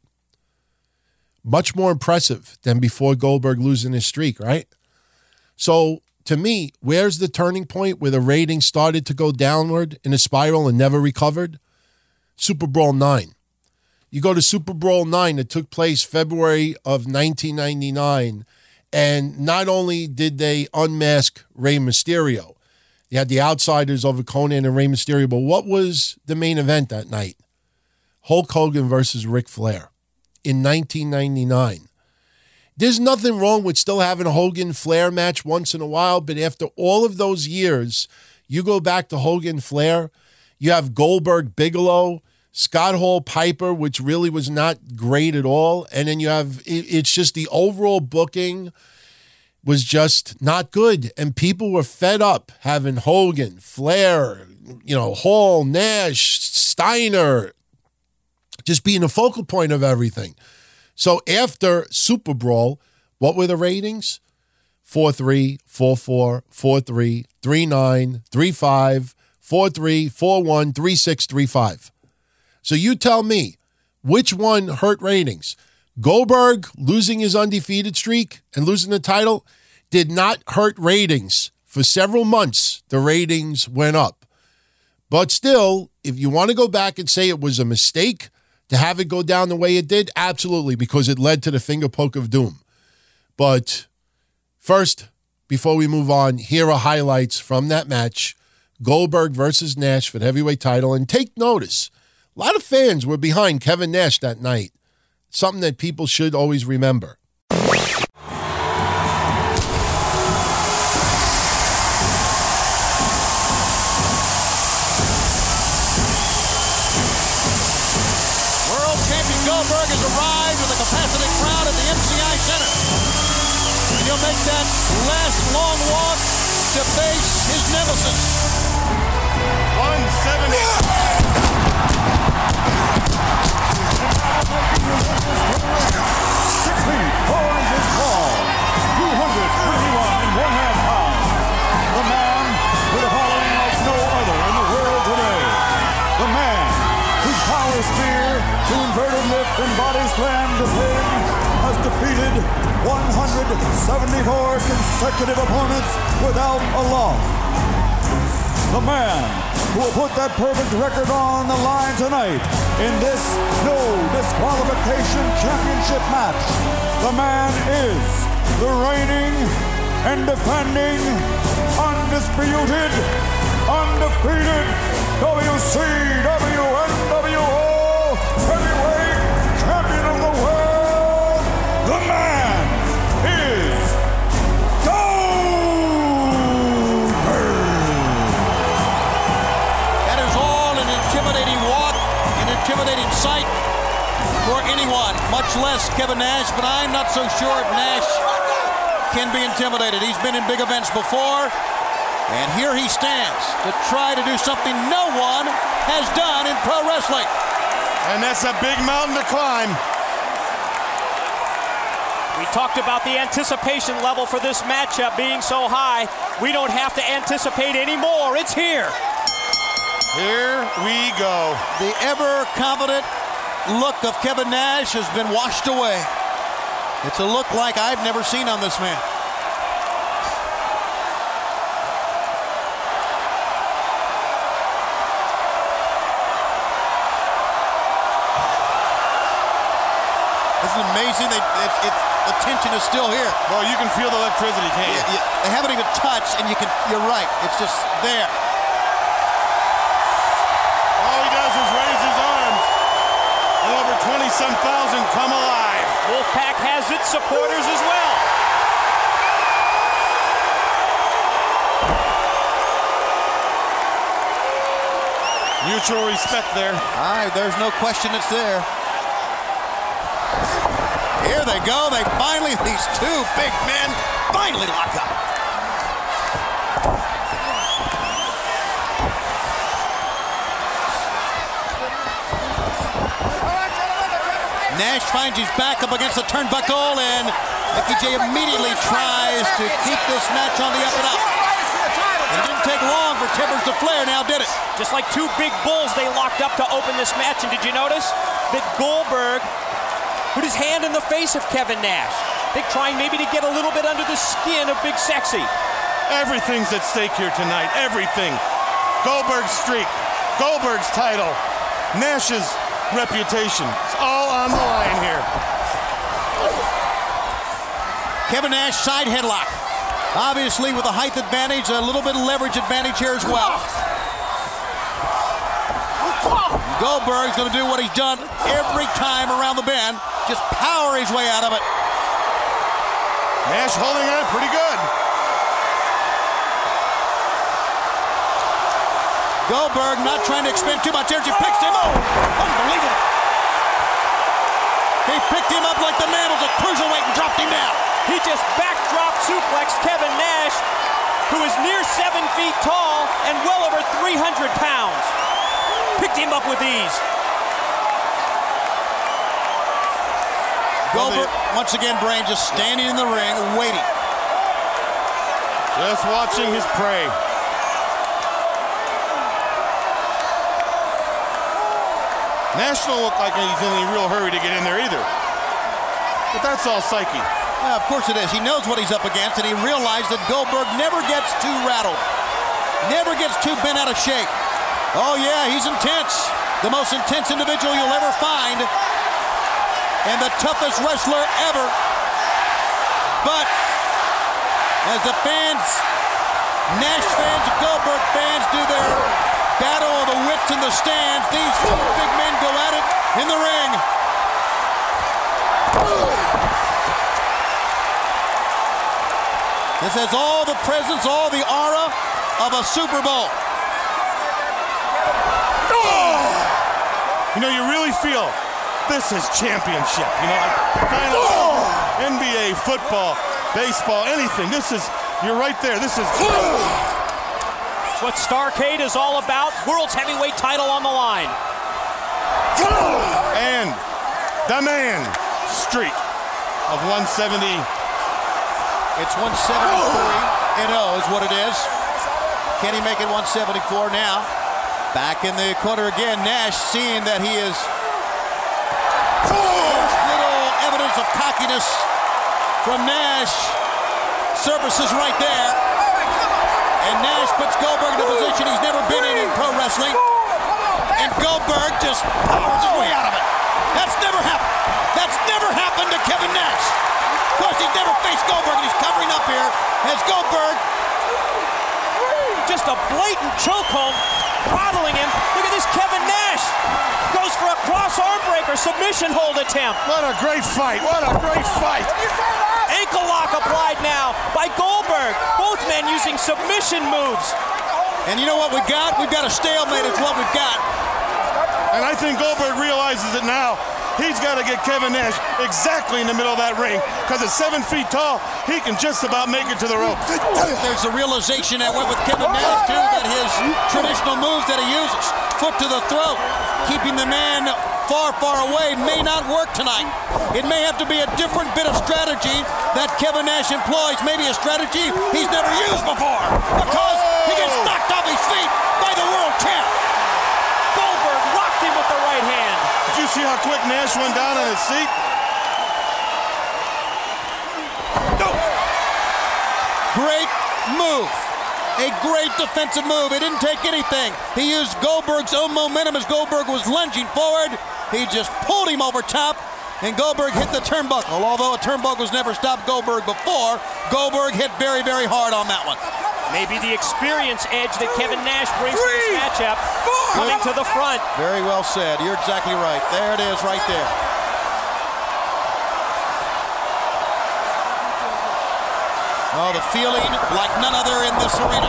[SPEAKER 3] Much more impressive than before Goldberg losing his streak, right? So, to me, where's the turning point where the ratings started to go downward in a spiral and never recovered? Super Brawl 9. You go to Super Brawl 9 that took place February of 1999 and not only did they unmask Rey Mysterio, you had the outsiders over Konnan and Rey Mysterio, but what was the main event that night? Hulk Hogan versus Ric Flair in 1999. There's nothing wrong with still having a Hogan Flair match once in a while, but after all of those years, you go back to Hogan Flair, you have Goldberg Bigelow, Scott Hall Piper, which really was not great at all. And then you have, it's just the overall booking was just not good. And people were fed up having Hogan, Flair, you know, Hall, Nash, Steiner, just being the focal point of everything. So after Super Brawl, what were the ratings? 4 3, 4 4, 4 3, 3 9, 3 5, 4 3, 4 1, 3 6, 3 5. So you tell me which one hurt ratings? Goldberg losing his undefeated streak and losing the title did not hurt ratings. For several months, the ratings went up. But still, if you want to go back and say it was a mistake to have it go down the way it did, absolutely, because it led to the finger poke of doom. But first, before we move on, here are highlights from that match Goldberg versus Nash for the heavyweight title. And take notice a lot of fans were behind Kevin Nash that night. Something that people should always remember.
[SPEAKER 24] That last long walk to face his nemesis.
[SPEAKER 14] 170. Six feet, four inches tall, 221 and one half pounds. The man with a following like no other in the world today. The man whose power spear to inverted lift and body slam to has defeated 174 consecutive opponents without a loss. The man who will put that perfect record on the line tonight in this no disqualification championship match. The man is the reigning and defending, undisputed, undefeated WCW
[SPEAKER 24] anyone, much less Kevin Nash, but I'm not so sure if Nash can be intimidated. He's been in big events before, and here he stands to try to do something no one has done in pro wrestling.
[SPEAKER 31] And that's a big mountain to climb.
[SPEAKER 29] We talked about the anticipation level for this matchup being so high. We don't have to anticipate anymore. It's here.
[SPEAKER 31] Here we go.
[SPEAKER 24] The ever confident look of Kevin Nash has been washed away. It's a look like I've never seen on this man. This is amazing. They, it's, it's, the tension is still here.
[SPEAKER 31] Well, you can feel the electricity, can't you?
[SPEAKER 24] Yeah, yeah, they haven't even touched, and you can. You're right. It's just there.
[SPEAKER 31] Come alive.
[SPEAKER 29] Wolfpack has its supporters as well.
[SPEAKER 31] Mutual respect there.
[SPEAKER 24] All right, there's no question it's there. Here they go. They finally, these two big men finally lock up. Nash finds his back up against the turnbuckle, and Mickey Jay immediately tries to keep this match on the up and up. And it didn't take long for Timbers to flare, now did it.
[SPEAKER 29] Just like two big bulls, they locked up to open this match. And did you notice that Goldberg put his hand in the face of Kevin Nash? I think trying maybe to get a little bit under the skin of Big Sexy.
[SPEAKER 32] Everything's at stake here tonight. Everything. Goldberg's streak, Goldberg's title, Nash's reputation. All on the line here.
[SPEAKER 24] Kevin Nash side headlock. Obviously, with a height advantage, a little bit of leverage advantage here as well. Goldberg's going to do what he's done every time around the bend, just power his way out of it.
[SPEAKER 32] Nash holding on pretty good.
[SPEAKER 24] Goldberg not trying to expend too much energy, picks him up. Unbelievable. Picked him up like the man was a cruiserweight and dropped him down.
[SPEAKER 29] He just backdrop suplex Kevin Nash, who is near seven feet tall and well over 300 pounds. Picked him up with ease.
[SPEAKER 24] Goldberg, once again, Brain just standing in the ring, waiting.
[SPEAKER 32] Just watching his prey. Nash don't look like he's in any real hurry to get in there either. But that's all psyche.
[SPEAKER 24] Yeah, of course it is. He knows what he's up against, and he realized that Goldberg never gets too rattled, never gets too bent out of shape. Oh, yeah, he's intense. The most intense individual you'll ever find, and the toughest wrestler ever. But as the fans, Nash fans, Goldberg fans do their battle of the wits in the stands, these two big men go at it in the ring. This has all the presence, all the aura of a Super Bowl.
[SPEAKER 32] You know, you really feel this is championship. You know, NBA, football, baseball, anything. This is, you're right there. This is.
[SPEAKER 29] It's what Starrcade is all about. World's heavyweight title on the line.
[SPEAKER 32] And the man streak of 170.
[SPEAKER 24] It's 173 and 0 is what it is. Can he make it 174 now? Back in the corner again. Nash seeing that he is little evidence of cockiness from Nash. Surfaces right there. And Nash puts Goldberg in a position he's never been in in pro wrestling. And Goldberg just powers his way out of it. That's never happened. That's never happened to Kevin Nash. Of course, he's never faced Goldberg, and he's covering up here as Goldberg.
[SPEAKER 29] Just a blatant chokehold, bottling him. Look at this, Kevin Nash goes for a cross arm breaker submission hold attempt.
[SPEAKER 32] What a great fight! What a great fight!
[SPEAKER 29] Ankle lock applied now by Goldberg. Both men using submission moves.
[SPEAKER 24] And you know what we got? We've got a stalemate. It's what we've got.
[SPEAKER 32] And I think Goldberg realizes it now. He's got to get Kevin Nash exactly in the middle of that ring because at seven feet tall, he can just about make it to the rope.
[SPEAKER 24] There's a realization that went with Kevin Nash, too, that his traditional moves that he uses, foot to the throat, keeping the man far, far away, may not work tonight. It may have to be a different bit of strategy that Kevin Nash employs, maybe a strategy he's never used before, because he gets knocked off his feet by the world champ.
[SPEAKER 29] Goldberg rocked him with the right hand.
[SPEAKER 32] Did you see how quick Nash went down on his seat?
[SPEAKER 24] Great move. A great defensive move. He didn't take anything. He used Goldberg's own momentum as Goldberg was lunging forward. He just pulled him over top, and Goldberg hit the turnbuckle. Although a turnbuckle's never stopped Goldberg before, Goldberg hit very, very hard on that one.
[SPEAKER 29] Maybe the experience edge that Kevin Nash brings to this matchup coming to the front.
[SPEAKER 24] Very well said. You're exactly right. There it is, right there. Oh, the feeling like none other in this arena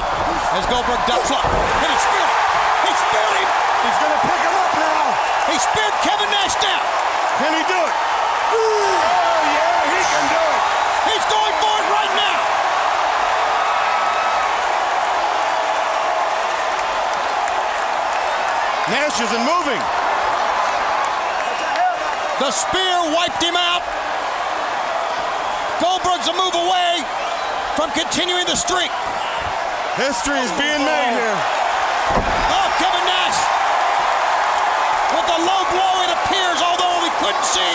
[SPEAKER 24] as Goldberg ducks up. And he speared him. He speared him.
[SPEAKER 32] He's going to pick him up now.
[SPEAKER 24] He speared Kevin Nash down.
[SPEAKER 32] Can he do it? Oh, yeah, he can do it.
[SPEAKER 24] He's going for it right now.
[SPEAKER 32] Nash isn't moving.
[SPEAKER 24] The spear wiped him out. Goldberg's a move away from continuing the streak.
[SPEAKER 32] History is being made here.
[SPEAKER 24] Oh, Kevin Nash. With the low blow, it appears, although we couldn't see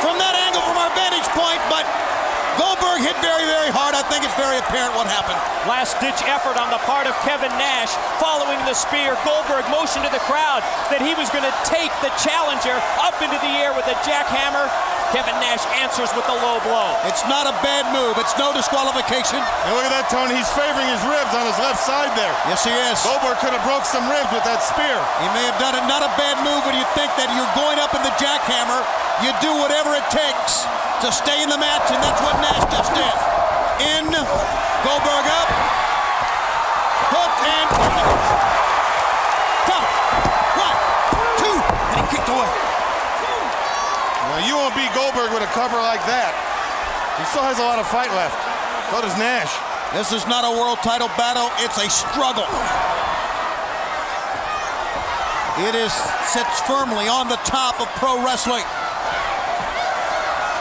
[SPEAKER 24] from that angle from our vantage point, but Goldberg hit very, very hard. I think it's very apparent what happened.
[SPEAKER 29] Last ditch effort on the part of Kevin Nash following the spear. Goldberg motioned to the crowd that he was going to take the challenger up into the air with a jackhammer. Kevin Nash answers with the low blow.
[SPEAKER 24] It's not a bad move. It's no disqualification.
[SPEAKER 32] And look at that, Tony. He's favoring his ribs on his left side there.
[SPEAKER 24] Yes, he is.
[SPEAKER 32] Goldberg could have broke some ribs with that spear.
[SPEAKER 24] He may have done it. Not a bad move when you think that you're going up in the jackhammer. You do whatever it takes to stay in the match, and that's what Nash just did. In, Goldberg up, hook, and
[SPEAKER 32] Now, you won't beat Goldberg with a cover like that. He still has a lot of fight left. So does Nash.
[SPEAKER 24] This is not a world title battle, it's a struggle. It is sits firmly on the top of pro wrestling.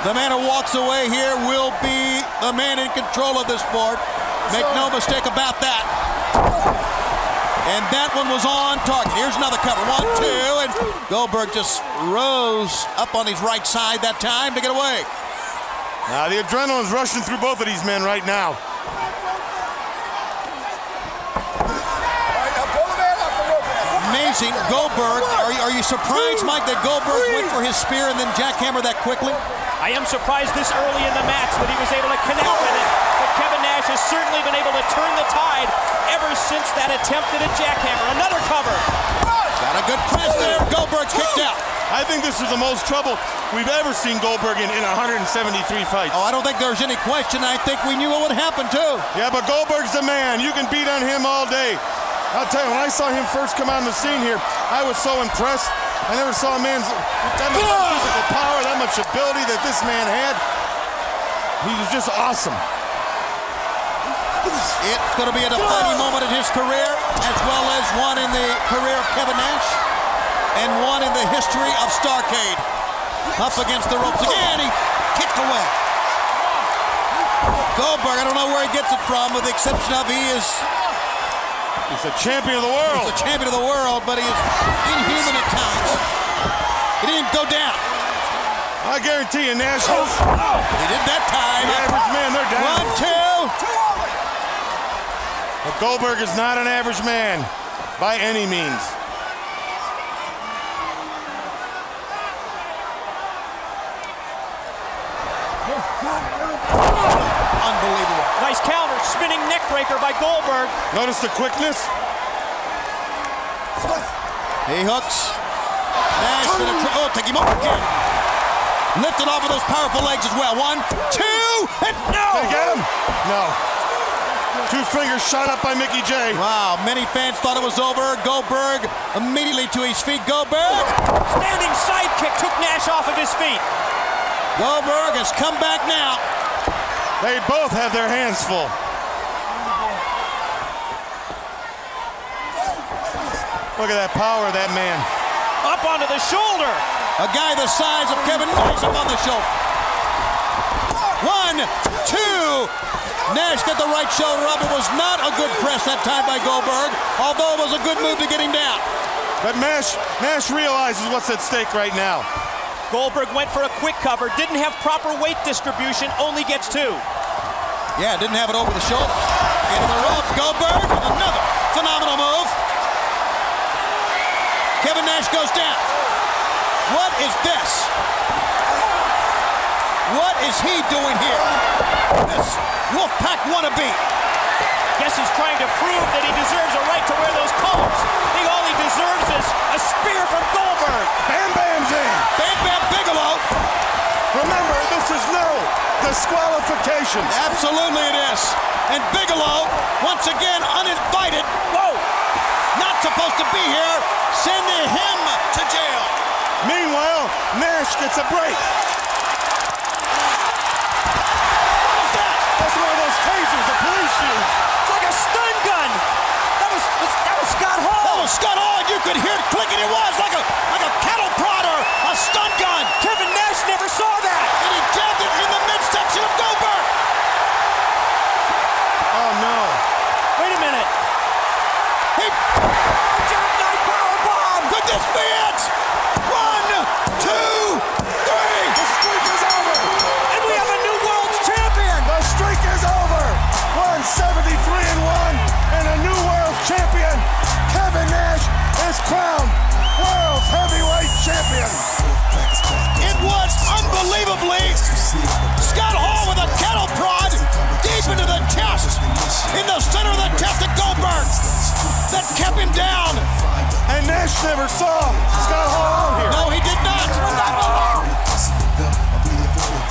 [SPEAKER 24] The man who walks away here will be the man in control of this sport. Make no mistake about that. And that one was on target. Here's another cover. One, two, and Goldberg just rose up on his right side that time to get away.
[SPEAKER 32] Now, the adrenaline's rushing through both of these men right now.
[SPEAKER 24] Amazing. Goldberg, are you, are you surprised, Mike, that Goldberg went for his spear and then jackhammer that quickly?
[SPEAKER 29] I am surprised this early in the match that he was able to connect with it. But Kevin Nash has certainly been able to turn the tide ever since that attempt at a jackhammer. Another cover.
[SPEAKER 24] A good press there. Goldberg kicked out.
[SPEAKER 32] I think this is the most trouble we've ever seen Goldberg in in 173 fights.
[SPEAKER 24] Oh, I don't think there's any question. I think we knew what would happen, too.
[SPEAKER 32] Yeah, but Goldberg's the man. You can beat on him all day. I'll tell you, when I saw him first come on the scene here, I was so impressed. I never saw a man's that much physical power, that much ability that this man had. He was just awesome.
[SPEAKER 24] It's going to be a defining moment in his career, as well as one in the career of Kevin Nash, and one in the history of Starrcade. Up against the ropes again, he kicked away. Goldberg, I don't know where he gets it from, with the exception of he is
[SPEAKER 32] He's a champion of the world.
[SPEAKER 24] He's a champion of the world, but he is inhuman at times. He didn't go down.
[SPEAKER 32] I guarantee you, Nash.
[SPEAKER 24] He did that time.
[SPEAKER 32] The average man, they're down.
[SPEAKER 24] One, two.
[SPEAKER 32] But Goldberg is not an average man by any means.
[SPEAKER 24] Unbelievable.
[SPEAKER 29] Nice counter, spinning neck breaker by Goldberg.
[SPEAKER 32] Notice the quickness.
[SPEAKER 24] He hooks. Nash to the tr- oh, take him up again. Lifted off of those powerful legs as well. One, two, and no!
[SPEAKER 32] Did he get him? No. Two fingers shot up by Mickey Jay.
[SPEAKER 24] Wow, many fans thought it was over. Goldberg immediately to his feet. Goldberg!
[SPEAKER 29] Standing sidekick took Nash off of his feet.
[SPEAKER 24] Goldberg has come back now.
[SPEAKER 32] They both have their hands full. Look at that power of that man.
[SPEAKER 29] Up onto the shoulder.
[SPEAKER 24] A guy the size of Kevin Nash up on the shoulder. One, two. Nash got the right shoulder up. It was not a good press that time by Goldberg, although it was a good move to get him down.
[SPEAKER 32] But Nash, Nash realizes what's at stake right now.
[SPEAKER 29] Goldberg went for a quick cover, didn't have proper weight distribution, only gets two.
[SPEAKER 24] Yeah, didn't have it over the shoulder. Into the ropes, Goldberg, with another phenomenal move. Kevin Nash goes down. What is this? What is he doing here? This Wolfpack wannabe.
[SPEAKER 29] Guess he's trying to prove that he deserves a right to wear those colors. I think all he deserves is a spear from Goldberg.
[SPEAKER 32] Bam Bam Zing.
[SPEAKER 24] Bam Bam Bigelow.
[SPEAKER 32] Remember, this is no disqualification.
[SPEAKER 24] Absolutely it is. And Bigelow, once again uninvited.
[SPEAKER 29] Whoa!
[SPEAKER 24] Not supposed to be here. Sending him to jail.
[SPEAKER 32] Meanwhile, Nash gets a break.
[SPEAKER 29] Scott Hall.
[SPEAKER 24] You could hear it clicking. It was like a like a cattle prod or a stun gun. in that kept him down.
[SPEAKER 31] And Nash never saw Scott Hall out here.
[SPEAKER 24] No, he did not.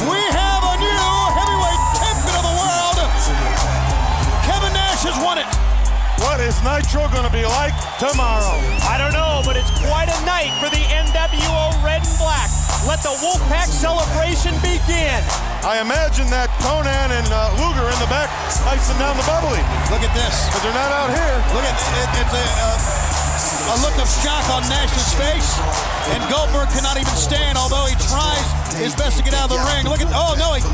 [SPEAKER 24] We have a new heavyweight champion of the world. Kevin Nash has won it.
[SPEAKER 31] What is Nitro going to be like tomorrow?
[SPEAKER 29] I don't know, but it's quite a night for the NWO Red and Black. Let the Wolfpack celebration begin.
[SPEAKER 31] I imagine that Konnan and uh, Luger in the back icing down the bubbly.
[SPEAKER 24] Look at this.
[SPEAKER 31] Because they're not out here.
[SPEAKER 24] Look at it. It's a, uh, a look of shock on Nash's face. And Goldberg cannot even stand, although he tries his best to get out of the ring. Look at, oh no, he,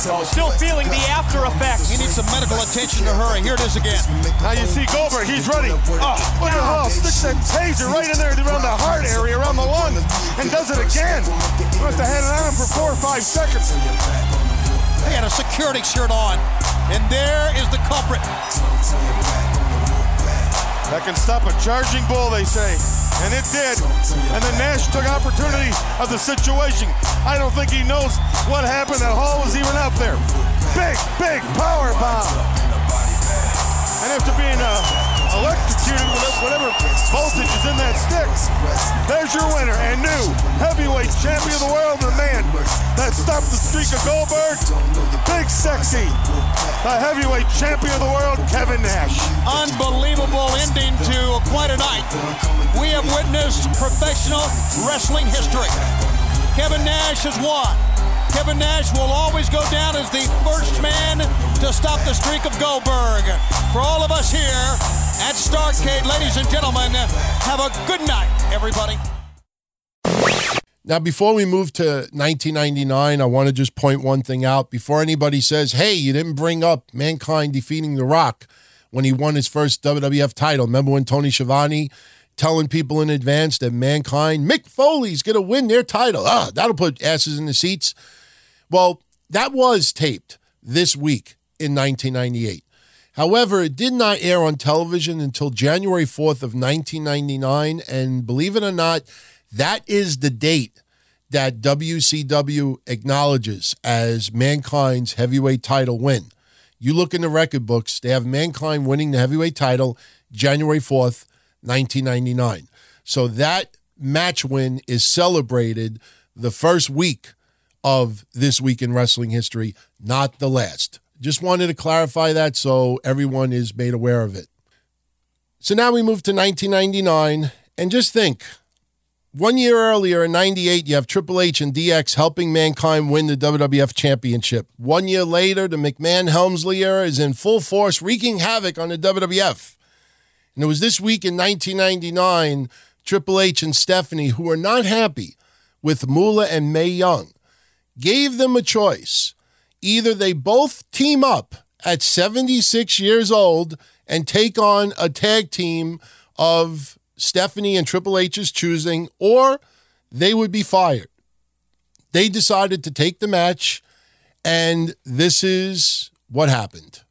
[SPEAKER 29] Still feeling the after effects.
[SPEAKER 24] he needs some medical attention to hurry. Here it is again.
[SPEAKER 31] Now you see Goldberg, he's ready. Oh, look at Hall, sticks that taser right in there around the heart area, around the lungs, and does it again. Must have had it on him for four or five seconds.
[SPEAKER 24] He had a security shirt on. And there is the culprit.
[SPEAKER 31] That can stop a charging bull, they say. And it did. And then Nash took opportunity of the situation. I don't think he knows what happened that Hall was even out there. Big, big power bomb. And after being uh, electrocuted whatever voltage is in that stick, there's your winner and new heavyweight champion of the world, the man that stopped the streak of Goldberg, Big Sexy, the heavyweight champion of the world, Kevin Nash.
[SPEAKER 24] Unbelievable ending to quite a night. We have witnessed professional wrestling history. Kevin Nash has won. Kevin Nash will always go down as the first man to stop the streak of Goldberg. For all of us here at Starrcade, ladies and gentlemen, have a good night, everybody.
[SPEAKER 3] Now, before we move to 1999, I want to just point one thing out. Before anybody says, hey, you didn't bring up Mankind defeating The Rock when he won his first WWF title. Remember when Tony Schiavone telling people in advance that Mankind, Mick Foley's going to win their title? Ah, that'll put asses in the seats. Well, that was taped this week in 1998. However, it did not air on television until January 4th of 1999. And believe it or not, that is the date that WCW acknowledges as Mankind's heavyweight title win. You look in the record books, they have Mankind winning the heavyweight title January 4th, 1999. So that match win is celebrated the first week of this week in wrestling history, not the last. Just wanted to clarify that so everyone is made aware of it. So now we move to 1999, and just think one year earlier in 98, you have Triple H and DX helping Mankind win the WWF Championship. One year later, the McMahon Helmsley era is in full force, wreaking havoc on the WWF. And it was this week in 1999, Triple H and Stephanie, who were not happy with Moolah and Mae Young, gave them a choice. Either they both team up at 76 years old and take on a tag team of Stephanie and Triple H's choosing, or they would be fired. They decided to take the match, and this is what happened.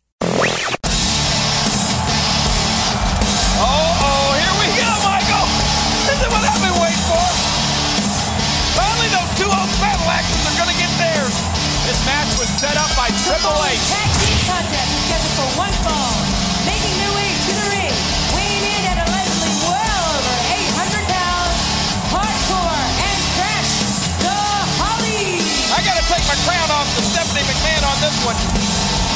[SPEAKER 33] This
[SPEAKER 34] one.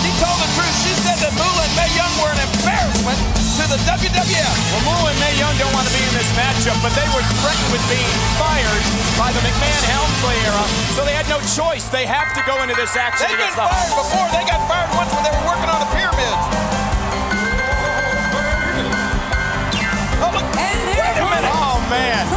[SPEAKER 33] She told the truth. She said that Moolah and Mae Young were an embarrassment to the WWF.
[SPEAKER 29] Well, Moolah and Mae Young don't want to be in this matchup, but they were threatened with being fired by the McMahon Helmsley era, so they had no choice. They have to go into this action
[SPEAKER 33] They've been
[SPEAKER 29] against the
[SPEAKER 33] fired before. They got fired once when they were working on the pyramids. Oh, look.
[SPEAKER 34] And
[SPEAKER 33] Wait a minute.
[SPEAKER 29] Oh, man.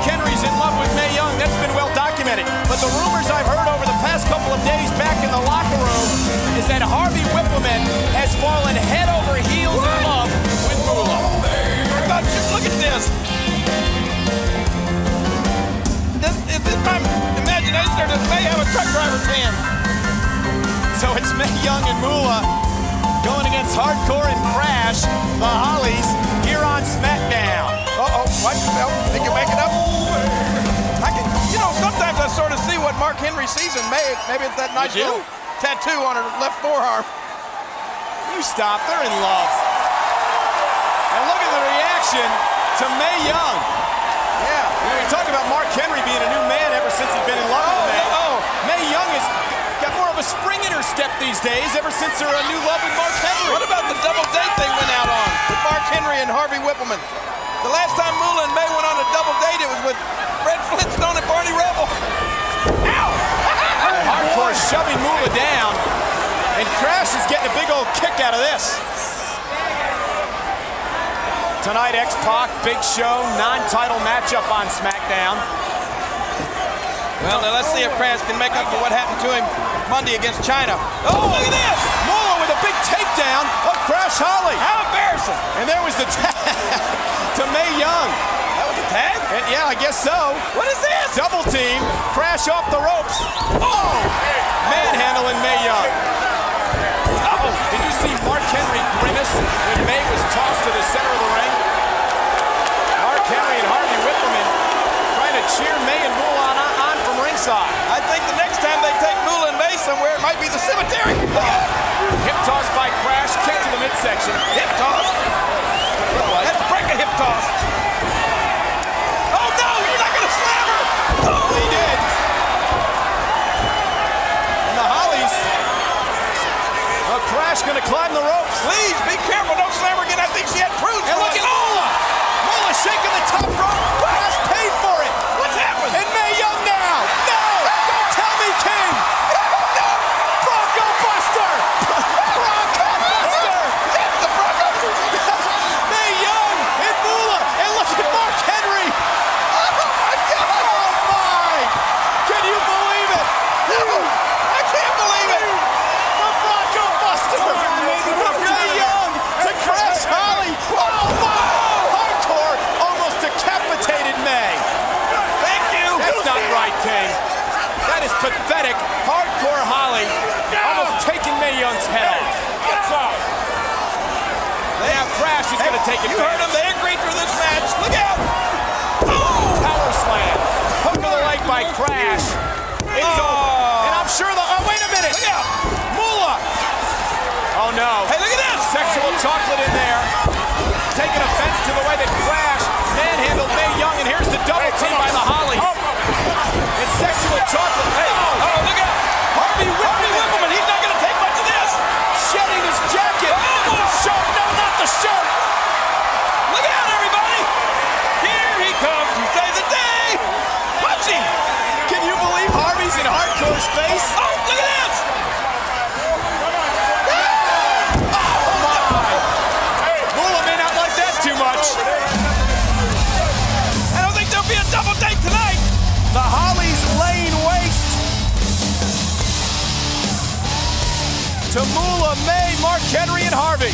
[SPEAKER 34] Mark
[SPEAKER 29] Henry's in love with Mae Young. That's been well documented. But the rumors I've heard over the past couple of days back in the locker room is that Harvey Wippleman has fallen head over heels in love with Moolah.
[SPEAKER 33] I thought Look at this. This is this my imagination or does Mae have a truck driver's hand?
[SPEAKER 29] So it's Mae Young and Moolah going against Hardcore and Crash, the Hollies, here on SmackDown. Uh-oh, what?
[SPEAKER 33] Mark Henry season. Maybe, maybe it's that nice little tattoo on her left forearm.
[SPEAKER 35] You stop. They're in love. And look at the reaction to Mae Young. Yeah. You know, you talk about Mark Henry being a new man ever since he's been in love with Mae. Oh, Mae Young has got more of a spring in her step these days ever since her uh, new love with Mark Henry.
[SPEAKER 33] What about the double date they went out on with Mark Henry and Harvey Wippleman? The last time Moolah and Mae went on a double date, it was with Fred Flintstone and Barney Rubble.
[SPEAKER 35] Hardcore shoving Moolah down. And Crash is getting a big old kick out of this. Tonight, X-Pac, Big Show, non-title matchup on SmackDown.
[SPEAKER 33] Well, now let's see if Crash can make up for what happened to him Monday against Chyna. Oh, look at this!
[SPEAKER 35] Takedown of Crash Holly.
[SPEAKER 33] How embarrassing!
[SPEAKER 35] And there was the tag to Mae Young.
[SPEAKER 33] That was a tag?
[SPEAKER 35] And yeah, I guess so.
[SPEAKER 33] What is this?
[SPEAKER 35] Double team, Crash off the ropes. Oh! Manhandling Mae Young. Oh, did you see Mark Henry grimace when Mae was tossed to the center of the ring? Mark Henry and Harvey Wippleman trying to cheer Mae and Moolah on, on from ringside.
[SPEAKER 33] I think the next time they take Moolah and Mae somewhere, it might be the cemetery.
[SPEAKER 35] Hip toss by Crash, kick to the midsection.
[SPEAKER 33] Hip toss? Let's break a hip toss. Oh no, you're not gonna slam her!
[SPEAKER 35] Oh, he did. And the Hollies. Well, Crash gonna climb the ropes.
[SPEAKER 33] Please be careful, don't slam her again. I think she had prunes.
[SPEAKER 35] And look at Moolah. Moolah shaking the top rope. Crash paid for it.
[SPEAKER 33] What's happened?
[SPEAKER 35] And Mae Young now. No! Don't tell me, King. Bronco Buster. Bronco Buster.
[SPEAKER 33] the Bronco.
[SPEAKER 35] Mae Young and Moolah. And look at Mark Henry.
[SPEAKER 33] Oh my God!
[SPEAKER 35] Oh my! Can you believe it?
[SPEAKER 33] I can't believe it!
[SPEAKER 35] The Bronco Buster. From Mae Young to Crash Holly. Oh my! Hardcore almost decapitated Mae.
[SPEAKER 33] Thank you.
[SPEAKER 35] That's not right, King. That pathetic. Hardcore Holly almost taking Mae Young's head off.
[SPEAKER 33] Off.
[SPEAKER 35] Now Crash is going to take it.
[SPEAKER 33] You heard them. They agreed for this match. Look out!
[SPEAKER 35] Power slam. Hook of the leg by Crash. It's oh. over. And I'm sure the. Oh, wait a minute.
[SPEAKER 33] Look out!
[SPEAKER 35] Moolah. Oh no.
[SPEAKER 33] Hey, look at this!
[SPEAKER 35] Sexual chocolate in there. Taking offense to the way that Crash manhandled Mae Young. And here's the double team by the Hollies. Sexual chocolate. Hey.
[SPEAKER 33] Oh, look out!
[SPEAKER 35] Mae, Mark Henry, and Harvey.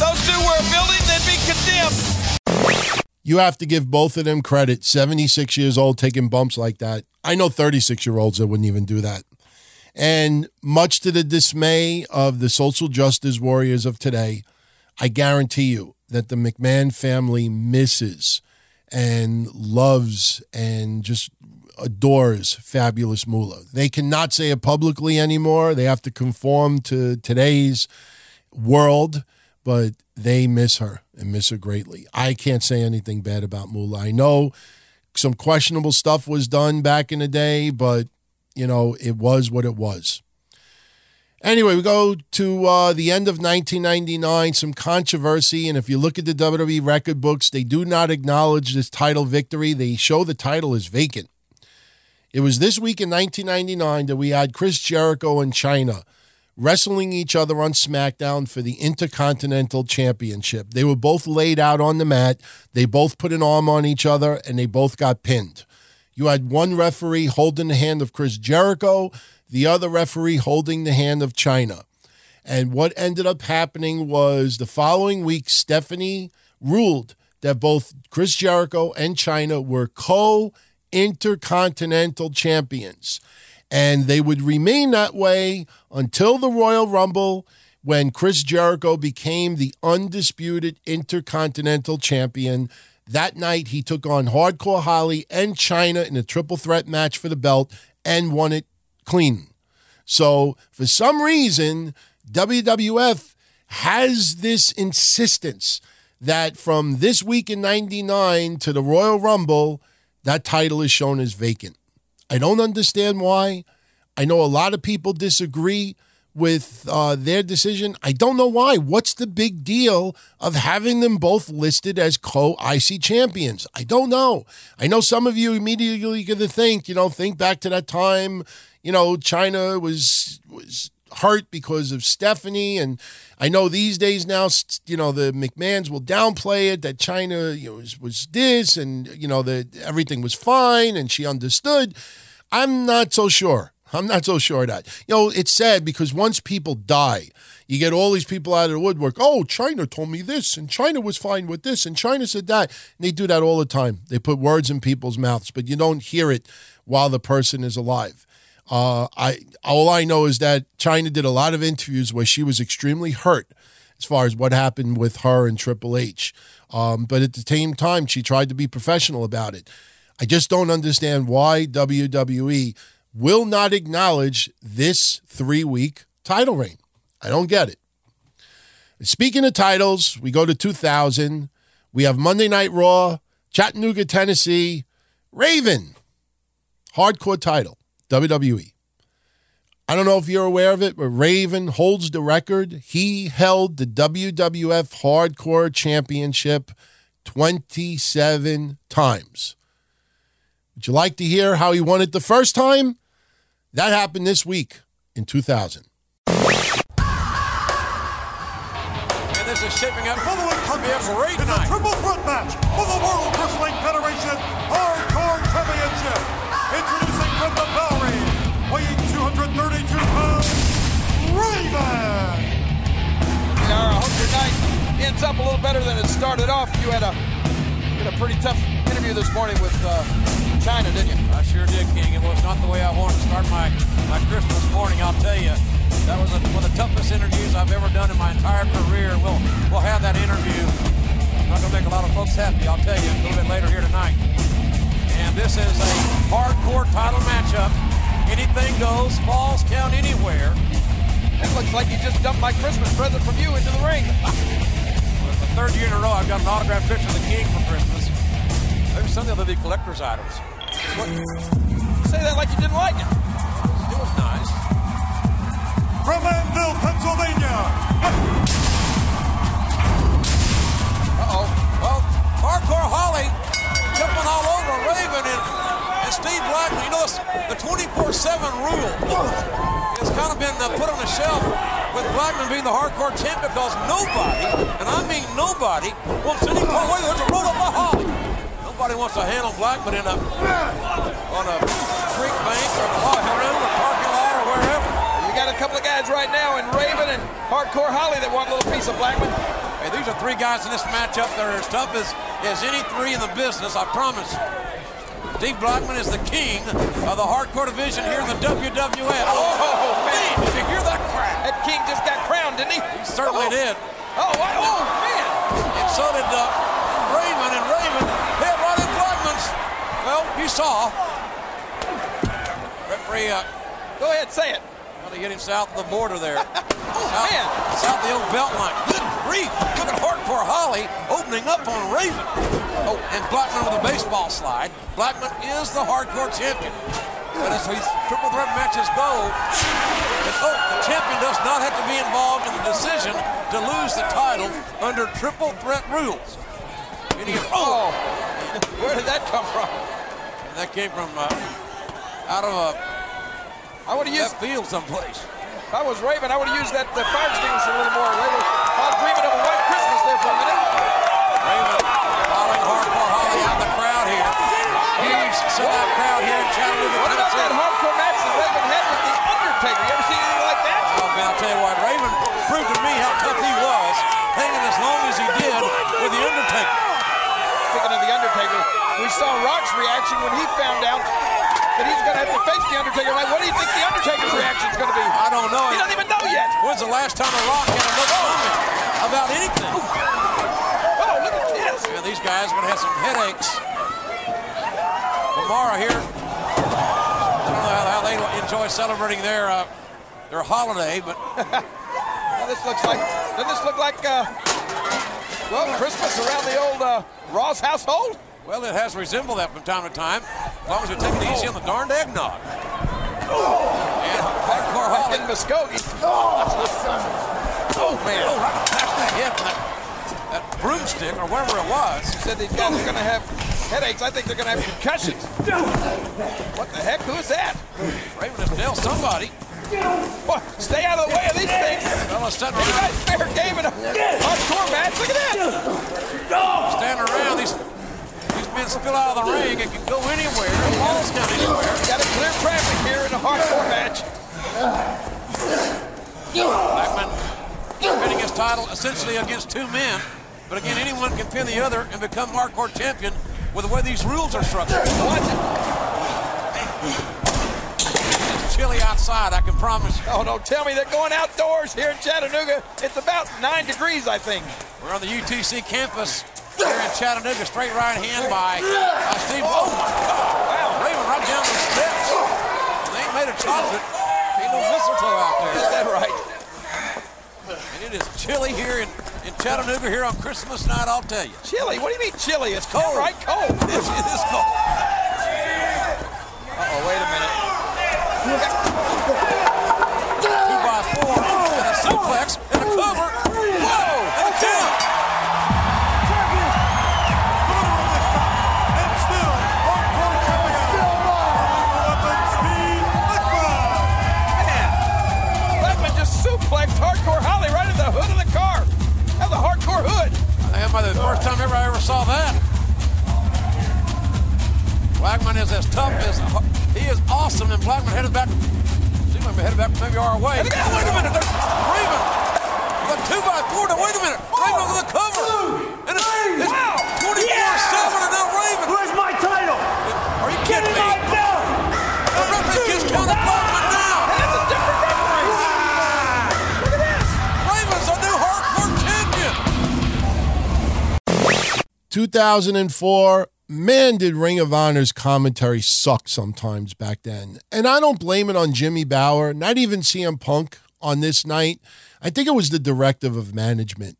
[SPEAKER 33] Those two were a building, they'd be condemned.
[SPEAKER 3] You have to give both of them credit. 76 years old taking bumps like that. I know 36 year olds that wouldn't even do that. And much to the dismay of the social justice warriors of today, I guarantee you that the McMahon family misses and loves and just adores Fabulous Moolah. They cannot say it publicly anymore. They have to conform to today's world, but they miss her and miss her greatly. I can't say anything bad about Moolah. I know some questionable stuff was done back in the day, but you know, it was what it was. Anyway, we go to uh, the end of 1999, some controversy. And if you look at the WWE record books, they do not acknowledge this title victory. They show the title is vacant. It was this week in 1999 that we had Chris Jericho and Chyna wrestling each other on SmackDown for the Intercontinental Championship. They were both laid out on the mat, they both put an arm on each other, and they both got pinned. You had one referee holding the hand of Chris Jericho, the other referee holding the hand of Chyna. And what ended up happening was the following week, Stephanie ruled that both Chris Jericho and Chyna were co intercontinental champions. And they would remain that way until the Royal Rumble when Chris Jericho became the undisputed intercontinental champion. That night, he took on Hardcore Holly and Chyna in a triple threat match for the belt, and won it clean. So for some reason, WWF has this insistence that from this week in 99 to the Royal Rumble, that title is shown as vacant. I don't understand why. I know a lot of people disagree with uh, their decision. I don't know why. What's the big deal of having them both listed as co IC champions? I don't know. I know some of you immediately going to think, you know, think back to that time, you know, Chyna was was hurt because of Stephanie, and I know these days now, you know, the McMahon's will downplay it that Chyna, you know, was, was this, and you know that everything was fine, and she understood. I'm not so sure. I'm not so sure that. You know, it's sad because once people die, you get all these people out of the woodwork. Oh, Chyna told me this, and Chyna was fine with this, and Chyna said that. And they do that all the time. They put words in people's mouths, but you don't hear it while the person is alive. Uh, I all I know is that Chyna did a lot of interviews where she was extremely hurt as far as what happened with her and Triple H. Um, but at the same time, she tried to be professional about it. I just don't understand why WWE will not acknowledge this three week title reign. I don't get it. Speaking of titles, we go to 2000. We have Monday Night Raw, Chattanooga, Tennessee, Raven, hardcore title, WWE. I don't know if you're aware of it, but Raven holds the record. He held the WWF Hardcore Championship 27 times. Would you like to hear how he won it the first time? That happened this week in 2000.
[SPEAKER 35] And this is shaping up for the come here great
[SPEAKER 14] It's a triple threat match for the World Wrestling Federation Hardcore Championship. Introducing from the Bowery, weighing 232 pounds, Raven.
[SPEAKER 33] Yara, I hope your night ends up a little better than it started off. You had a you had a pretty tough interview this morning with uh, Chyna, didn't you?
[SPEAKER 35] I sure did, King. It was not the way I wanted to start my, my Christmas morning, I'll tell you. That was a, one of the toughest interviews I've ever done in my entire career. We'll, we'll have that interview. Not going to make a lot of folks happy, I'll tell you, a little bit later here tonight. And this is a hardcore title matchup. Anything goes, falls count anywhere.
[SPEAKER 33] It looks like you just dumped my Christmas present from you into the ring.
[SPEAKER 35] It's the third year in a row I've got an autographed picture of the King for Christmas. Maybe some of the other collector's items.
[SPEAKER 33] What? Say that like you didn't like it.
[SPEAKER 35] It was nice.
[SPEAKER 14] From Annville, Pennsylvania.
[SPEAKER 35] The 24-7 rule has kind of been uh, put on the shelf with Blackman being the hardcore champ because nobody, and I mean nobody, wants any part way to roll up a Holly. Nobody wants to handle Blackman in a, on a creek bank or a room or parking lot or wherever.
[SPEAKER 33] You got a couple of guys right now in Raven and Hardcore Holly that want a little piece of Blackman.
[SPEAKER 35] Hey, these are three guys in this matchup that are as tough as, as any three in the business, I promise. Steve Blackman is the king of the hardcore division here in the WWF.
[SPEAKER 33] Oh, oh man, did you hear that crack? That king just got crowned, didn't he?
[SPEAKER 35] He certainly
[SPEAKER 33] oh.
[SPEAKER 35] did.
[SPEAKER 33] Oh, what? oh, man.
[SPEAKER 35] And so did uh, Raymond, and Raymond hit right in Blackman's. Well, you saw. Referee, uh,
[SPEAKER 33] Go ahead, say it.
[SPEAKER 35] well, they get him south of the border there.
[SPEAKER 33] Oh,
[SPEAKER 35] south,
[SPEAKER 33] man.
[SPEAKER 35] South of the old belt line. Good grief. Look at Hardcore Holly opening up on Raven. Oh, and Blackman with a baseball slide. Blackman is the hardcore champion. But as these triple threat matches go, and, oh, the champion does not have to be involved in the decision to lose the title under triple threat rules. Meaning if-
[SPEAKER 33] Oh, where did that come from?
[SPEAKER 35] And that came from uh, out of a
[SPEAKER 33] I would have used
[SPEAKER 35] field someplace.
[SPEAKER 33] If I was Raven, I would have used that uh, fire extinguisher a little more. They were all dreaming of a white Christmas there for a minute.
[SPEAKER 35] Raven hardcore Holly out of the crowd here. Huge sellout crowd here in Chattanooga,
[SPEAKER 33] What about that hardcore match that Raven had with The Undertaker? You ever seen anything like that?
[SPEAKER 35] Oh, man, I'll tell you what, Raven proved to me how tough he was, hanging as long as he did with The Undertaker.
[SPEAKER 33] Speaking of The Undertaker, we saw Rock's reaction when he found out that he's going to have to face The Undertaker. Like, what do you think The Undertaker's reaction is going to be?
[SPEAKER 35] I don't know.
[SPEAKER 33] He doesn't even know yet.
[SPEAKER 35] When's the last time a Rock had a look comment about anything?
[SPEAKER 33] Oh, look at this.
[SPEAKER 35] Yeah, these guys are going to have some headaches. Tomorrow here. I don't know how they enjoy celebrating their uh, their holiday, but
[SPEAKER 33] Well, this looks like, doesn't this look like, uh, well, Christmas around the old uh, Ross household?
[SPEAKER 35] well, it has resembled that from time to time. As long as we take it easy on the darned eggnog. And hardcore Holly.
[SPEAKER 33] In Muskogee.
[SPEAKER 35] Oh man! Oh, right back of the head from that, that broomstick or whatever it was.
[SPEAKER 33] He said these guys are going to have headaches. I think they're going to have concussions. What the heck? Who is that?
[SPEAKER 35] Raven has nailed somebody.
[SPEAKER 33] What? Stay out of the way of these things.
[SPEAKER 35] Well, it's around,
[SPEAKER 33] guys fair game in a hardcore match. Look at that.
[SPEAKER 35] standing around. These these men spill out of the ring. It can go anywhere. The ball's down anywhere.
[SPEAKER 33] Got a clear traffic here in a hardcore match.
[SPEAKER 35] Blackman defending his title essentially against two men. But again, anyone can pin the other and become hardcore champion with the way these rules are structured.
[SPEAKER 33] Watch it.
[SPEAKER 35] It's chilly outside, I can promise. you.
[SPEAKER 33] Oh, don't tell me they're going outdoors here in Chattanooga. It's about nine degrees, I think.
[SPEAKER 35] We're on the UTC campus here in Chattanooga, straight right hand by uh, Steve. Oh my God! Wow, Raven right down the steps. They ain't made of chocolate. Ain't no mistletoe out there.
[SPEAKER 33] Is that right?
[SPEAKER 35] And it is chilly here in, in Chattanooga here on Christmas night, I'll tell you.
[SPEAKER 33] Chilly? What do you mean chilly? It's
[SPEAKER 35] Cold.
[SPEAKER 33] cold. Right, cold.
[SPEAKER 35] It is, it is cold.
[SPEAKER 33] Uh-oh, wait a minute.
[SPEAKER 35] That the first time ever I ever saw that. Blackman is as tough as he is awesome, and Blackman headed back. Seems like headed back maybe our way. Wait a minute, there's Raven. The two by four. Now wait a minute, Raven with the cover. And it's, it's 24 seven, and now Raven.
[SPEAKER 36] Where's my title?
[SPEAKER 35] Are you kidding me?
[SPEAKER 3] 2004, man, did Ring of Honor's commentary suck sometimes back then. And I don't blame it on Jimmy Bauer, not even CM Punk on this night. I think it was the directive of management.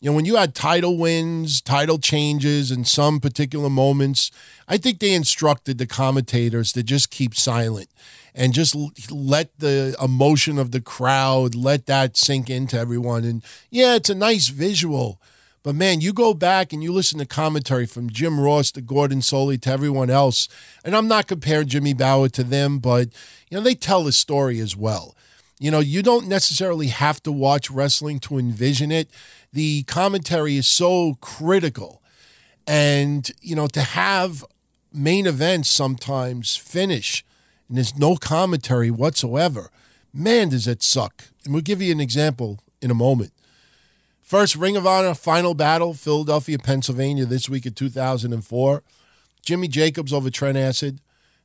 [SPEAKER 3] You know, when you had title wins, title changes, and some particular moments, I think they instructed the commentators to just keep silent and just let the emotion of the crowd, let that sink into everyone. And yeah, it's a nice visual. But man, you go back and you listen to commentary from Jim Ross to Gordon Solie to everyone else, and I'm not comparing Jimmy Bauer to them, but you know they tell a story as well. You know, you don't necessarily have to watch wrestling to envision it. The commentary is so critical, and you know to have main events sometimes finish and there's no commentary whatsoever. Man, does it suck! And we'll give you an example in a moment. First Ring of Honor final battle, Philadelphia, Pennsylvania, this week of 2004. Jimmy Jacobs over Trent Acid.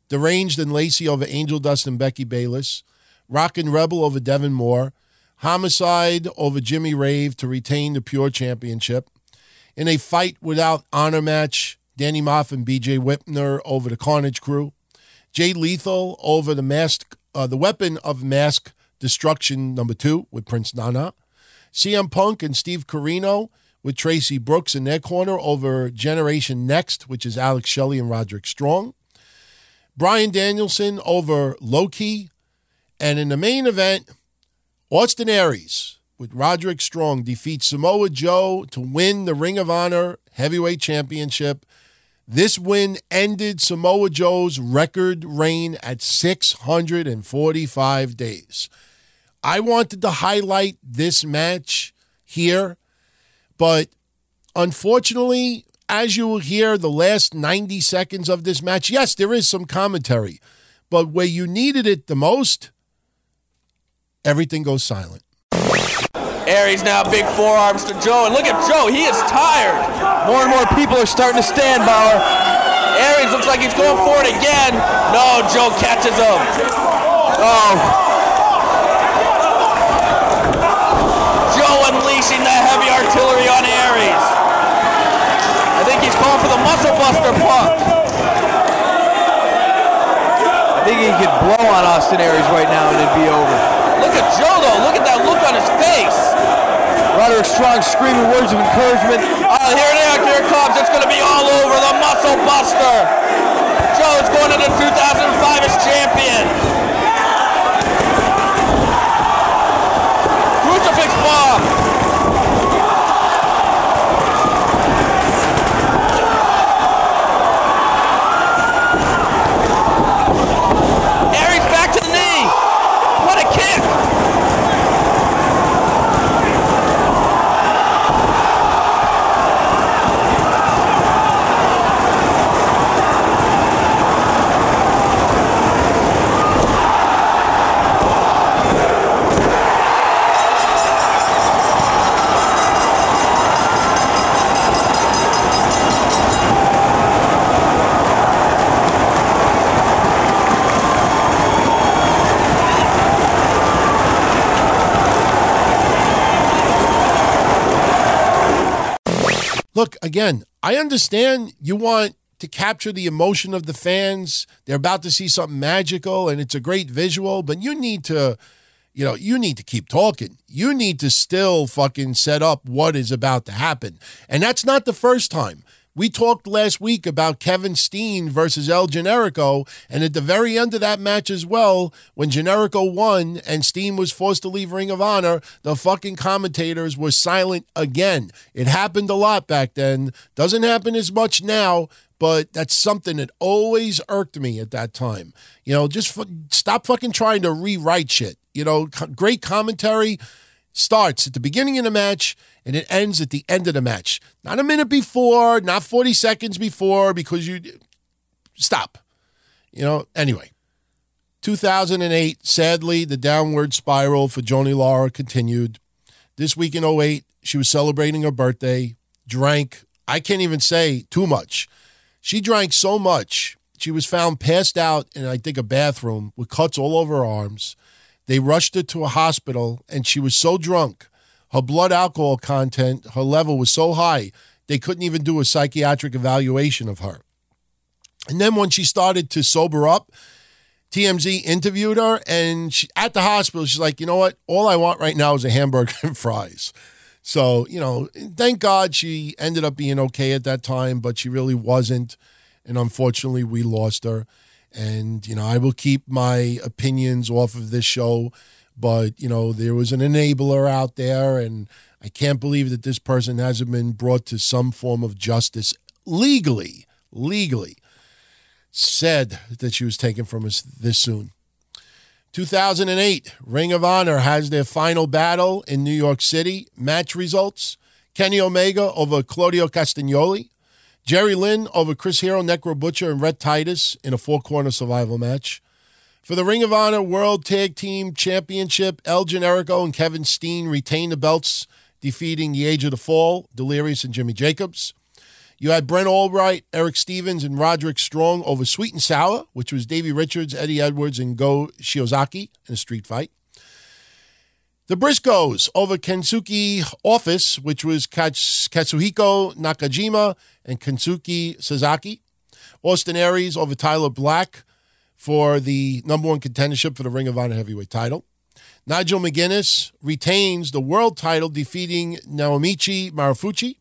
[SPEAKER 3] Deranged and Lacey over Angel Dust and Becky Bayless. Rockin' Rebel over Devin Moore. Homicide over Jimmy Rave to retain the Pure Championship. In a fight without honor match, Danny Maff and BJ Whitmer over the Carnage Crew. Jay Lethal over the mask, uh, the weapon of mask destruction number two with Prince Nana. CM Punk and Steve Corino with Tracy Brooks in their corner over Generation Next, which is Alex Shelley and Roderick Strong. Bryan Danielson over Loki. And in the main event, Austin Aries with Roderick Strong defeats Samoa Joe to win the Ring of Honor Heavyweight Championship. This win ended Samoa Joe's record reign at 645 days. I wanted to highlight this match here, but unfortunately, as you will hear the last 90 seconds of this match, yes, there is some commentary, but where you needed it the most, everything goes silent.
[SPEAKER 37] Aries now big forearms to Joe, and look at Joe, he is tired. More and more people are starting to stand, Bauer. Aries looks like he's going for it again. No, Joe catches him. Oh. Joe unleashing the heavy artillery on Aries. I think he's calling for the muscle buster pump.
[SPEAKER 27] I think he could blow on
[SPEAKER 38] Austin Aries right now and it'd be over. Look at Joe though. Look at that look on his face. Roderick Strong screaming words of encouragement. Oh, here it is. Here it comes. It's going to be all over. The Muscle Buster. Joe is going into 2005 as champion. Crucifix bomb. Aries back to the knee. What a kick.
[SPEAKER 3] Look, again, I understand you want to capture the emotion of the fans. They're about to see something magical and it's a great visual, but you need to, you know, you need to keep talking. You need to still fucking set up what is about to happen. And that's not the first time. We talked last week about Kevin Steen versus El Generico, and at the very end of that match as well, when Generico won and Steen was forced to leave Ring of Honor, the fucking commentators were silent again. It happened a lot back then. Doesn't happen as much now, but that's something that always irked me at that time. You know, just fu- stop fucking trying to rewrite shit. You know, co- great commentary starts at the beginning of the match and it ends at the end of the match. Not a minute before, not 40 seconds before, because you stop. You know, anyway. 2008, sadly, the downward spiral for Joanie Laurer continued. This week in 08, she was celebrating her birthday, drank, I can't even say too much. She drank so much, she was found passed out in, I think, a bathroom with cuts all over her arms. They rushed her to a hospital, and she was so drunk. Her blood alcohol content, her level was so high, they couldn't even do a psychiatric evaluation of her. And then when she started to sober up, TMZ interviewed her, and she, at the hospital, she's like, you know what? All I want right now is a hamburger and fries. So, you know, thank God she ended up being okay at that time, but she really wasn't. And unfortunately, we lost her. And, you know, I will keep my opinions off of this show, but, you know, there was an enabler out there, and I can't believe that this person hasn't been brought to some form of justice legally. Legally. Said that she was taken from us this soon. 2008, Ring of Honor has their final battle in New York City. Match results Kenny Omega over Claudio Castagnoli. Jerry Lynn over Chris Hero, Necro Butcher, and Rhett Titus in a four corner survival match. For the Ring of Honor World Tag Team Championship, El Generico and Kevin Steen retain the belts, defeating the Age of the Fall, Delirious, and Jimmy Jacobs. You had Brent Albright, Erick Stevens, and Roderick Strong over Sweet and Sour, which was Davey Richards, Eddie Edwards, and Go Shiozaki in a street fight. The Briscoes over Kensuke Office, which was Katsuhiko Nakajima and Kensuke Sasaki. Austin Aries over Tyler Black for the number one contendership for the Ring of Honor heavyweight title. Nigel McGuinness retains the world title, defeating Naomichi Marufuji.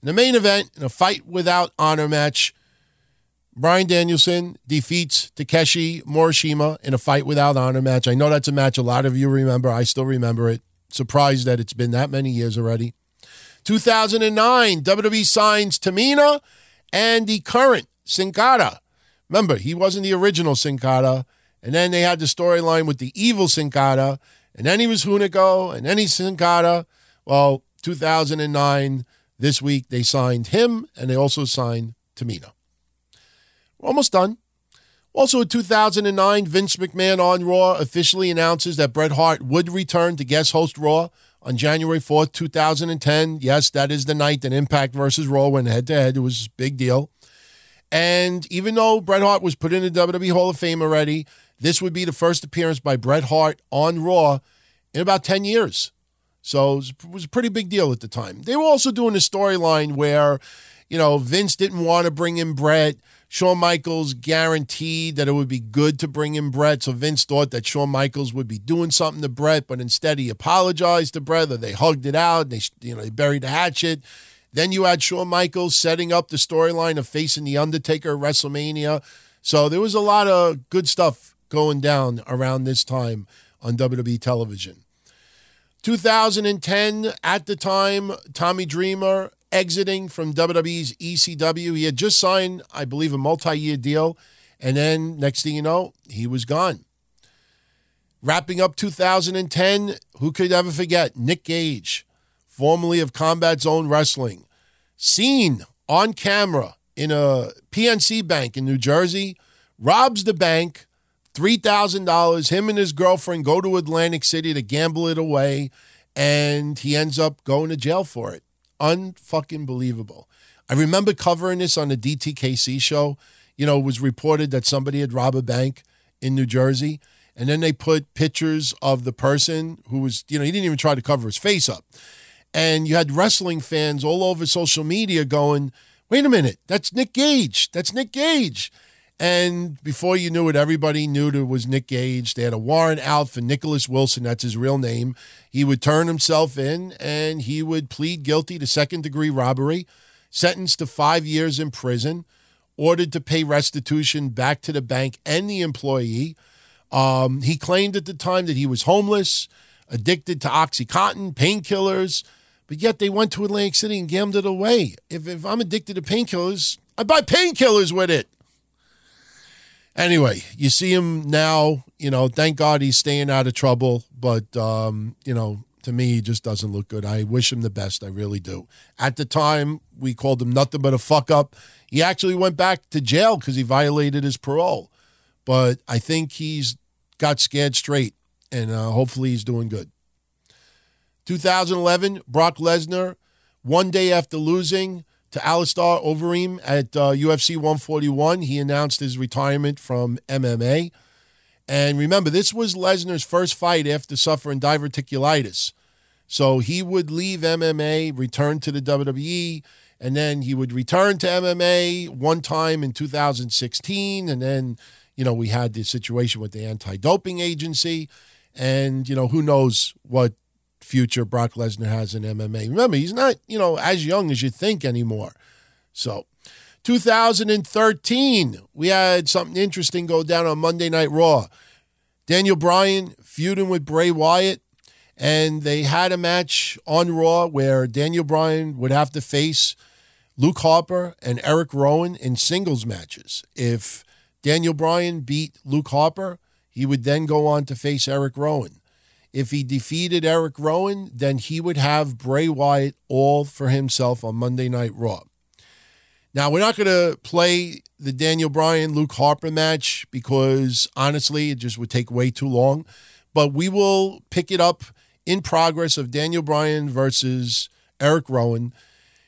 [SPEAKER 3] In the main event, in a fight without honor match, Bryan Danielson defeats Takeshi Morishima in a fight without honor match. I know that's a match a lot of you remember. I still remember it. Surprised that it's been that many years already. 2009, WWE signs Tamina and the current Sin Cara. Remember, he wasn't the original Sin Cara. And then they had the storyline with the evil Sin Cara. And then he was Hunico. And then he's Sin Cara. Well, 2009, this week, they signed him and they also signed Tamina. Almost done. Also in 2009, Vince McMahon on Raw officially announces that Bret Hart would return to guest host Raw on January 4th, 2010. Yes, that is the night that Impact versus Raw went head to head. It was a big deal. And even though Bret Hart was put in the WWE Hall of Fame already, this would be the first appearance by Bret Hart on Raw in about 10 years. So it was, a pretty big deal at the time. They were also doing a storyline where, you know, Vince didn't want to bring in Bret. Shawn Michaels guaranteed that it would be good to bring in Bret. So Vince thought that Shawn Michaels would be doing something to Bret, but instead he apologized to Bret or they hugged it out. They, you know, they buried the hatchet. Then you had Shawn Michaels setting up the storyline of facing The Undertaker at WrestleMania. So there was a lot of good stuff going down around this time on WWE television. 2010, at the time, Tommy Dreamer exiting from WWE's ECW. He had just signed, I believe, a multi year deal. And then next thing you know, he was gone. Wrapping up 2010, who could ever forget? Nick Gage, formerly of Combat Zone Wrestling, seen on camera in a PNC bank in New Jersey, robs the bank, $3,000. Him and his girlfriend go to Atlantic City to gamble it away, and he ends up going to jail for it. Unfucking believable. I remember covering this on the DTKC show. You know, it was reported that somebody had robbed a bank in New Jersey, and then they put pictures of the person who was, you know, he didn't even try to cover his face up. And you had wrestling fans all over social media going, wait a minute, that's Nick Gage. That's Nick Gage. And before you knew it, everybody knew it was Nick Gage. They had a warrant out for Nicholas Wilson. That's his real name. He would turn himself in and he would plead guilty to second degree robbery, sentenced to five years in prison, ordered to pay restitution back to the bank and the employee. Um, he claimed at the time that he was homeless, addicted to Oxycontin, painkillers, but yet they went to Atlantic City and gambled it away. If, if I'm addicted to painkillers, I buy painkillers with it. Anyway, you see him now, you know, thank God he's staying out of trouble, but, um, you know, to me, he just doesn't look good. I wish him the best. I really do. At the time, we called him nothing but a fuck up. He actually went back to jail because he violated his parole. But I think he's got scared straight, and uh, hopefully he's doing good. 2011, Brock Lesnar, one day after losing to Alistair Overeem at uh, UFC 141, he announced his retirement from MMA. And remember, this was Lesnar's first fight after suffering diverticulitis. So he would leave MMA, return to the WWE, and then he would return to MMA one time in 2016. And then, you know, we had the situation with the anti doping agency. And, you know, who knows what future Brock Lesnar has in MMA. Remember, he's not, you know, as young as you think anymore. So, 2013, we had something interesting go down on Monday Night Raw. Daniel Bryan feuding with Bray Wyatt, and they had a match on Raw where Daniel Bryan would have to face Luke Harper and Eric Rowan in singles matches. If Daniel Bryan beat Luke Harper, he would then go on to face Eric Rowan. If he defeated Eric Rowan, then he would have Bray Wyatt all for himself on Monday Night Raw. Now, we're not going to play the Daniel Bryan Luke Harper match because honestly, it just would take way too long. But we will pick it up in progress of Daniel Bryan versus Eric Rowan.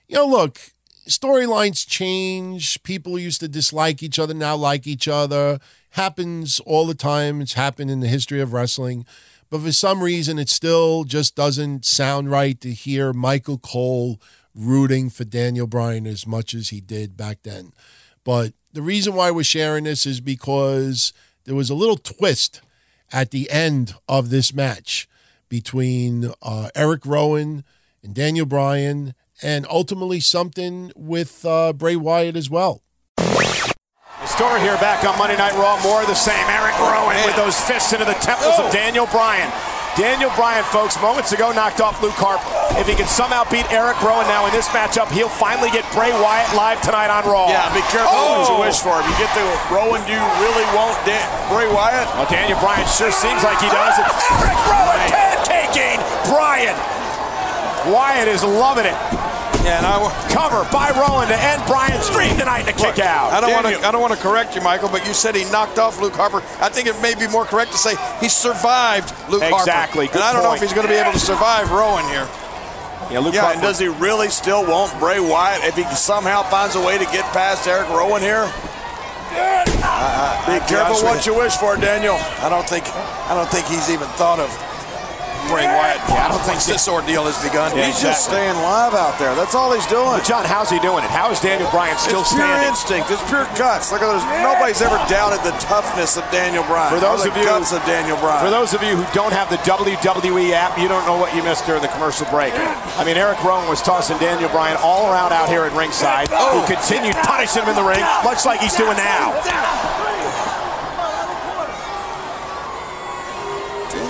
[SPEAKER 3] You know, look, storylines change. People used to dislike each other, now like each other. Happens all the time. It's happened in the history of wrestling. But for some reason, it still just doesn't sound right to hear Michael Cole rooting for Daniel Bryan as much as he did back then. But the reason why we're sharing this is because there was a little twist at the end of this match between uh, Eric Rowan and Daniel Bryan, and ultimately something with uh, Bray Wyatt as well.
[SPEAKER 9] Story here back on Monday Night Raw, more of the same. Eric oh, Rowan with those fists into the temples of oh. Daniel Bryan. Daniel Bryan, folks, moments ago knocked off Luke Harper. If he can somehow beat Eric Rowan now in this matchup, he'll finally get Bray Wyatt live tonight on Raw.
[SPEAKER 32] Yeah, be careful what you oh. wish for. If you get the Rowan, you really want Dan- Bray Wyatt?
[SPEAKER 9] Well, Daniel Bryan sure seems like he does. Eric Rowan pancaking Bryan. Wyatt is loving it.
[SPEAKER 32] And I
[SPEAKER 9] cover by Rowan to end Bryan's dream tonight in a kick out.
[SPEAKER 32] I don't want to. I don't want to correct you, Michael, but you said he knocked off Luke Harper. I think it may be more correct to say he survived Luke Harper.
[SPEAKER 9] Exactly.
[SPEAKER 32] And I don't know if he's going to be able to survive Rowan here.
[SPEAKER 9] Yeah, Luke
[SPEAKER 32] yeah,
[SPEAKER 9] Harper.
[SPEAKER 32] and does he really still want Bray Wyatt if he somehow finds a way to get past Eric Rowan here? Be careful what you wish for, Daniel. I don't think. I don't think he's even thought of Yeah, I don't think this ordeal has begun.
[SPEAKER 39] He's just staying live out there. That's all he's doing.
[SPEAKER 9] John, how's he doing it? How is Daniel Bryan still
[SPEAKER 39] it's pure
[SPEAKER 9] standing?
[SPEAKER 39] instinct. It's pure guts. Look at those. Nobody's ever doubted the toughness of Daniel Bryan.
[SPEAKER 9] For those of you,
[SPEAKER 39] guts of Daniel Bryan.
[SPEAKER 9] For those of you who don't have the WWE app, you don't know what you missed during the commercial break. I mean, Eric Rowan was tossing Daniel Bryan all around out here at ringside, oh. who continued punishing him in the ring, much like he's doing now.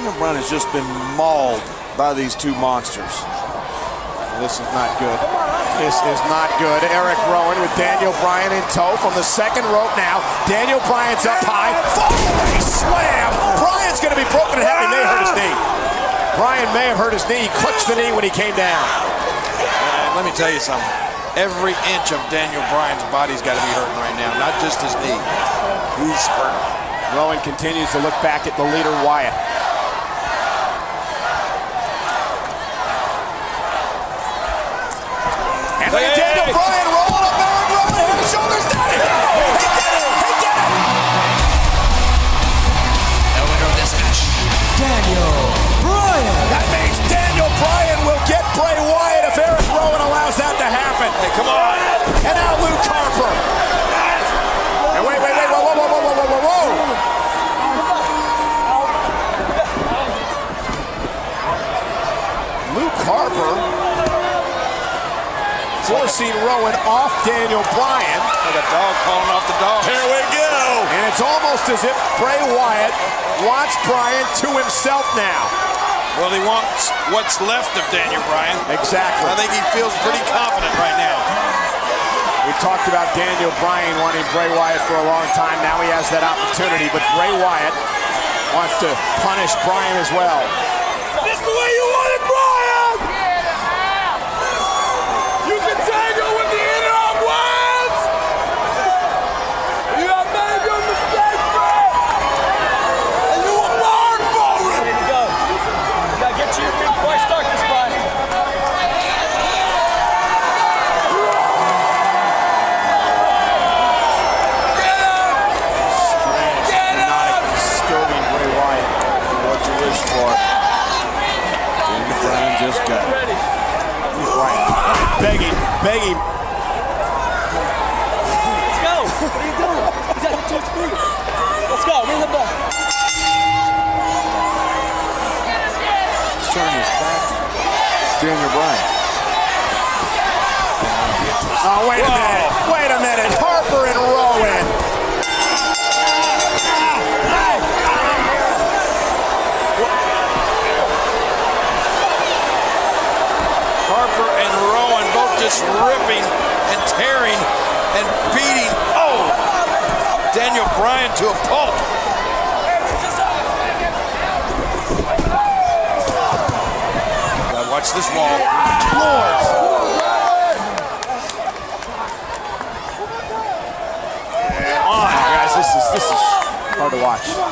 [SPEAKER 39] Daniel Bryan has just been mauled by these two monsters.
[SPEAKER 9] This is not good. This is not good. Eric Rowan with Daniel Bryan in tow from the second rope now. Daniel Bryan's up high. Slam. Bryan's going to be broken in half. He may hurt his knee. Bryan may have hurt his knee. He clutched the knee when he came down.
[SPEAKER 32] And let me tell you something. Every inch of Daniel Bryan's body's got to be hurting right now, not just his knee. He's hurting.
[SPEAKER 9] Rowan continues to look back at the leader, Wyatt. And look at Daniel Bryan rolling up Eric Rowan, head and shoulders down. He did it! He did it! He did it!
[SPEAKER 30] The winner of this match, Daniel Bryan.
[SPEAKER 9] That means Daniel Bryan will get Bray Wyatt if Eric Rowan allows that to happen. Hey, come on. And now Luke Harper. And wait, wait, wait, whoa, whoa, whoa, whoa, whoa, whoa, whoa. Luke Harper forcing Rowan off Daniel Bryan.
[SPEAKER 32] Like a dog calling off the dog.
[SPEAKER 9] Here we go. And it's almost as if Bray Wyatt wants Bryan to himself now.
[SPEAKER 32] Well, he wants what's left of Daniel Bryan.
[SPEAKER 9] Exactly.
[SPEAKER 32] I think he feels pretty confident right now.
[SPEAKER 9] We've talked about Daniel Bryan wanting Bray Wyatt for a long time. Now he has that opportunity, but Bray Wyatt wants to punish Bryan as well.
[SPEAKER 30] This the way you want it, Bryan! You can tangle with the inner words! You have made your mistake, Brad! And you were born for it! Ready to go. You gotta get to your feet before I start this, Bryan.
[SPEAKER 9] Disturbing Bray Wyatt.
[SPEAKER 39] What you wish for. Daniel Bryan just got it.
[SPEAKER 9] Bryan begging, begging.
[SPEAKER 30] Let's go. What are you doing? You gotta get feet. Let's go. Ring the bell.
[SPEAKER 39] He's turning his back. Daniel Bryan.
[SPEAKER 9] Oh, wait a minute. Wait a minute. Harper and Rowan.
[SPEAKER 32] Harper and Rowan both just ripping and tearing and beating. Oh! Daniel Bryan to a pulp. Gotta watch this wall. Lord!
[SPEAKER 9] On, guys. This is this is hard to watch.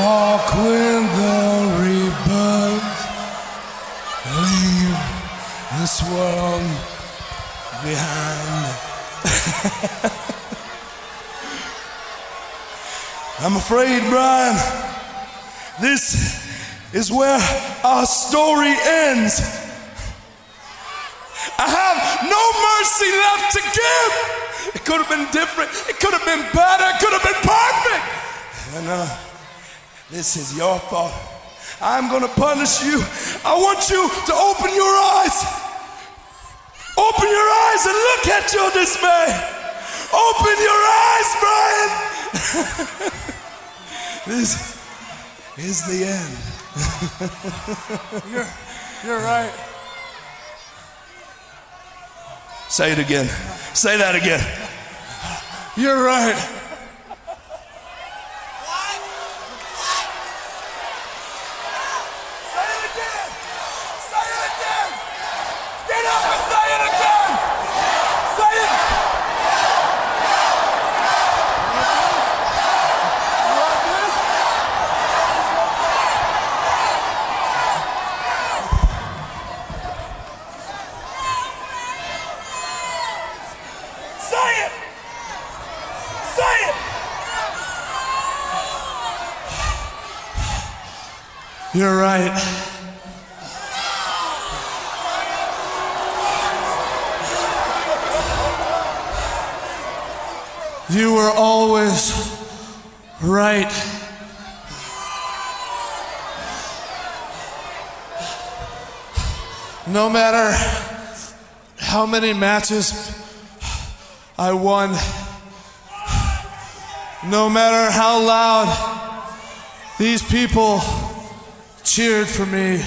[SPEAKER 30] Walk with the rebirth, leave this world behind. I'm afraid, Bryan, this is where our story ends. Been better. It could have been perfect. And uh, this is your fault. I'm gonna punish you. I want you to open your eyes. Open your eyes and look at your dismay. Open your eyes, Bryan. this is the end.
[SPEAKER 27] You're, you're right.
[SPEAKER 30] Say it again. Say that again.
[SPEAKER 27] You're right.
[SPEAKER 30] Get up and say it again. Say it. Say it. Say it.
[SPEAKER 27] You were always right. No matter how many matches I won, no matter how loud these people cheered for me.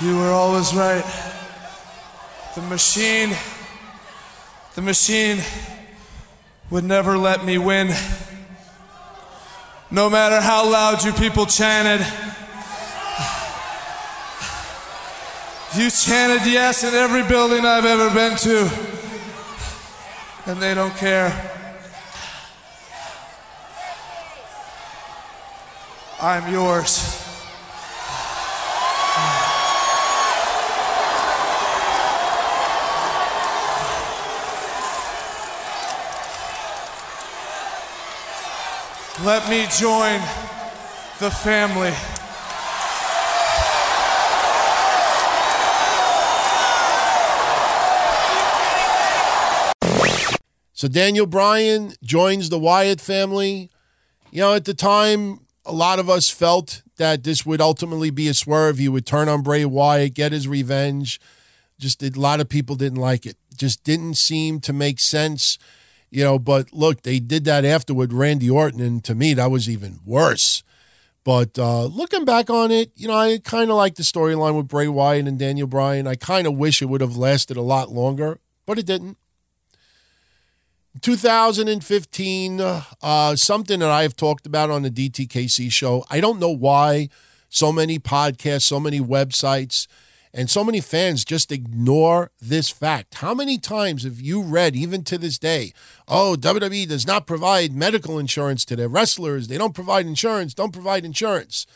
[SPEAKER 27] You were always right. The machine, the machine would never let me win. No matter how loud you people chanted, you chanted yes in every building I've ever been to, and they don't care. I'm yours. Let me join the family.
[SPEAKER 3] So Daniel Bryan joins the Wyatt family. You know, at the time, a lot of us felt that this would ultimately be a swerve. He would turn on Bray Wyatt, get his revenge. Just a lot of people didn't like it. Just didn't seem to make sense. You know, but look, they did that afterward, Randy Orton, and to me, that was even worse. But uh, looking back on it, you know, I kind of like the storyline with Bray Wyatt and Daniel Bryan. I kind of wish it would have lasted a lot longer, but it didn't. 2015, uh, something that I have talked about on the DTKC show. I don't know why so many podcasts, so many websites, and so many fans just ignore this fact. How many times have you read, even to this day, oh, WWE does not provide medical insurance to their wrestlers? They don't provide insurance, don't provide insurance.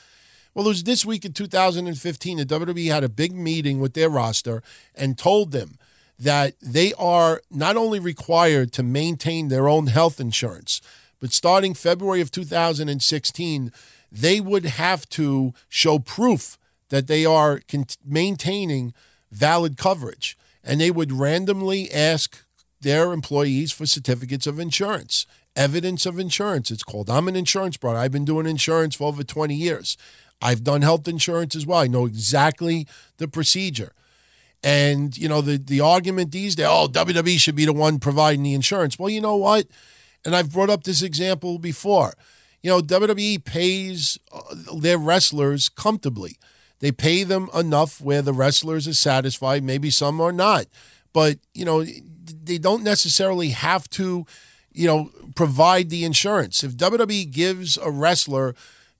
[SPEAKER 3] Well, it was this week in 2015 that WWE had a big meeting with their roster and told them that they are not only required to maintain their own health insurance, but starting February of 2016, they would have to show proof that they are maintaining valid coverage. And they would randomly ask their employees for certificates of insurance, evidence of insurance. It's called. I'm an insurance broker. I've been doing insurance for over 20 years. I've done health insurance as well. I know exactly the procedure. And, you know, the, the argument these days, oh, WWE should be the one providing the insurance. Well, you know what? And I've brought up this example before. You know, WWE pays uh, their wrestlers comfortably. They pay them enough where the wrestlers are satisfied. Maybe some are not. But, you know, they don't necessarily have to, you know, provide the insurance. If WWE gives a wrestler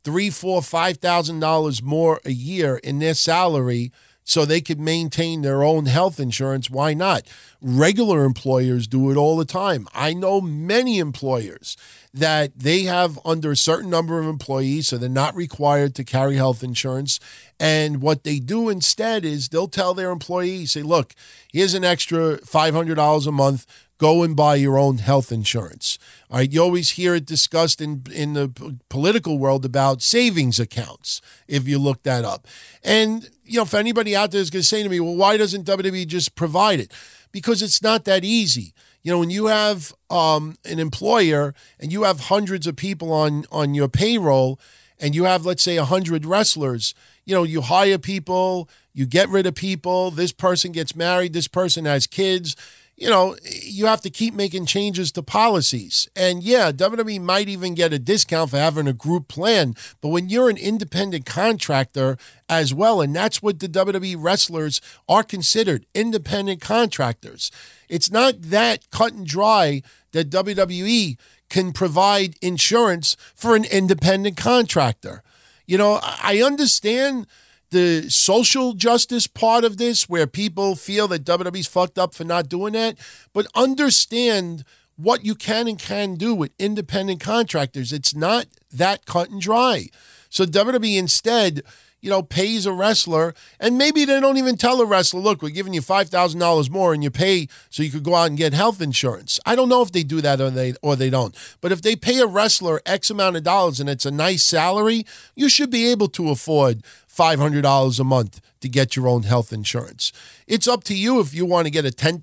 [SPEAKER 3] three, four, five thousand dollars more a year in their salary, so they could maintain their own health insurance. Why not? Regular employers do it all the time. I know many employers that they have under a certain number of employees, so they're not required to carry health insurance. And what they do instead is they'll tell their employees, say, look, here's an extra $500 a month. Go and buy your own health insurance. All right, you always hear it discussed in in the political world about savings accounts. If you look that up, and you know, if anybody out there is going to say to me, "Well, why doesn't WWE just provide it?" Because it's not that easy. You know, when you have um, an employer and you have hundreds of people on on your payroll, and you have let's say hundred wrestlers, you know, you hire people, you get rid of people. This person gets married. This person has kids. You know, you have to keep making changes to policies. And yeah, WWE might even get a discount for having a group plan. But when you're an independent contractor as well, and that's what the WWE wrestlers are considered independent contractors, it's not that cut and dry that WWE can provide insurance for an independent contractor. You know, I understand the social justice part of this where people feel that WWE's fucked up for not doing that, but understand what you can and can do with independent contractors. It's not that cut and dry. So WWE instead, you know, pays a wrestler, and maybe they don't even tell a wrestler, look, we're giving you $5,000 more and you pay so you could go out and get health insurance. I don't know if they do that or they or they don't. But if they pay a wrestler X amount of dollars and it's a nice salary, you should be able to afford $500 a month to get your own health insurance. It's up to you if you want to get a $10,000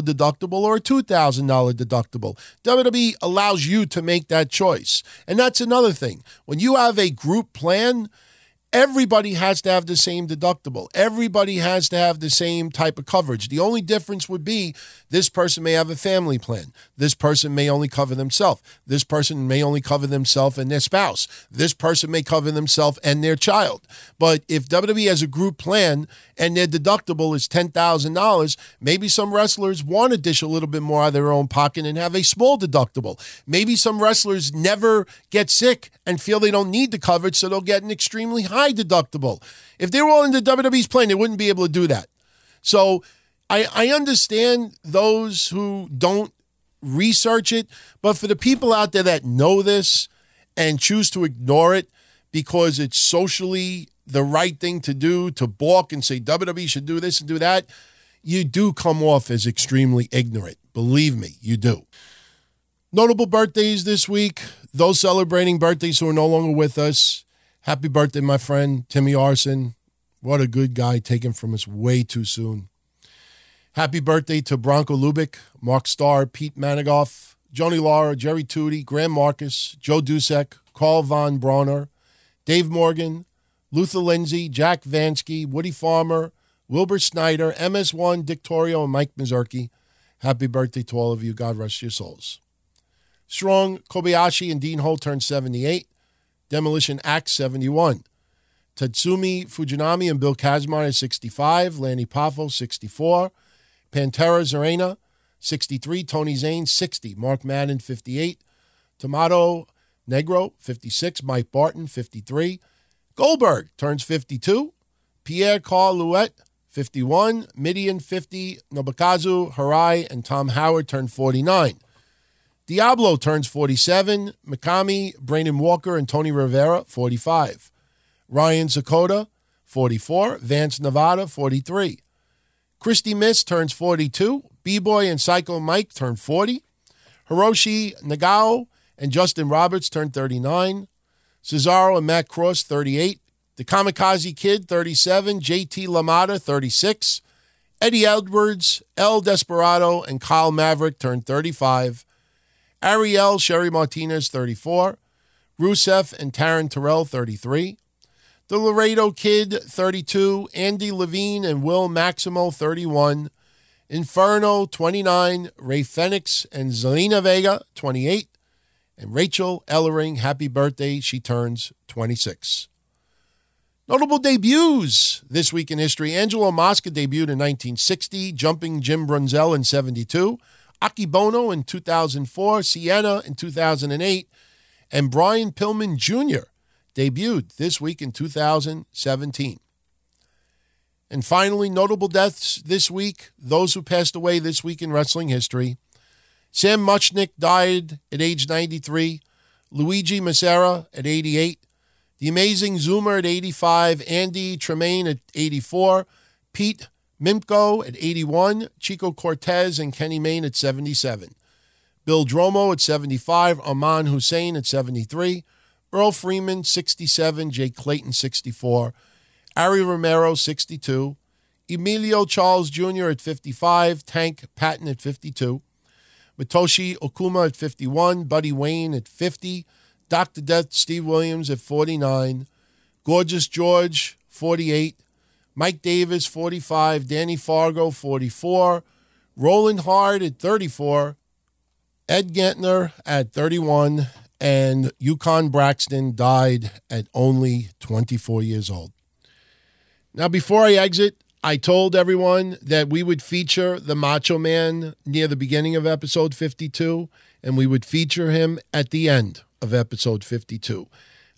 [SPEAKER 3] deductible or a $2,000 deductible. WWE allows you to make that choice. And that's another thing. When you have a group plan, everybody has to have the same deductible. Everybody has to have the same type of coverage. The only difference would be this person may have a family plan. This person may only cover themselves. This person may only cover themselves and their spouse. This person may cover themselves and their child. But if WWE has a group plan and their deductible is $10,000, maybe some wrestlers want to dish a little bit more out of their own pocket and have a small deductible. Maybe some wrestlers never get sick and feel they don't need the coverage, so they'll get an extremely high deductible. If they were all in the WWE's plan, they wouldn't be able to do that. So I, I understand those who don't research it, but for the people out there that know this and choose to ignore it because it's socially the right thing to do to balk and say WWE should do this and do that, you do come off as extremely ignorant. Believe me, you do. Notable birthdays this week. Those celebrating birthdays who are no longer with us. Happy birthday, my friend Timmy Arson. What a good guy taken from us way too soon. Happy birthday to Bronko Lubich, Mark Starr, Pete Managoff, Joanie Laurer, Jerry Tootie, Graham Marcus, Joe Dusek, Carl Von Brauner, Dave Morgan, Luther Lindsay, Jack Vansky, Woody Farmer, Wilbur Snyder, MS1, Dick and Mike Mazurki. Happy birthday to all of you. God rest your souls. Strong, Kobayashi, and Dean Holt turned 78. Demolition Ax 71. Tatsumi Fujinami and Bill Kazmaier at 65. Lanny Poffo, 64. Pantera Zarena, 63. Tony Zane, 60. Mark Madden, 58. Tomato Negro, 56. Mike Barton, 53. Goldberg turns 52. Pierre Carl Ouellet, 51. Mideon, 50. Nobukazu Hirai and Tom Howard turn 49. Diablo turns 47. Mikami, Brandon Walker, and Tony Rivera, 45. Ryan Zakota, 44. Vance Nevada, 43. Christy Miss turns 42. B-Boy and Psycho Mike turn 40. Hiroshi Nagao and Justin Roberts turn 39. Cesaro and Matt Cross, 38. The Kamikaze Kid, 37. JT LaMotta, 36. Eddie Edwards, El Desperado, and Kyle Maverick turn 35. Ariel Sherry Martinez, 34. Rusev and Taryn Terrell, 33. The Laredo Kid, 32. Andy Levine and Will Maximo, 31. Inferno, 29. Ray Phoenix and Zelina Vega, 28. And Rachel Ellering, happy birthday. She turns 26. Notable debuts this week in history. Angelo Mosca debuted in 1960, jumping Jim Brunzell in 72. Akebono in 2004, Sienna in 2008, and Brian Pillman Jr. debuted this week in 2017. And finally, notable deaths this week, those who passed away this week in wrestling history. Sam Muchnick died at age 93, Luigi Massera at 88, The Amazing Zoomer at 85, Andy Tremaine at 84, Pete Mimko at 81, Chico Cortez and Kenny Mayne at 77, Bill Dromo at 75, Aman Hussein at 73, Earl Freeman 67, Jay Clayton 64, Ari Romero 62, Emilio Charles Jr. at 55, Tank Patton at 52, Motoshi Okuma at 51, Buddy Wayne at 50, Dr. Death Steve Williams at 49, Gorgeous George 48, Mike Davis 45, Danny Fargo 44, Roland Hard at 34, Ed Gentner at 31, and Yukon Braxton died at only 24 years old. Now, before I exit, I told everyone that we would feature the Macho Man near the beginning of episode 52, and we would feature him at the end of episode 52.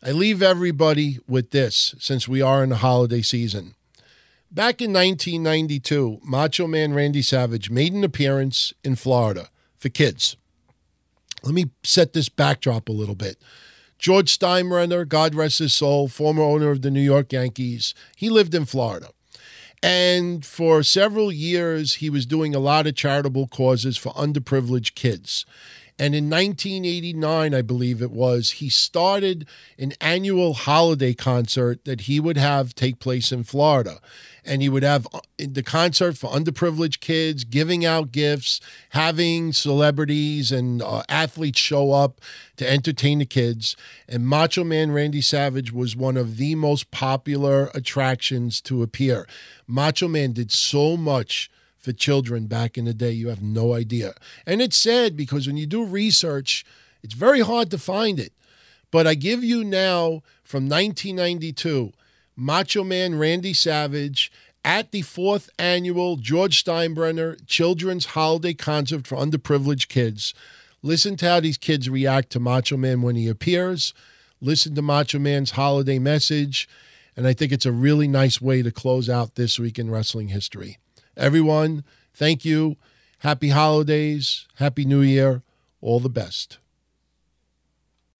[SPEAKER 3] I leave everybody with this since we are in the holiday season. Back in 1992, Macho Man Randy Savage made an appearance in Florida for kids. Let me set this backdrop a little bit. George Steinbrenner, God rest his soul, former owner of the New York Yankees, he lived in Florida. And for several years, he was doing a lot of charitable causes for underprivileged kids. And in 1989, I believe it was, he started an annual holiday concert that he would have take place in Florida. And he would have uh, the concert for underprivileged kids, giving out gifts, having celebrities and uh, athletes show up to entertain the kids. And Macho Man Randy Savage was one of the most popular attractions to appear. Macho Man did so much for children back in the day. You have no idea. And it's sad because when you do research, it's very hard to find it. But I give you now from 1992 Macho Man Randy Savage at the fourth annual George Steinbrenner Children's Holiday Concert for Underprivileged Kids. Listen to how these kids react to Macho Man when he appears. Listen to Macho Man's holiday message. And I think it's a really nice way to close out this week in wrestling history. Everyone, thank you. Happy holidays. Happy New Year. All the best.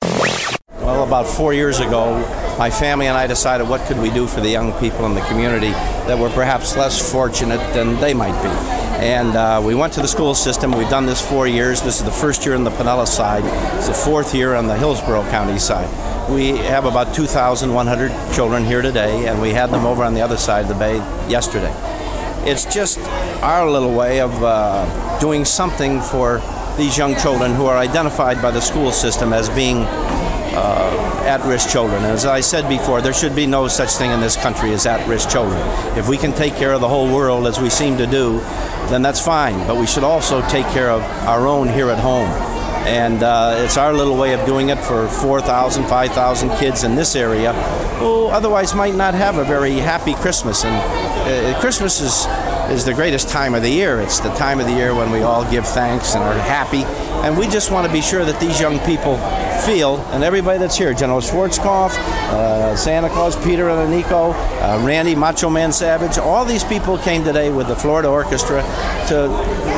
[SPEAKER 24] Well, about four years ago, my family and I decided what could we do for the young people in the community that were perhaps less fortunate than they might be. And uh, we went to the school system. We've done this four years. This is the first year on the Pinellas side. It's the fourth year on the Hillsborough County side. We have about 2,100 children here today, and we had them over on the other side of the bay yesterday. It's just our little way of uh, doing something for these young children who are identified by the school system as being uh, at-risk children. As I said before, there should be no such thing in this country as at-risk children. If we can take care of the whole world as we seem to do, then that's fine. But we should also take care of our own here at home. And uh, it's our little way of doing it for 4,000, 5,000 kids in this area who otherwise might not have a very happy Christmas. And uh, Christmas is, is the greatest time of the year. It's the time of the year when we all give thanks and are happy. And we just want to be sure that these young people feel, and everybody that's here, General Schwarzkopf, uh, Santa Claus, Peter and Nico, uh, Randy, Macho Man Savage, all these people came today with the Florida Orchestra to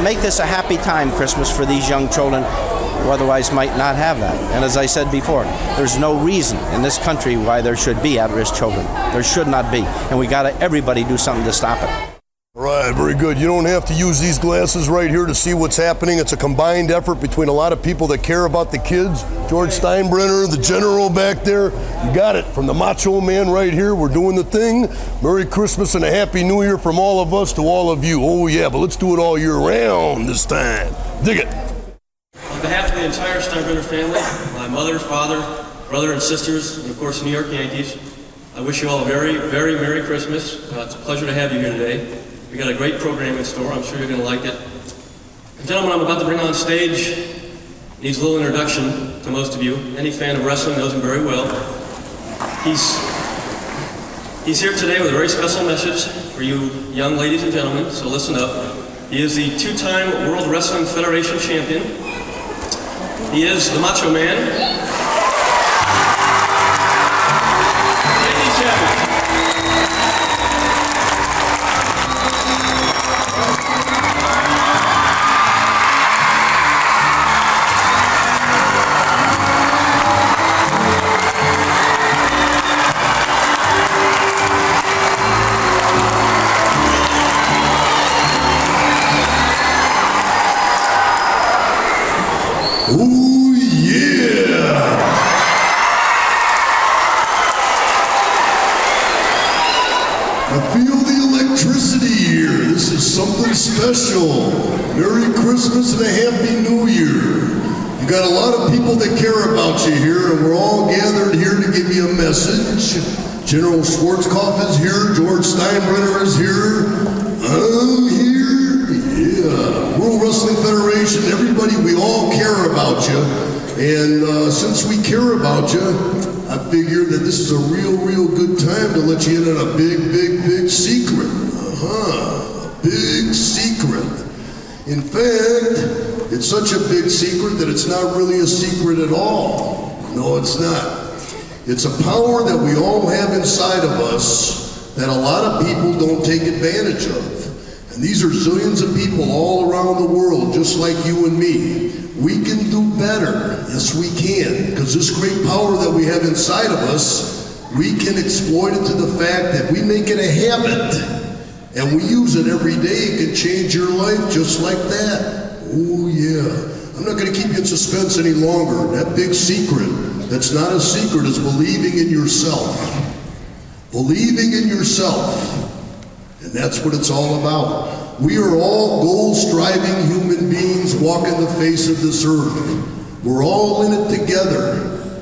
[SPEAKER 24] make this a happy time, Christmas, for these young children who otherwise might not have that. And as I said before, there's no reason in this country why there should be at-risk children. There should not be. And we got to, everybody do something to stop it.
[SPEAKER 32] Right, very good. You don't have to use these glasses right here to see what's happening. It's a combined effort between a lot of people that care about the kids. George Steinbrenner, the general back there. You got it. From the macho man right here, we're doing the thing. Merry Christmas and a Happy New Year from all of us to all of you. Oh, yeah, but let's do it all year round this time. Dig it.
[SPEAKER 40] The entire Steinbrenner family, my mother, father, brother, and sisters, and of course, New York Yankees, I wish you all a very, very Merry Christmas. Uh, it's a pleasure to have you here today. We got a great program in store. I'm sure you're going to like it. The gentleman I'm about to bring on stage needs a little introduction to most of you. Any fan of wrestling knows him very well. He's he's here today with a very special message for you young ladies and gentlemen. So listen up. He is the two-time World Wrestling Federation champion. He is the Macho Man.
[SPEAKER 32] It's not really a secret at all. No, it's not. It's a power that we all have inside of us that a lot of people don't take advantage of. And these are zillions of people all around the world, just like you and me. We can do better. Yes, we can. Because this great power that we have inside of us, we can exploit it to the fact that we make it a habit and we use it every day. It can change your life just like that. Oh, yeah. I'm not going to keep you in suspense any longer. That big secret that's not a secret is believing in yourself. Believing in yourself. And that's what it's all about. We are all goal striving human beings walking the face of this earth. We're all in it together.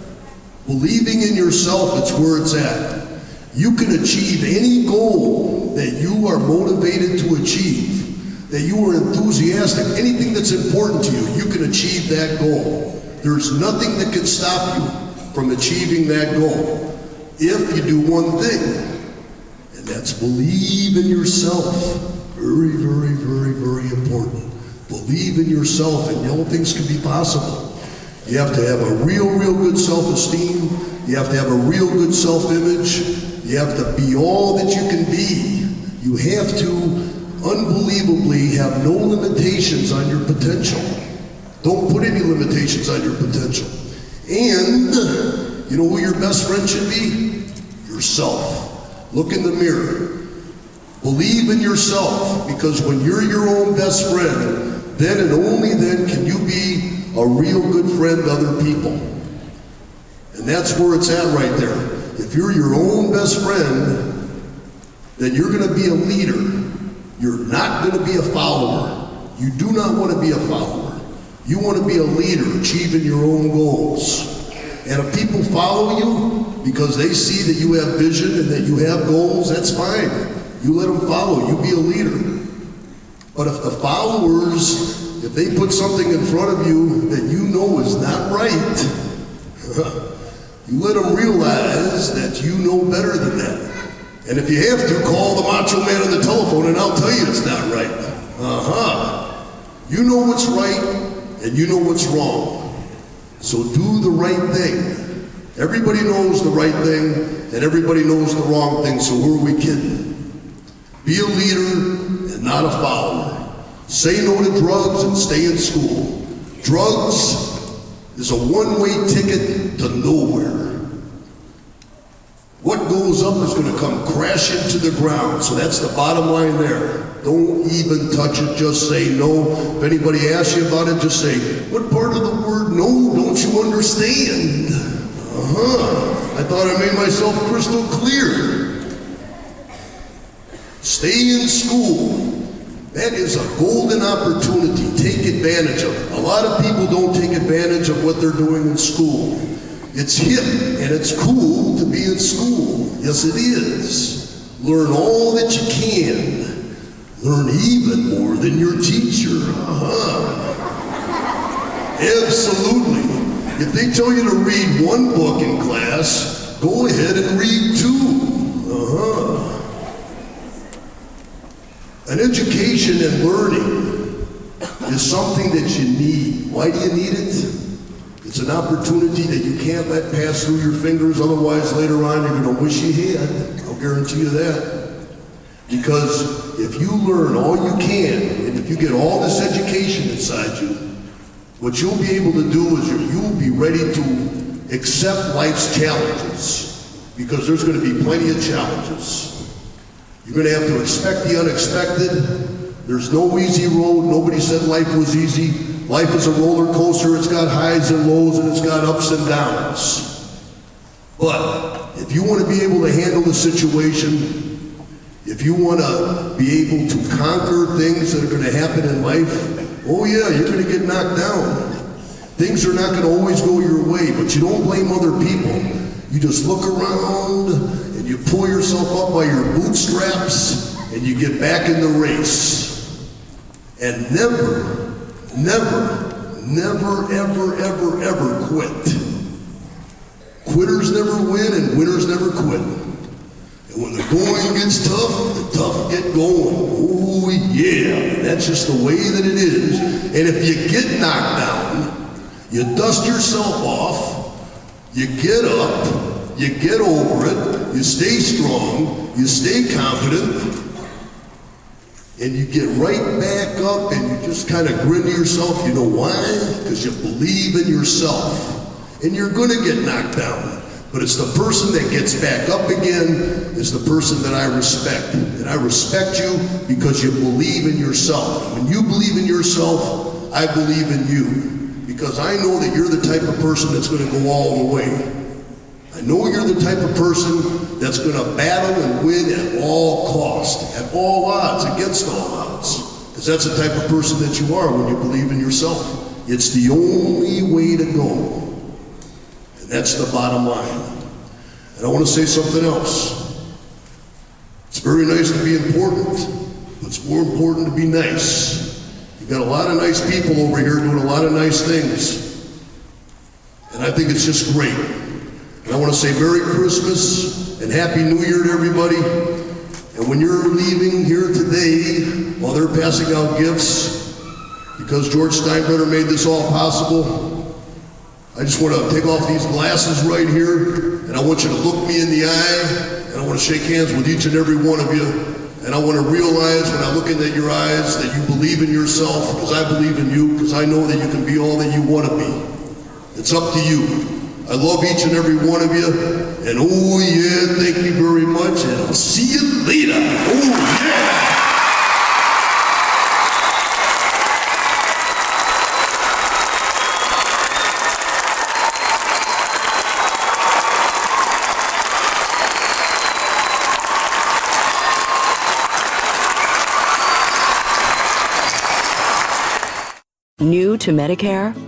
[SPEAKER 32] Believing in yourself, it's where it's at. You can achieve any goal that you are motivated to achieve, that you are enthusiastic, anything that's important to you, you can achieve that goal. There's nothing that can stop you from achieving that goal if you do one thing, and that's believe in yourself. Very, very, very, very important. Believe in yourself, and all things can be possible. You have to have a real, real good self esteem. You have to have a real good self image. You have to be all that you can be. You have to unbelievably have no limitations on your potential. Don't put any limitations on your potential. And you know who your best friend should be? Yourself. Look in the mirror. Believe in yourself because when you're your own best friend, then and only then can you be a real good friend to other people. And that's where it's at right there. If you're your own best friend, then you're going to be a leader. You're not going to be a follower. You do not want to be a follower. You want to be a leader, achieving your own goals. And if people follow you because they see that you have vision and that you have goals, that's fine. You let them follow. You be a leader. But if the followers, if they put something in front of you that you know is not right, you let them realize that you know better than that. And if you have to, call the macho man on the telephone and I'll tell you it's not right. Uh-huh. You know what's right and you know what's wrong. So do the right thing. Everybody knows the right thing and everybody knows the wrong thing, so who are we kidding? Be a leader and not a follower. Say no to drugs and stay in school. Drugs is a one-way ticket to nowhere. What goes up is going to come crashing to the ground. So that's the bottom line there. Don't even touch it. Just say no. If anybody asks you about it, just say, what part of the word no don't you understand? Uh-huh. I thought I made myself crystal clear. Stay in school. That is a golden opportunity. Take advantage of it. A lot of people don't take advantage of what they're doing in school. It's hip and it's cool to be in school. Yes, it is. Learn all that you can. Learn even more than your teacher. Uh-huh. Absolutely. If they tell you to read one book in class, go ahead and read two. Uh-huh. An education and learning is something that you need. Why do you need it? It's an opportunity that you can't let pass through your fingers, otherwise later on you're going to wish you had. I'll guarantee you that. Because if you learn all you can, and if you get all this education inside you, what you'll be able to do is you'll be ready to accept life's challenges. Because there's going to be plenty of challenges. You're going to have to expect the unexpected. There's no easy road. Nobody said life was easy. Life is a roller coaster. It's got highs and lows and it's got ups and downs. But if you want to be able to handle the situation, if you want to be able to conquer things that are going to happen in life, Oh, yeah, you're going to get knocked down. Things are not going to always go your way, but you don't blame other people. You just look around and you pull yourself up by your bootstraps and you get back in the race. And never, never, never, ever, ever, ever quit. Quitters never win and winners never quit. And when the going gets tough, the tough get going. Oh yeah, that's just the way that it is. And if you get knocked down, you dust yourself off, you get up, you get over it, you stay strong, you stay confident, and you get right back up and you just kind of grin to yourself. You know why? Because you believe in yourself. And you're going to get knocked down. But it's the person that gets back up again is the person that I respect. And I respect you because you believe in yourself. When you believe in yourself, I believe in you. Because I know that you're the type of person that's going to go all the way. I know you're the type of person that's going to battle and win at all cost, at all odds, against all odds. Because that's the type of person that you are when you believe in yourself. It's the only way to go. And that's the bottom line. And I want to say something else. It's very nice to be important, but it's more important to be nice. You've got a lot of nice people over here doing a lot of nice things. And I think it's just great. I want to say Merry Christmas and Happy New Year to everybody. And when you're leaving here today, while they're passing out gifts, because George Steinbrenner made this all possible, I just want to take off these glasses right here, and I want you to look me in the eye, and I want to shake hands with each and every one of you. And I want to realize when I look at your eyes that you believe in yourself, because I believe in you, because I know that you can be all that you want to be. It's up to you. I love each and every one of you. And oh yeah, thank you very much. And I'll see you later. Oh yeah.
[SPEAKER 41] New to Medicare?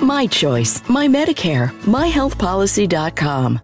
[SPEAKER 41] My choice, my Medicare, myhealthpolicy.com.